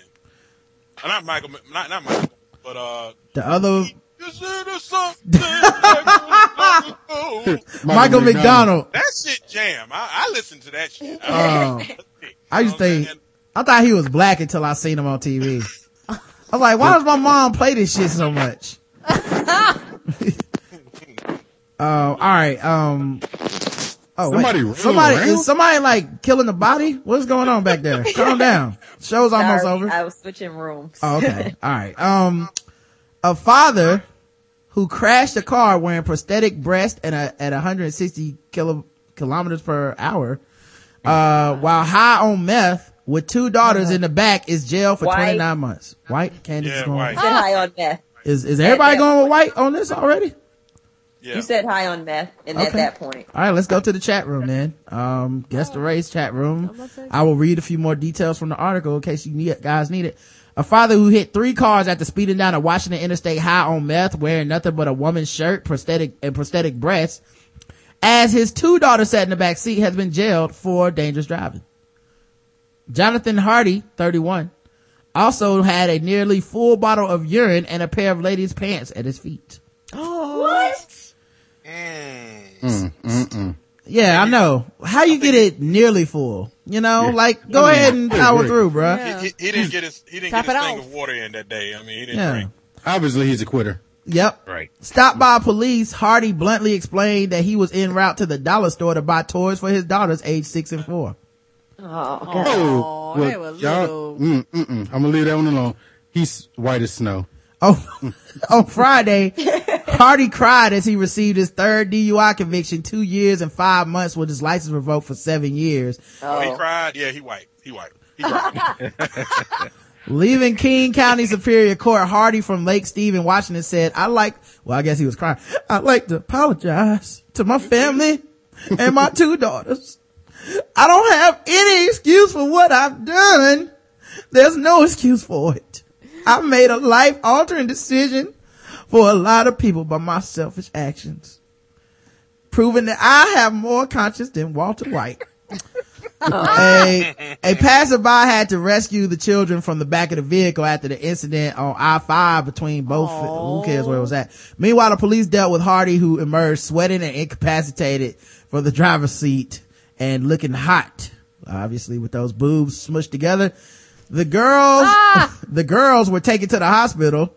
Uh, not Michael, not not Michael, but uh. the other Is there something that we know? Michael McDonald. That shit jam. I, I listen to that shit. I, Um, I used to think, I thought he was black until I seen him on TV. I was like, why does my mom play this shit so much? Uh, all right. Um. Oh. Somebody running somebody, around? is somebody like killing the body? What's going on back there? Calm down. Show's almost over. I was switching rooms. Oh, okay. All right. Um, a father who crashed a car wearing prosthetic breast and a, at 160 kilo, kilometers per hour, uh, while high on meth with two daughters in the back is jailed for White. 29 months. White? Candace Yeah, is going. white. High on meth. Is, is everybody going with white on this already? Yeah. You said high on meth, and at that point, All right, let's go to the chat room then. Um, guess the race chat room. I will read a few more details from the article in case you need, guys need it. A father who hit three cars after speeding down a Washington interstate high on meth, wearing nothing but a woman's shirt, prosthetic and prosthetic breasts, as his two daughters sat in the back seat, has been jailed for dangerous driving. Jonathan Hardy, 31, also had a nearly full bottle of urine and a pair of ladies' pants at his feet. Oh, what? Mm. Yeah, I know. How you get it nearly full? You know, like go ahead and power through, bruh. Yeah. He, he, he didn't get his he didn't Top get his thing off. of water in that day. I mean, he didn't Yeah. drink. Obviously, he's a quitter. Yep. Right. Stopped by police, Hardy bluntly explained that he was en route to the dollar store to buy toys for his daughters aged six and four. Oh, God. Oh, they were little. Mm, mm, mm. I'm gonna leave that one alone. He's white as snow. Oh, on Friday, Hardy cried as he received his third DUI conviction, two years and five months with his license revoked for seven years. Oh, he Oh. cried. Yeah, he white. He white. He cried. Leaving King County Superior Court, Hardy from Lake Stephen, Washington said, I like, well, I guess he was crying. I'd like to apologize to my family and my two daughters. I don't have any excuse for what I've done. There's no excuse for it. I made a life altering decision for a lot of people by my selfish actions. Proving that I have more conscience than Walter White. a, a passerby had to rescue the children from the back of the vehicle after the incident on I-5 between both, who cares where it was at. Meanwhile, the police dealt with Hardy who emerged sweating and incapacitated for the driver's seat and looking hot. Obviously with those boobs smushed together. The girls, ah! the girls were taken to the hospital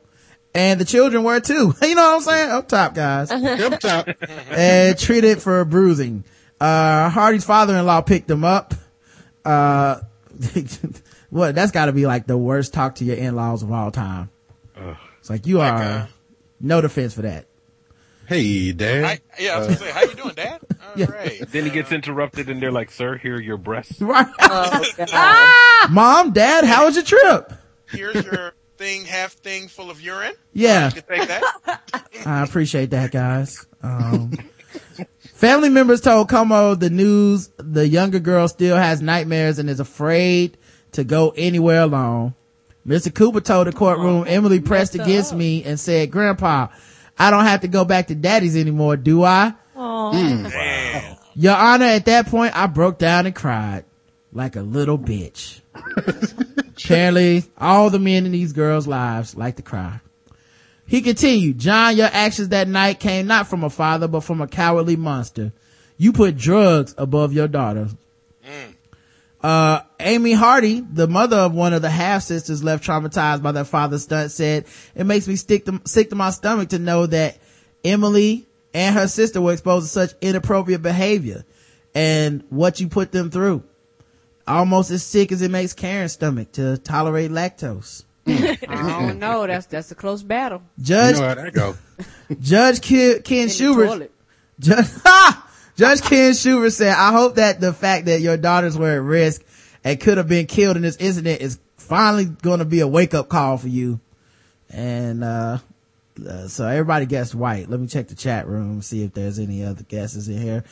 and the children were too. You know what I'm saying? Up top, guys Up top. and treated for bruising. Uh, Hardy's father-in-law picked him up. Uh, what, that's gotta be like the worst talk to your in-laws of all time. It's like you are, uh, no defense for that. Hey, Dad. Hi, yeah, I was gonna say, how you doing, Dad? All Yeah. right. Then he gets interrupted and they're like, sir, here are your breasts. Right. Oh, Mom, dad, how was your trip? Here's your thing, half thing full of urine. Yeah. You can take that. I appreciate that, guys. Um, family members told KOMO the news the younger girl still has nightmares and is afraid to go anywhere alone. Mr. Cooper told the courtroom Emily pressed against me and said, Grandpa, I don't have to go back to daddy's anymore, do I? Damn. Your Honor, at that point, I broke down and cried like a little bitch. Apparently, all the men in these girls' lives like to cry. He continued, John, your actions that night came not from a father, but from a cowardly monster. You put drugs above your daughter. Uh, Amy Hardy, the mother of one of the half sisters left traumatized by their father's stunt said, it makes me stick to, sick to my stomach to know that Emily and her sister were exposed to such inappropriate behavior and what you put them through. Almost as sick as it makes Karen's stomach to tolerate lactose. I don't know. That's that's a close battle. You Judge, know how that go. Judge Ken, Ken Schubert. Judge! Judge Ken Schubert said, I hope that the fact that your daughters were at risk and could have been killed in this incident is finally going to be a wake up call for you. And, uh, uh, so everybody guessed white. Let me check the chat room, see if there's any other guesses in here.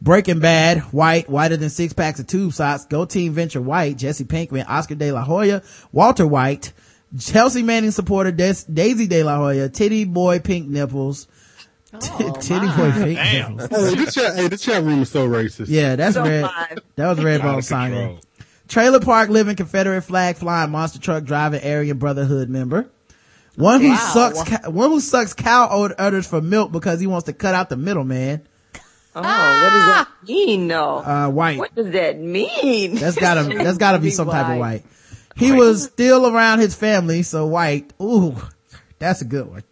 Breaking Bad, white, whiter than six packs of tube socks. Go Team Venture White, Jesse Pinkman, Oscar De La Hoya, Walter White, Chelsea Manning supporter Des- Daisy De La Hoya, titty boy pink nipples. Oh, titty boy pink Damn. nipples. Hey, this chat, hey, the chat room is so racist. Yeah, that's So red. live. That was Redbone Out of signing. Trailer park living Confederate flag flying monster truck driving Aryan Brotherhood member. One who Wow. sucks, ca- one who sucks cow ud- udders for milk because he wants to cut out the middleman. Oh, what does that mean, though? Uh, white. what does that mean? That's gotta, that's gotta be Be some type of white. white. He was still around his family, so white. Ooh, that's a good one.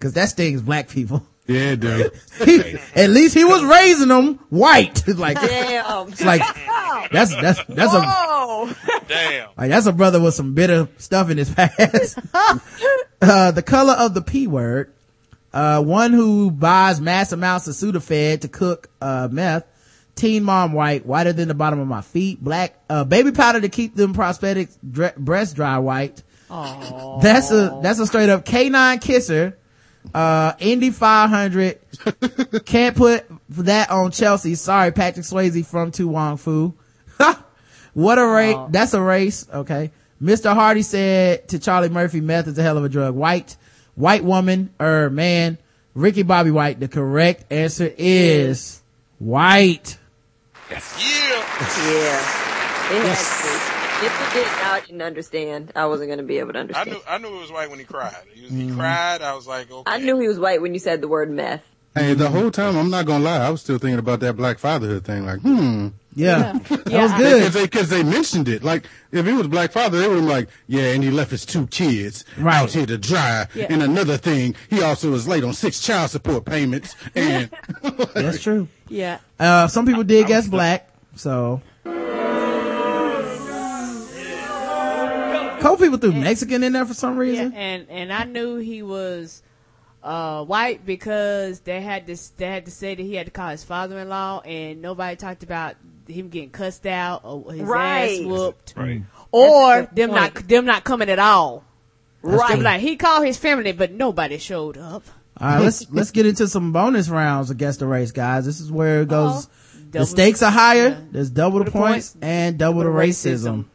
Cause that stings black people. Yeah, dude. He, at least he was raising them white. It's like, Damn. it's like, that's, that's, that's a, Oh, Damn. Like that's a brother with some bitter stuff in his past. uh, the color of the P word. Uh, one who buys mass amounts of Sudafed to cook, uh, meth. Teen mom white, whiter than the bottom of my feet. Black, uh, baby powder to keep them prosthetic dre- breast dry white. Oh. That's a, that's a straight up K9 kisser. Uh, Indy 500. Can't put that on Chelsea. Sorry, Patrick Swayze from To Wong Foo. what a race. That's a race. Okay. Mr. Hardy said to Charlie Murphy, meth is a hell of a drug. White, white woman, er, man, Ricky Bobby White. The correct answer is white. yes Yeah. yeah. It has to. If it did, I didn't understand. I wasn't going to be able to understand. I knew I knew it was white when he cried. He, was, Mm-hmm. he cried. I was like, okay. I knew he was white when you said the word meth. Hey, the whole time, I'm not gonna lie, I was still thinking about that black fatherhood thing. Like, hmm. Yeah. That was good. Because they, they mentioned it. Like, if it was black father, they would have been like, yeah, and he left his two kids Right. out here to dry. Yeah. And another thing, he also was late on six child support payments. And That's true. Yeah. Uh, some people did guess black, so. Couple people threw Mexican in there for some Yeah, reason. and and I knew he was uh white because they had this they had to say that he had to call his father-in-law and nobody talked about him getting cussed out or his Right. ass whooped Right. or That's them point. not them not coming at all. Right. Them like he called his family but nobody showed up. All right, let's let's get into some bonus rounds against the race, guys. This is where it uh-huh. goes. Uh-oh. the Double- stakes are higher. yeah. There's double the the points points, and double double the racism.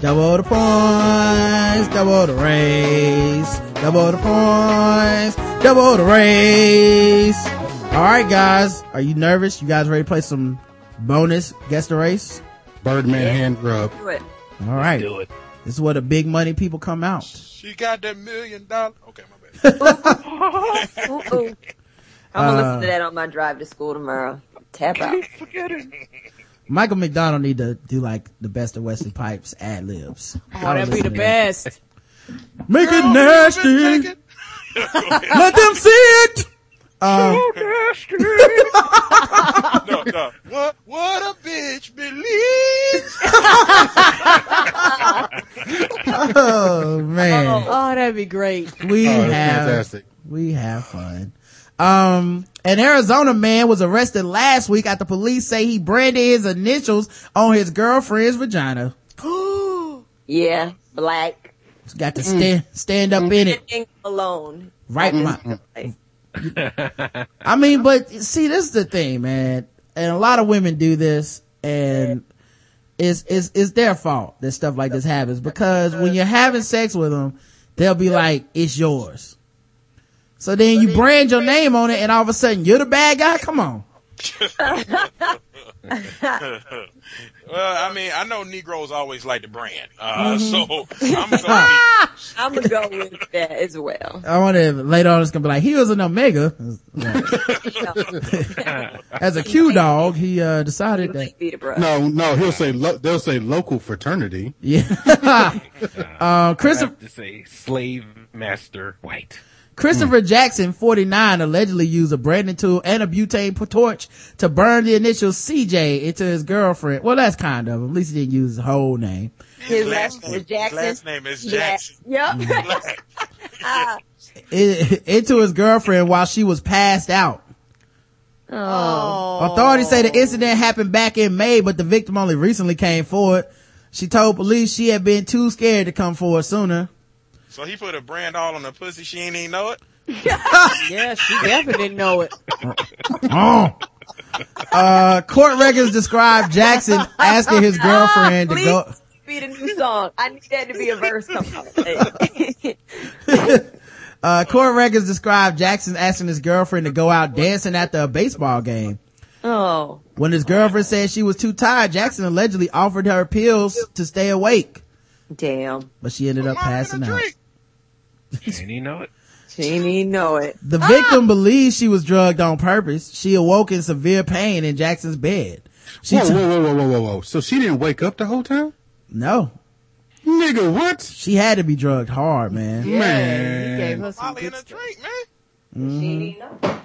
Double the points, double the race, double the points, double the race. All right, guys, are you nervous? You guys ready to play some bonus guess the race? Birdman hand rub. Do it. All right, Do it. this is where the big money people come out. She got that million dollar. Okay, my bad. Ooh, ooh. I'm gonna listen to uh, that on my drive to school tomorrow. Tap out. Forget it. Michael McDonald need to do like the best of Wesley Pipes ad libs. Oh, that'd be the best. Make it nasty. make it- Let them see it. Um, no, no. What what a bitch believes. oh man, Oh, that'd be great. we Oh, have fantastic. we have fun. Um, an Arizona man was arrested last week after police say he branded his initials on his girlfriend's vagina. Yeah, black. Got to stand stand up in it, alone. right? My, I mean, but see, this is the thing, man. And a lot of women do this and it's, it's, it's their fault that stuff like this happens because when you're having sex with them, they'll be like, it's yours. So then you brand your name on it and all of a sudden you're the bad guy? Come on. Well, I mean, I know Negroes always like the brand, uh, Mm-hmm. so I'm gonna go. I'm gonna go with that as well. I wonder if later on it's gonna be like, he was an Omega. As a Q dog, he, uh, decided that, Be the bro. No, no, he'll say, lo- they'll say local fraternity. yeah. uh, Christopher, have to say slave master white. Christopher hmm. Jackson, 49, allegedly used a branding tool and a butane torch to burn the initial CJ into his girlfriend. Well, that's kind of. At least he didn't use his whole name. His last last name name, is Jackson. last name is Yeah. Jackson. Yep. Mm-hmm. Black. Uh. It, into his girlfriend while she was passed out. Oh. Authorities say the incident happened back in May, but the victim only recently came forward. She told police she had been too scared to come forward sooner. So he put a brand all on the pussy. She ain't even know it. Yeah, she definitely didn't know it. Uh, court records describe Jackson asking his girlfriend to Please go. be the new song. I need that to be a verse somehow. Uh, court records describe Jackson asking his girlfriend to go out dancing after a baseball game. oh, When his girlfriend said she was too tired, Jackson allegedly offered her pills to stay awake, damn. but she ended up passing out. And you know it. She didn't know it. The victim believes she was drugged on purpose. She awoke in severe pain in Jackson's bed. She Whoa, t- whoa, whoa, whoa, whoa, whoa, whoa. So she didn't wake up the whole time? no, Nigga, what? she had to be drugged hard, man. He gave Man. her some Molly good in a drink, man. Mm-hmm. She didn't know.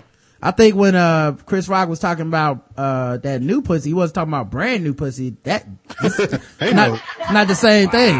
I think when uh Chris Rock was talking about uh that new pussy, he wasn't talking about brand new pussy. That not not the same thing.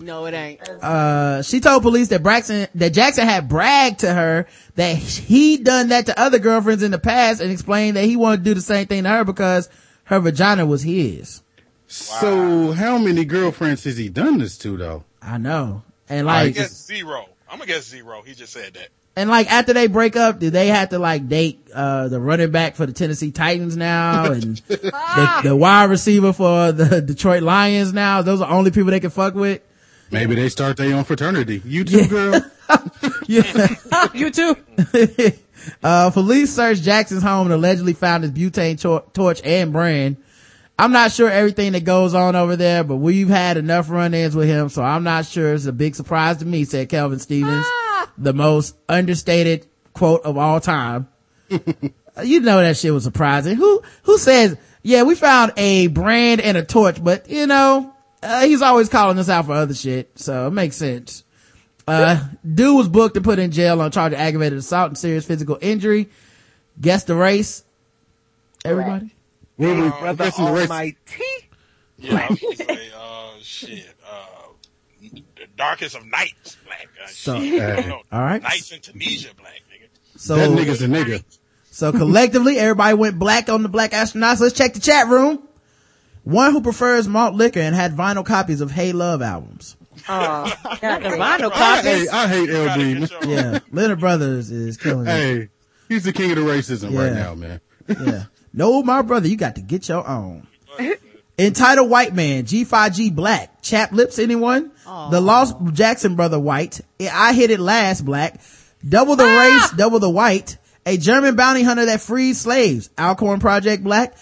No, it ain't. Uh, she told police that Braxton that Jackson had bragged to her that he'd done that to other girlfriends in the past and explained that he wanted to do the same thing to her because her vagina was his. So how many girlfriends has he done this to though? I know. And I like guess zero. I'm gonna guess zero. He just said that. And like after they break up, do they have to like date uh the running back for the Tennessee Titans now and the, the wide receiver for the Detroit Lions now? Those are the only people they can fuck with. Maybe they start their own fraternity. You too, girl. Yeah. you too. uh, police searched Jackson's home and allegedly found his butane tor- torch and brand. I'm not sure everything that goes on over there, but we've had enough run-ins with him, so I'm not sure it's a big surprise to me, said Kelvin Stevens, the most understated quote of all time. you know that shit was surprising. Who, who says, yeah, we found a brand and a torch, but you know, uh, he's always calling us out for other shit, so it makes sense. Uh, dude was booked and put in jail on charge of aggravated assault and serious physical injury. Guess the race. Everybody? Where we Brother guessing the race? Almighty. Yeah, I was gonna say, uh, shit, uh, the darkest of nights, black. Uh, So- shit, Hey. All right. Nights in Tunisia, black nigga. So, that nigga's a nigga. so collectively, everybody went black on the black astronauts. Let's check the chat room. One who prefers malt liquor and had vinyl copies of Hey Love albums. Oh, The God, vinyl copies. hate, I hate Gotta LB. get man. your- Yeah. Leonard Brothers is killing it. Hey, he's the king of the racism right now, man. Yeah. No, my brother, you got to get your own. Entitled White Man, G Phi G Black, Chap Lips, anyone? The Lost Jackson Brother White, I Hit It Last Black, Double the ah! Race, Double the White, a German bounty hunter that frees slaves, Alcorn Project Black,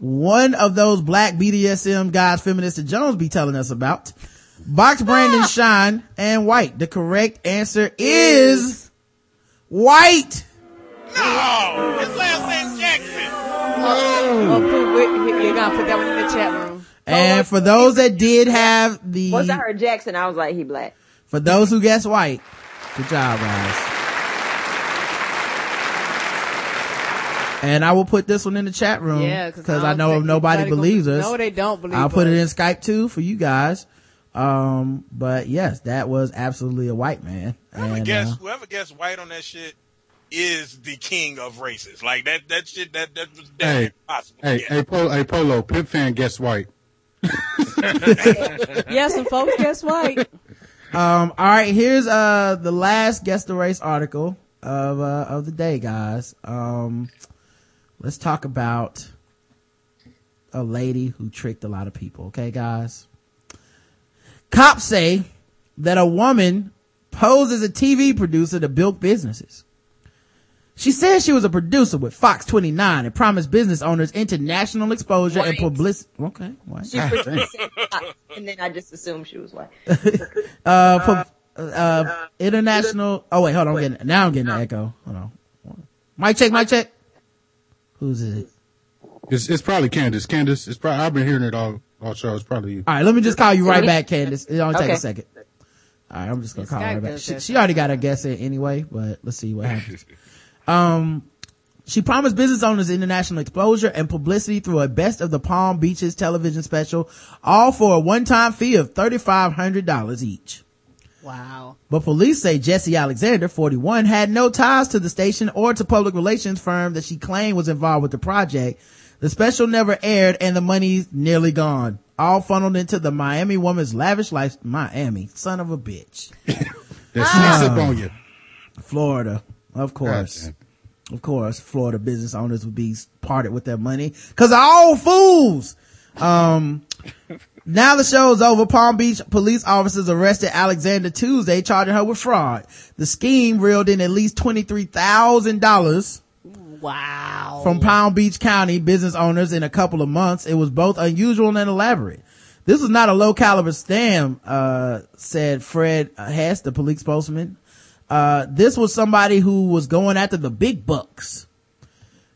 one of those black BDSM guys Feminista Jones be telling us about, Box ah! Brandon Shine, and White. The correct answer is White. No, his last name's Jackson. Put, you're put that one in the chat room. And for those that did have the, Once I heard Jackson, I was like, he black. for those who guessed white, good job guys. And I will put this one in the chat room Yeah, because I don't know think if nobody gonna- believes us, No, they don't believe. I'll put it in. Skype too for you guys. Um, but yes, that was absolutely a white man. Whoever And, guessed, uh, whoever guessed white on that shit is the king of races. Like that, that shit, that that was damn Hey, impossible. Hey, yeah. hey, Polo, hey, Polo, Pip fan guess white. Yes, and folks, guess what? Um, all right, here's uh the last guess the race article of uh of the day, guys. Um, let's talk about a lady who tricked a lot of people. Okay, guys. Cops say that a woman posed as a TV producer to build businesses. She says she was a producer with Fox 29 and promised business owners international exposure and publicity. Okay, what? She pretended, and then I just assumed she was white. uh, pub- uh, international. Oh wait, hold on. I'm getting, now I'm getting an echo. Hold on. Mic check, mic check. Who's it? It's, it's probably Candace. Candace, it's probably, I've been hearing it all, all show. It's probably you. All right, let me just call you right back, Candace. It only take a second. All right, I'm just gonna This call guy her back. She, she already got her guess in anyway, but let's see what happens. Um, she promised business owners international exposure and publicity through a best of the Palm Beaches television special, all for a one-time fee of $3,500 each. Wow. But police say Jesse Alexander, 41, had no ties to the station or to public relations firm that she claimed was involved with the project. The special never aired and the money's nearly gone. All funneled into the Miami woman's lavish life. Miami, son of a bitch. That sneaks up on you. Florida, of course. Goddamn. of course, Florida business owners would be parted with their money because all fools. Um, now the show is over. Palm Beach police officers arrested Alexander Tuesday, charging her with fraud. The scheme reeled in at least $23,000 Wow. from Palm Beach County business owners in a couple of months. It was both unusual and elaborate. This was not a low caliber scam, uh, said Fred Hess, the police spokesman. Uh, this was somebody who was going after the big bucks.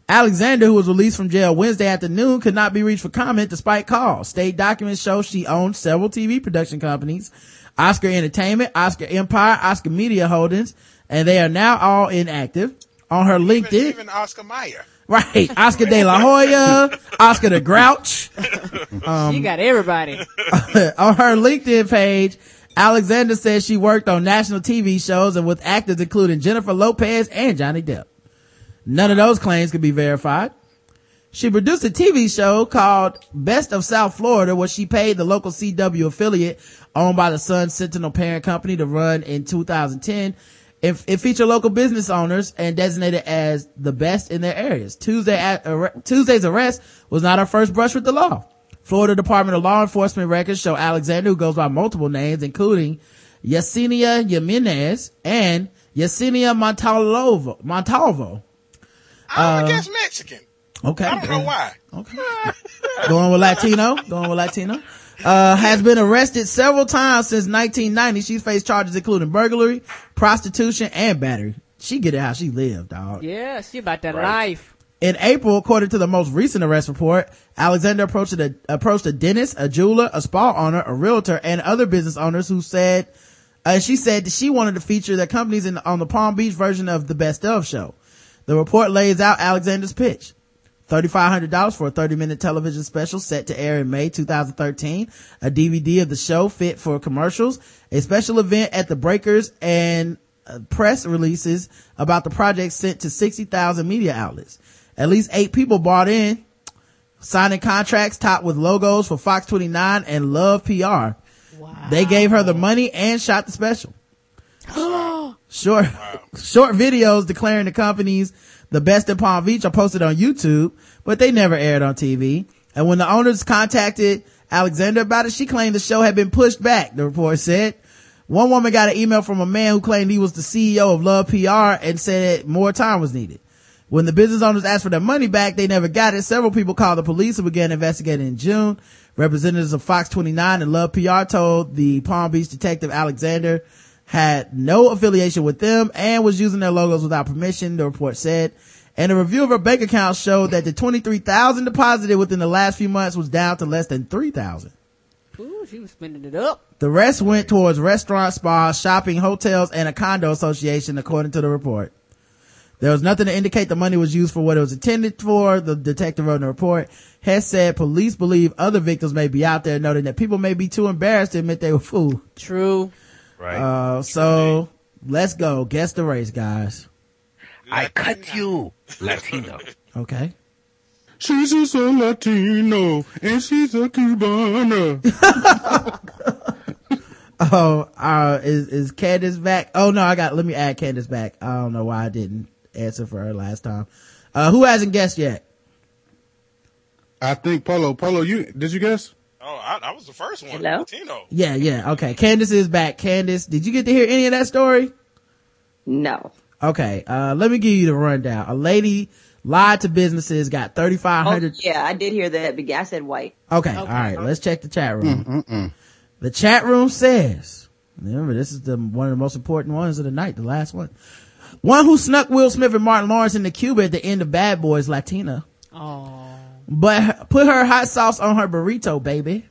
Alexander, who was released from jail Wednesday afternoon, could not be reached for comment despite calls. State documents show she owned several TV production companies, Oscar Entertainment, Oscar Empire, Oscar Media Holdings, and they are now all inactive. On her Even, LinkedIn, even Oscar Mayer. right, Oscar De La Hoya, Oscar the Grouch, you got everybody. on her LinkedIn page, Alexander says she worked on national TV shows and with actors including Jennifer Lopez and Johnny Depp. None of those claims could be verified. She produced a TV show called Best of South Florida where she paid the local CW affiliate owned by the Sun Sentinel parent company to run in 2010. It, it featured local business owners and designated as the best in their areas. Tuesday at, Tuesday's arrest was not her first brush with the law. Florida Department of Law Enforcement records show Alexander, who goes by multiple names, including Yesenia Jimenez and Yesenia Montalvo. Montalvo. I would guess Mexican. Okay. I don't know why. Okay. Going with Latino. Going with Latino. Uh, has been arrested several times since 1990. She's faced charges including burglary, prostitution, and battery. She get it how she lived, dog. Yeah, she about that life. In April, according to the most recent arrest report, Alexander approached a, approached a dentist, a jeweler, a spa owner, a realtor, and other business owners who said, uh, she said that she wanted to feature their companies in, on the Palm Beach version of the Best of show. The report lays out Alexander's pitch. $3,500 for a 30 minute television special set to air in May 2013. A DVD of the show fit for commercials, a special event at the Breakers and uh, press releases about the project sent to 60,000 media outlets. At least eight people bought in, signing contracts topped with logos for Fox 29 and Love PR. They gave her the money and shot the special. short, short videos declaring the companies the best in Palm Beach are posted on YouTube, but they never aired on TV. And when the owners contacted Alexander about it, she claimed the show had been pushed back, the report said. One woman got an email from a man who claimed he was the CEO of Love PR and said more time was needed. When the business owners asked for their money back, they never got it. Several people called the police and began investigating in June. Representatives of Fox 29 and Love PR told the Palm Beach detective Alexander had no affiliation with them and was using their logos without permission, the report said. And a review of her bank account showed that the 23,000 deposited within the last few months was down to less than 3,000. Ooh, she was spending it up. The rest went towards restaurants, spas, shopping, hotels, and a condo association, according to the report. There was nothing to indicate the money was used for what it was intended for, the detective wrote in the report. Hess said police believe other victims may be out there, noting that people may be too embarrassed to admit they were fooled. True. Right. Uh, so let's go. Guess the race, guys. I cut you, Latino. Okay. She's just a Latino and she's a Cubana. Oh, uh, is, is Candace back? Oh no, I got, let me add Candace back. I don't know why I didn't answer for her last time. Uh, who hasn't guessed yet? I think Polo. Polo, you did you guess? Oh, I, I was the first one. Hello? Latino. Yeah, yeah. Okay. Candace is back. Candace, did you get to hear any of that story? No. Okay. Uh, let me give you the rundown. A lady lied to businesses, got Oh, 3,500. yeah, I did hear that. but I said white. Okay, all right. Let's check the chat room. The chat room says, remember, this is the one of the most important ones of the night, the last one. One who snuck Will Smith and Martin Lawrence into Cuba at the end of Bad Boys, Latina. Oh. But put her hot sauce on her burrito, baby.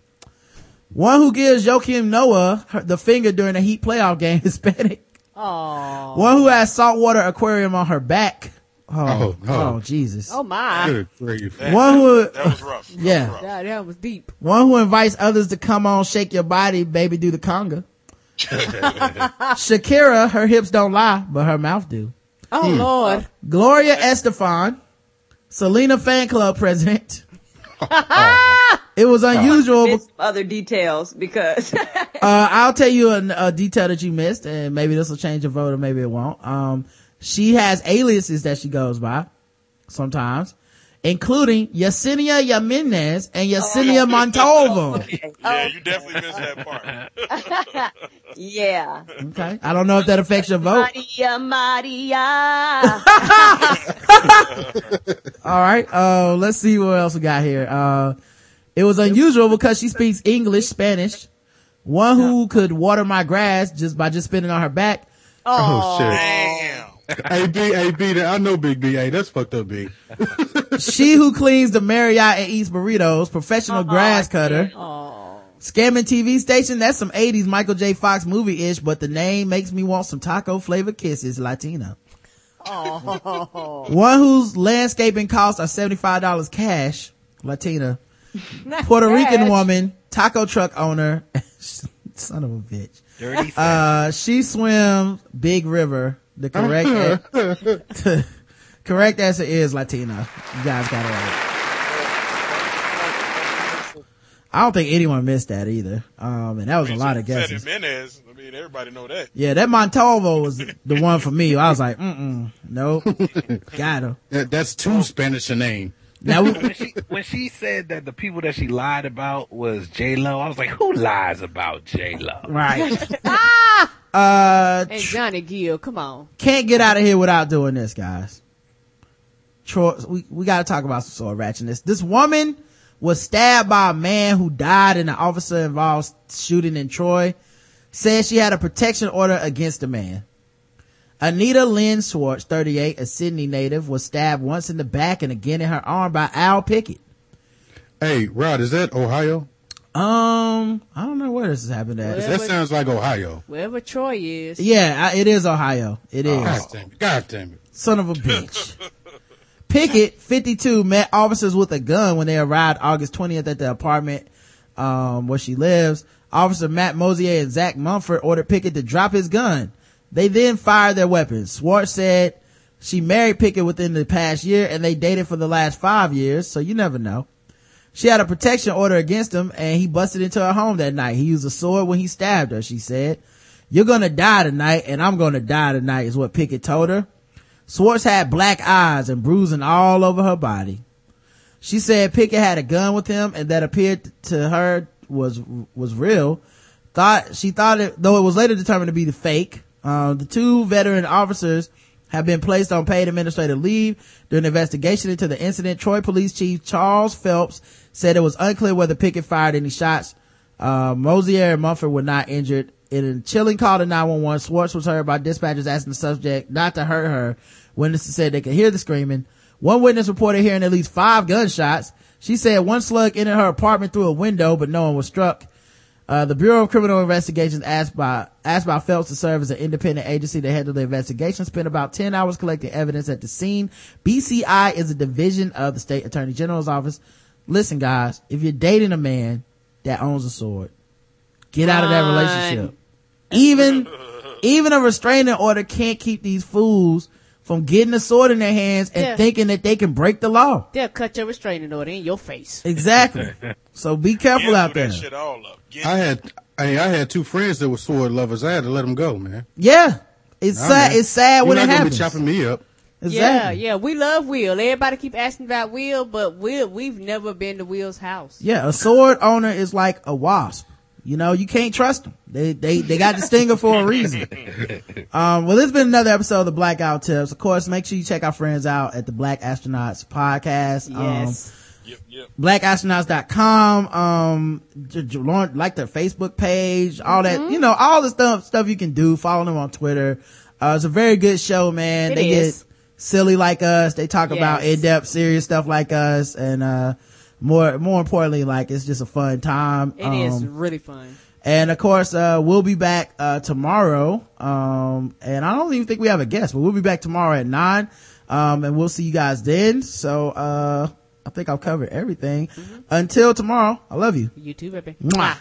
One who gives Joakim Noah her, the finger during a Heat playoff game, Hispanic. Oh. One who has saltwater aquarium on her back. Oh, Oh, oh, oh. Jesus. Oh my. Good grief. That, One who, that was rough. That was rough. Yeah, that was deep. One who invites others to come on, shake your body, baby, do the conga. Shakira, her hips don't lie, but her mouth do. Oh Lord. Gloria Estefan, Selena fan club president. it was unusual. Other details because Uh, I'll tell you a, a detail that you missed, and maybe this will change your vote, or maybe it won't. Um, She has aliases that she goes by sometimes, including Yesenia Yaminez and Yesenia Montalvo. Yeah, you definitely missed that part. Yeah. Okay. I don't know if that affects your vote. Maria, Maria. All right. Uh, let's see what else we got here. Uh, it was unusual because she speaks English, Spanish. One who could water my grass just by just spinning on her back. Oh, shit. Damn. Hey, B, hey, B, that- I know Big B. Hey, that's fucked up, B. She who cleans the Marriott and eats burritos, professional grass cutter. Oh, Scamming TV station, that's some 80s Michael J. Fox movie-ish, but the name makes me want some taco flavored kisses, Latina. oh. One whose landscaping costs are $75 cash, Latina. Puerto Rican woman, taco truck owner, son of a bitch. Dirty Uh, she swims Big River. The correct, a- correct answer is Latina. You guys got it right. I don't think anyone missed that either. Um, and that was a lot of Said guesses. Jimenez. I mean, everybody know that. Yeah, that Montalvo was the one for me. I was like, mm-mm, nope. got him. That, that's too Spanish a name. Now, when she when she said that the people that she lied about was J Lo, I was like, who lies about J Lo? right. Uh, And Johnny Gill, come on. can't get out of here without doing this, guys. Troy, we, we gotta talk about some sword ratchetness. This woman was stabbed by a man who died in an officer involved shooting in Troy. Says she had a protection order against the man. Anita Lynn Swartz, 38, a Sidney native, was stabbed once in the back and again in her arm by Al Pickett. Hey, Rod, is that Ohio? Um, I don't know where this has happened at. Well, That sounds like Ohio. Wherever Troy is. Yeah, I, it is Ohio. It is. God damn it. God damn it. Son of a bitch. Pickett, 52, met officers with a gun when they arrived August 20th at the apartment, um, where she lives. Officer Matt Mosier and Zach Mumford ordered Pickett to drop his gun. They then fired their weapons. Swartz said she married Pickett within the past year and they dated for the last five years, so you never know. She had a protection order against him and he busted into her home that night. He used a sword when he stabbed her, she said. You're gonna die tonight and I'm gonna die tonight is what Pickett told her. Swartz had black eyes and bruising all over her body. She said Pickett had a gun with him and that appeared to her was, was real. Thought, she thought it, though it was later determined to be the fake. Um, the two veteran officers have been placed on paid administrative leave during investigation into the incident. Troy Police Chief Charles Phelps said it was unclear whether Pickett fired any shots. Uh, Mosier and Mumford were not injured. In a chilling call to 911, Swartz was heard by dispatchers asking the subject not to hurt her. Witnesses said they could hear the screaming. One witness reported hearing at least five gunshots. She said one slug entered her apartment through a window, but no one was struck. Uh, the Bureau of Criminal Investigations asked by, asked by Phelps to serve as an independent agency to handle the investigation, spent about 10 hours collecting evidence at the scene. BCI is a division of the state attorney general's office. Listen guys, if you're dating a man that owns a sword, get out of that relationship. Even, even a restraining order can't keep these fools from getting a sword in their hands and Yeah. thinking that they can break the law. They'll cut your restraining order in your face. Exactly. so be careful Cancel out there. that shit all up. I had, hey, I had two friends that were sword lovers. I had to let them go, man. Yeah. It's Nah, sad. man. It's sad You're when not it gonna happens. be chopping me up. Exactly. Yeah, yeah. We love Will. Everybody keep asking about Will, but Will, we've never been to Will's house. Yeah, a sword owner is like a wasp. You know, you can't trust them. They, they, they got the stinger for a reason. Um, well, this has been another episode of the Blackout Tips. Of course, make sure you check our friends out at the Black Astronauts podcast. Yes. Yep, yep. Um, blackastronauts.com. Um, j- j- learn- like their Facebook page, all that, Mm-hmm. you know, all the stuff, stuff you can do. Follow them on Twitter. Uh, it's a very good show, man. It they is. get silly like us. They talk about in-depth, serious stuff like us. And, uh, more, more importantly, like it's just a fun time. It is Um, really fun. and of course, uh, we'll be back, uh, tomorrow. Um, and I don't even think we have a guest, but we'll be back tomorrow at nine. Um, and we'll see you guys then. So, uh, I think I've covered everything. Until tomorrow, I love you. You too, baby. Mwah.